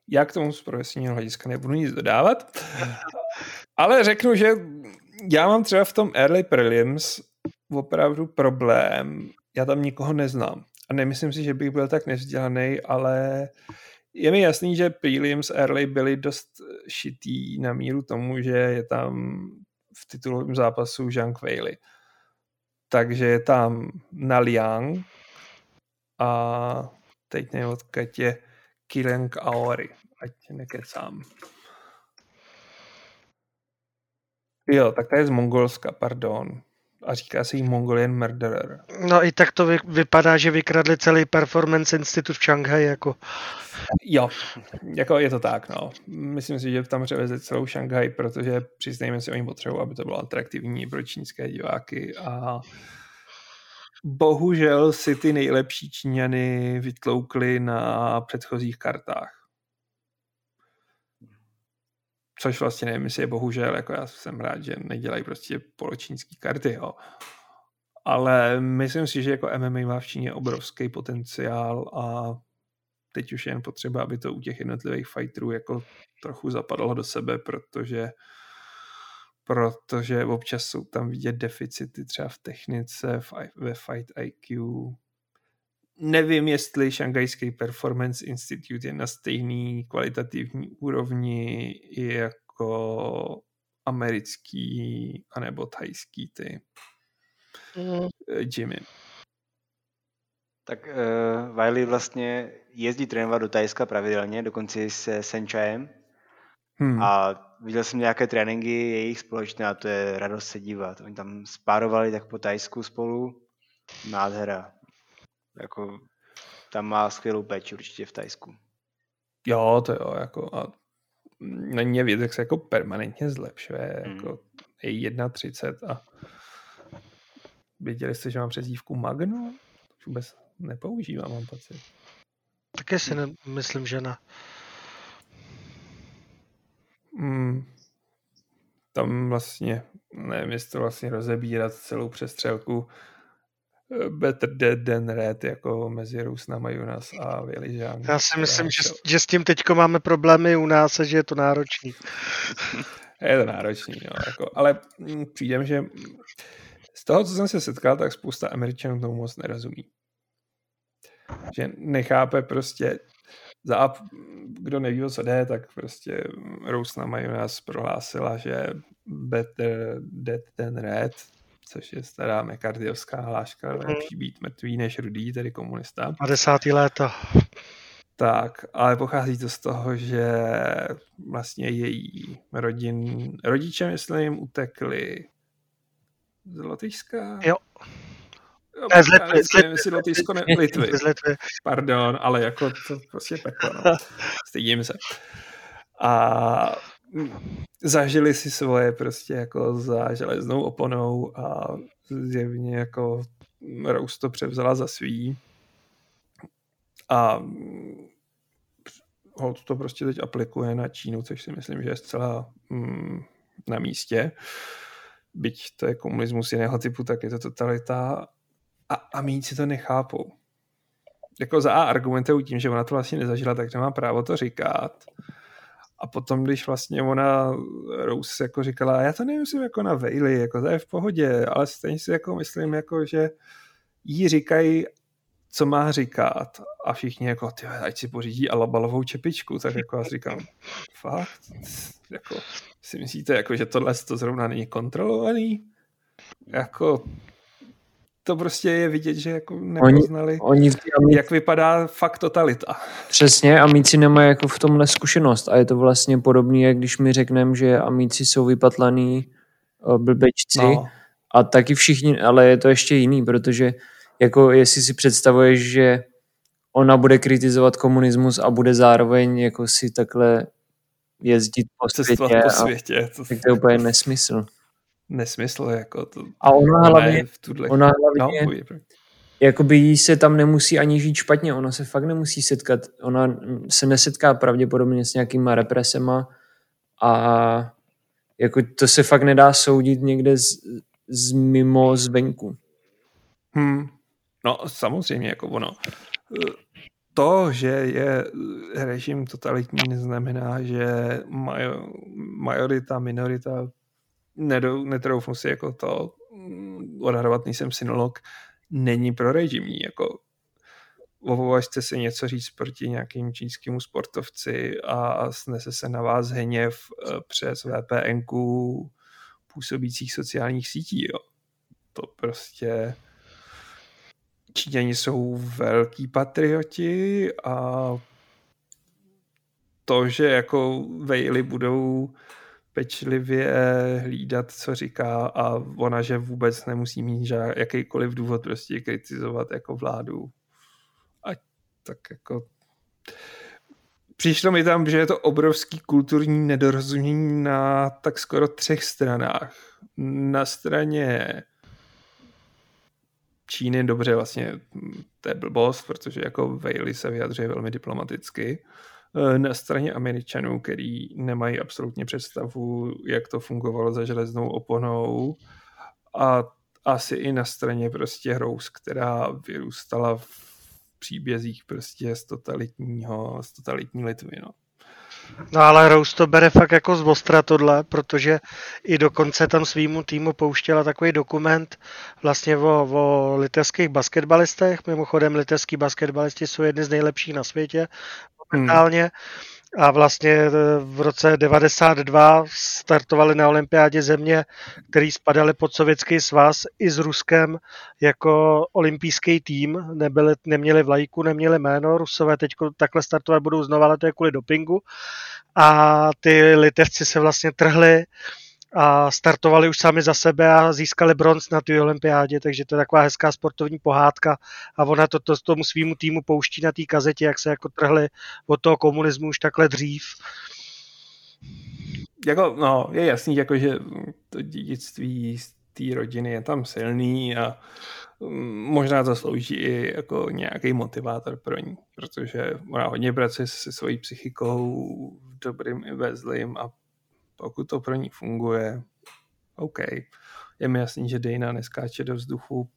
Já k tomu z profesního hlediska nebudu nic dodávat, ale řeknu, že já mám třeba v tom Early Prelims opravdu problém. Já tam nikoho neznám. A nemyslím si, že bych byl tak nevzdělaný, ale je mi jasný, že prelims early byly dost šitý na míru tomu, že je tam v titulovém zápasu Jean Quayle. Takže je tam Naliang a teď je Kileng Aori, ať nekecám. Jo, tak to je z Mongolska, pardon. A říká se jí Mongolian Murderer. No i tak to vy, vypadá, že vykradli celý Performance Institute v Šanghaji. Jako. Jo, jako je to tak, no. Myslím si, že tam převezli celou Šanghaj, protože přiznejme si, oni potřebují, aby to bylo atraktivní pro čínské diváky a bohužel si ty nejlepší Číňany vytloukli na předchozích kartách. Což vlastně nevím, jestli je bohužel, jako já jsem rád, že nedělají prostě poločínský karty, jo. Ale myslím si, že jako MMA má v Číně obrovský potenciál a teď už je jen potřeba, aby to u těch jednotlivých fighterů jako trochu zapadlo do sebe, protože protože občas jsou tam vidět deficity třeba v technice, ve Fight IQ. Nevím, jestli Šanghajský Performance Institute je na stejný kvalitativní úrovni jako americký anebo thajský ty mm. Jimmy. Tak uh, Wiley vlastně jezdí trénovat do Tajska pravidelně, dokonce se Senchaem. Hmm. A viděl jsem nějaké tréninky jejich společné a to je radost se dívat. Oni tam spárovali tak po Tajsku spolu. Nádhera. Jako, tam má skvělou péči určitě v Tajsku. Jo, to jo, jako a není je věc, jak se jako permanentně zlepšuje, hmm. jako je 1.30 a viděli jste, že mám přezdívku Magno? Vůbec nepoužívám, mám pocit. Také si nemyslím, že na Mm, tam vlastně, nevím, jestli to vlastně rozebírat celou přestřelku eh, Better Dead than Red jako mezi Rusnama Junas a Viližán. Já si myslím, že, že s tím teďko máme problémy u nás a že je to náročný. je to náročný, no, jako, ale mm, přijdem, že z toho, co jsem se setkal, tak spousta Američanů tomu moc nerozumí. Že nechápe prostě za kdo neví, co jde, tak prostě Rose na Majonas prohlásila, že better dead than red, což je stará mekardiovská hláška, mm. lepší být mrtvý než rudý, tedy komunista. 50. léta. Tak, ale pochází to z toho, že vlastně její rodin, rodiče, myslím, utekli z Lotyšska. Jo. Ne, z Litvy. Z Litvy. Lotyšsko, ne, Litvy. Litvy. Pardon, ale jako to prostě peklo, no. Stydím se. A zažili si svoje prostě jako za železnou oponou a zjevně jako Rose to převzala za svý. A Holt to prostě teď aplikuje na Čínu, což si myslím, že je zcela mm, na místě. Byť to je komunismus jiného typu, tak je to totalita a, a méně si to nechápou. Jako za A argumentují tím, že ona to vlastně nezažila, tak nemá právo to říkat. A potom, když vlastně ona Rose jako říkala, já to nemyslím jako na Vejly, jako to je v pohodě, ale stejně si jako myslím, jako že jí říkají co má říkat a všichni jako, ty, ať si pořídí alabalovou čepičku, tak jako já říkám, fakt, jako, si myslíte, jako, že tohle to zrovna není kontrolovaný? Jako, to prostě je vidět, že jako nepoznali, oni, oni jak vypadá fakt totalita. Přesně, amici nemají jako v tomhle zkušenost a je to vlastně podobné, jak když mi řekneme, že amici jsou vypatlaný eh, blbečci no. a taky všichni, ale je to ještě jiný, protože jako jestli si představuješ, že ona bude kritizovat komunismus a bude zároveň jako si takhle jezdit po světě, po světě. A, to... tak to je úplně nesmysl nesmysl. Jako to, a ona hlavně, v tuhle... ona hlavně no, jakoby jí se tam nemusí ani žít špatně, ona se fakt nemusí setkat, ona se nesetká pravděpodobně s nějakýma represema a jako to se fakt nedá soudit někde z, z mimo zvenku. Hmm. No samozřejmě, jako ono. To, že je režim totalitní, neznamená, že majorita, minorita netroufnu si jako to mm, odhadovat, nejsem synolog, není pro režimní, jako ovovažte si něco říct proti nějakým čínskému sportovci a snese se na vás hněv eh, přes VPN působících sociálních sítí. Jo. To prostě Číňani jsou velký patrioti a to, že jako Vejly budou pečlivě hlídat, co říká a ona, že vůbec nemusí mít žád, jakýkoliv důvod prostě kritizovat jako vládu. A tak jako přišlo mi tam, že je to obrovský kulturní nedorozumění na tak skoro třech stranách. Na straně Číny dobře vlastně to je blbost, protože jako Vejli se vyjadřuje velmi diplomaticky. Eh, na straně Američanů, který nemají absolutně představu, jak to fungovalo za železnou oponou a asi i na straně prostě Hrous, která vyrůstala v příbězích prostě z totalitního, z totalitní Litvy, no. No ale Rose to bere fakt jako z ostra tohle, protože i dokonce tam svýmu týmu pouštěla takový dokument vlastně o, o litevských basketbalistech. Mimochodem litevský basketbalisti jsou jedni z nejlepších na světě momentálně. Hmm. A vlastně e, v roce 92 startovali na olympiádě země, který spadaly pod sovětský svaz i s Ruskem jako olympijský tým. Nebyli, neměli vlajku, neměli jméno. Rusové teď takhle startovat budou znova, ale to je kvůli dopingu. A ty litevci se vlastně trhli a startovali už sami za sebe a získali bronz na té olympiádě, takže to je taková hezká sportovní pohádka a ona to, to tomu svýmu týmu pouští na té kazetě, jak se jako trhli od toho komunismu už takhle dřív. Jako, no, je jasný, jako, že to dědictví z té rodiny je tam silný a mm, možná to slouží i jako nějaký motivátor pro ní, protože ona hodně pracuje se svojí psychikou v dobrým i ve zlým a pokud to pro ní funguje, OK. Je mi jasný, že Dana neskáče do vzduchu,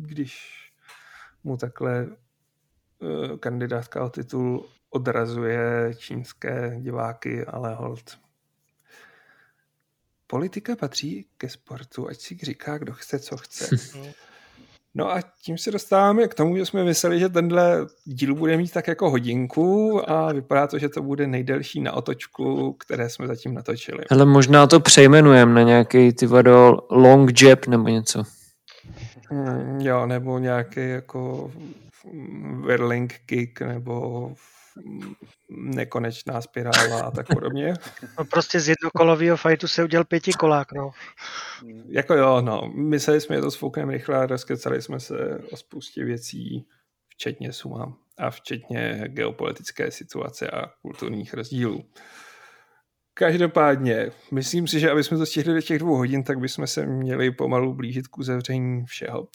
když mu takhle uh, kandidátka o titul odrazuje čínské diváky, ale hold. Politika patří ke sportu, ať si říká, kdo chce, co chce. No a tím se dostáváme k tomu, že jsme mysleli, že tenhle díl bude mít tak jako hodinku a vypadá to, že to bude nejdelší na otočku, které jsme zatím natočili. Ale možná to přejmenujeme na nějaký ty vado long jab nebo něco. Hmm, jo, nebo nějaký jako whirling kick nebo nekonečná spirála a tak podobně. No prostě z jednokolového fajtu se udělal pětikolák, no. Jako jo, no. Mysleli jsme, že to sfoukneme rychle a rozkecali jsme se o spoustě věcí, včetně suma a včetně geopolitické situace a kulturních rozdílů. Každopádně, myslím si, že aby jsme to stihli do těch dvou hodin, tak bychom se měli pomalu blížit k uzavření všeho.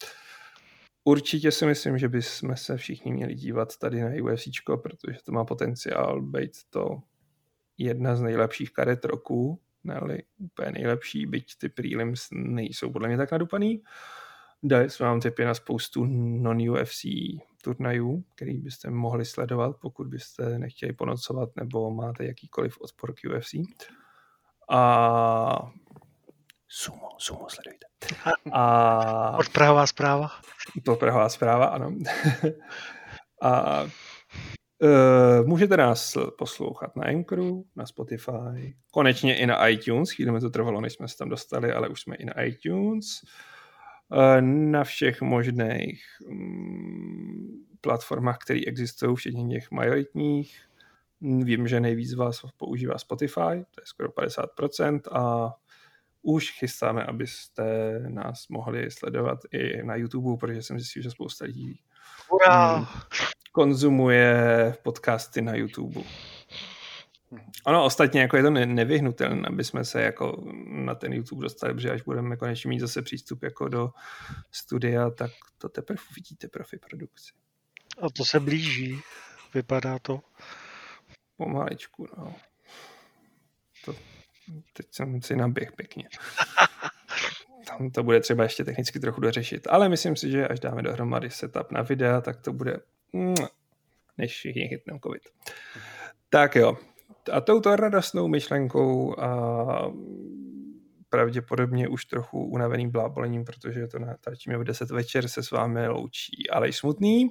Určitě si myslím, že bychom se všichni měli dívat tady na UFC, protože to má potenciál být to jedna z nejlepších karet roku, ne úplně nejlepší, byť ty prelims nejsou podle mě tak nadupaný. Dali jsme vám typy na spoustu non-UFC turnajů, který byste mohli sledovat, pokud byste nechtěli ponocovat nebo máte jakýkoliv odpor k UFC. A Sumo, sumo sledujte. A... Podprahová zpráva. Podprahová zpráva, ano. a Uh, můžete nás poslouchat na Anchoru, na Spotify, konečně i na iTunes, chvíli mi to trvalo, než jsme se tam dostali, ale už jsme i na iTunes, uh, na všech možných um, platformách, které existují, včetně těch majoritních. Vím, že nejvíc z vás používá Spotify, to je skoro 50%, a už chystáme, abyste nás mohli sledovat i na YouTube, protože jsem zjistil, že spousta lidí Ura konzumuje podcasty na YouTube. Ono ostatně jako je to nevyhnutelné, aby jsme se jako na ten YouTube dostali, protože až budeme konečně mít zase přístup jako do studia, tak to teprve uvidíte profi produkci. A to se blíží, vypadá to. Pomaličku, no. To, teď jsem si naběh pěkně. Tam to bude třeba ještě technicky trochu dořešit, ale myslím si, že až dáme dohromady setup na videa, tak to bude než všichni chytnou covid. Tak jo. A touto radostnou myšlenkou a pravděpodobně už trochu unaveným blábolením, protože to natáčíme v 10 večer, se s vámi loučí Alej Smutný.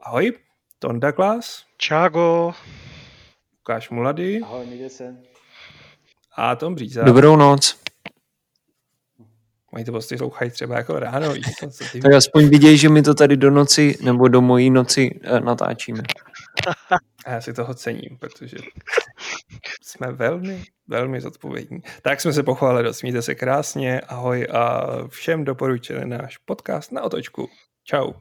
Ahoj, Tonda Klas. Čágo. Lukáš Mulady. Ahoj, mějte se. A Tom Bříza. Dobrou noc. Oni to prostě slouchají třeba jako ráno. Víš, co ty tak aspoň vidějí, že my to tady do noci nebo do mojí noci eh, natáčíme. A já si toho cením, protože jsme velmi, velmi zodpovědní. Tak jsme se pochválili, smíte se krásně, ahoj a všem doporučili náš podcast na otočku. Čau.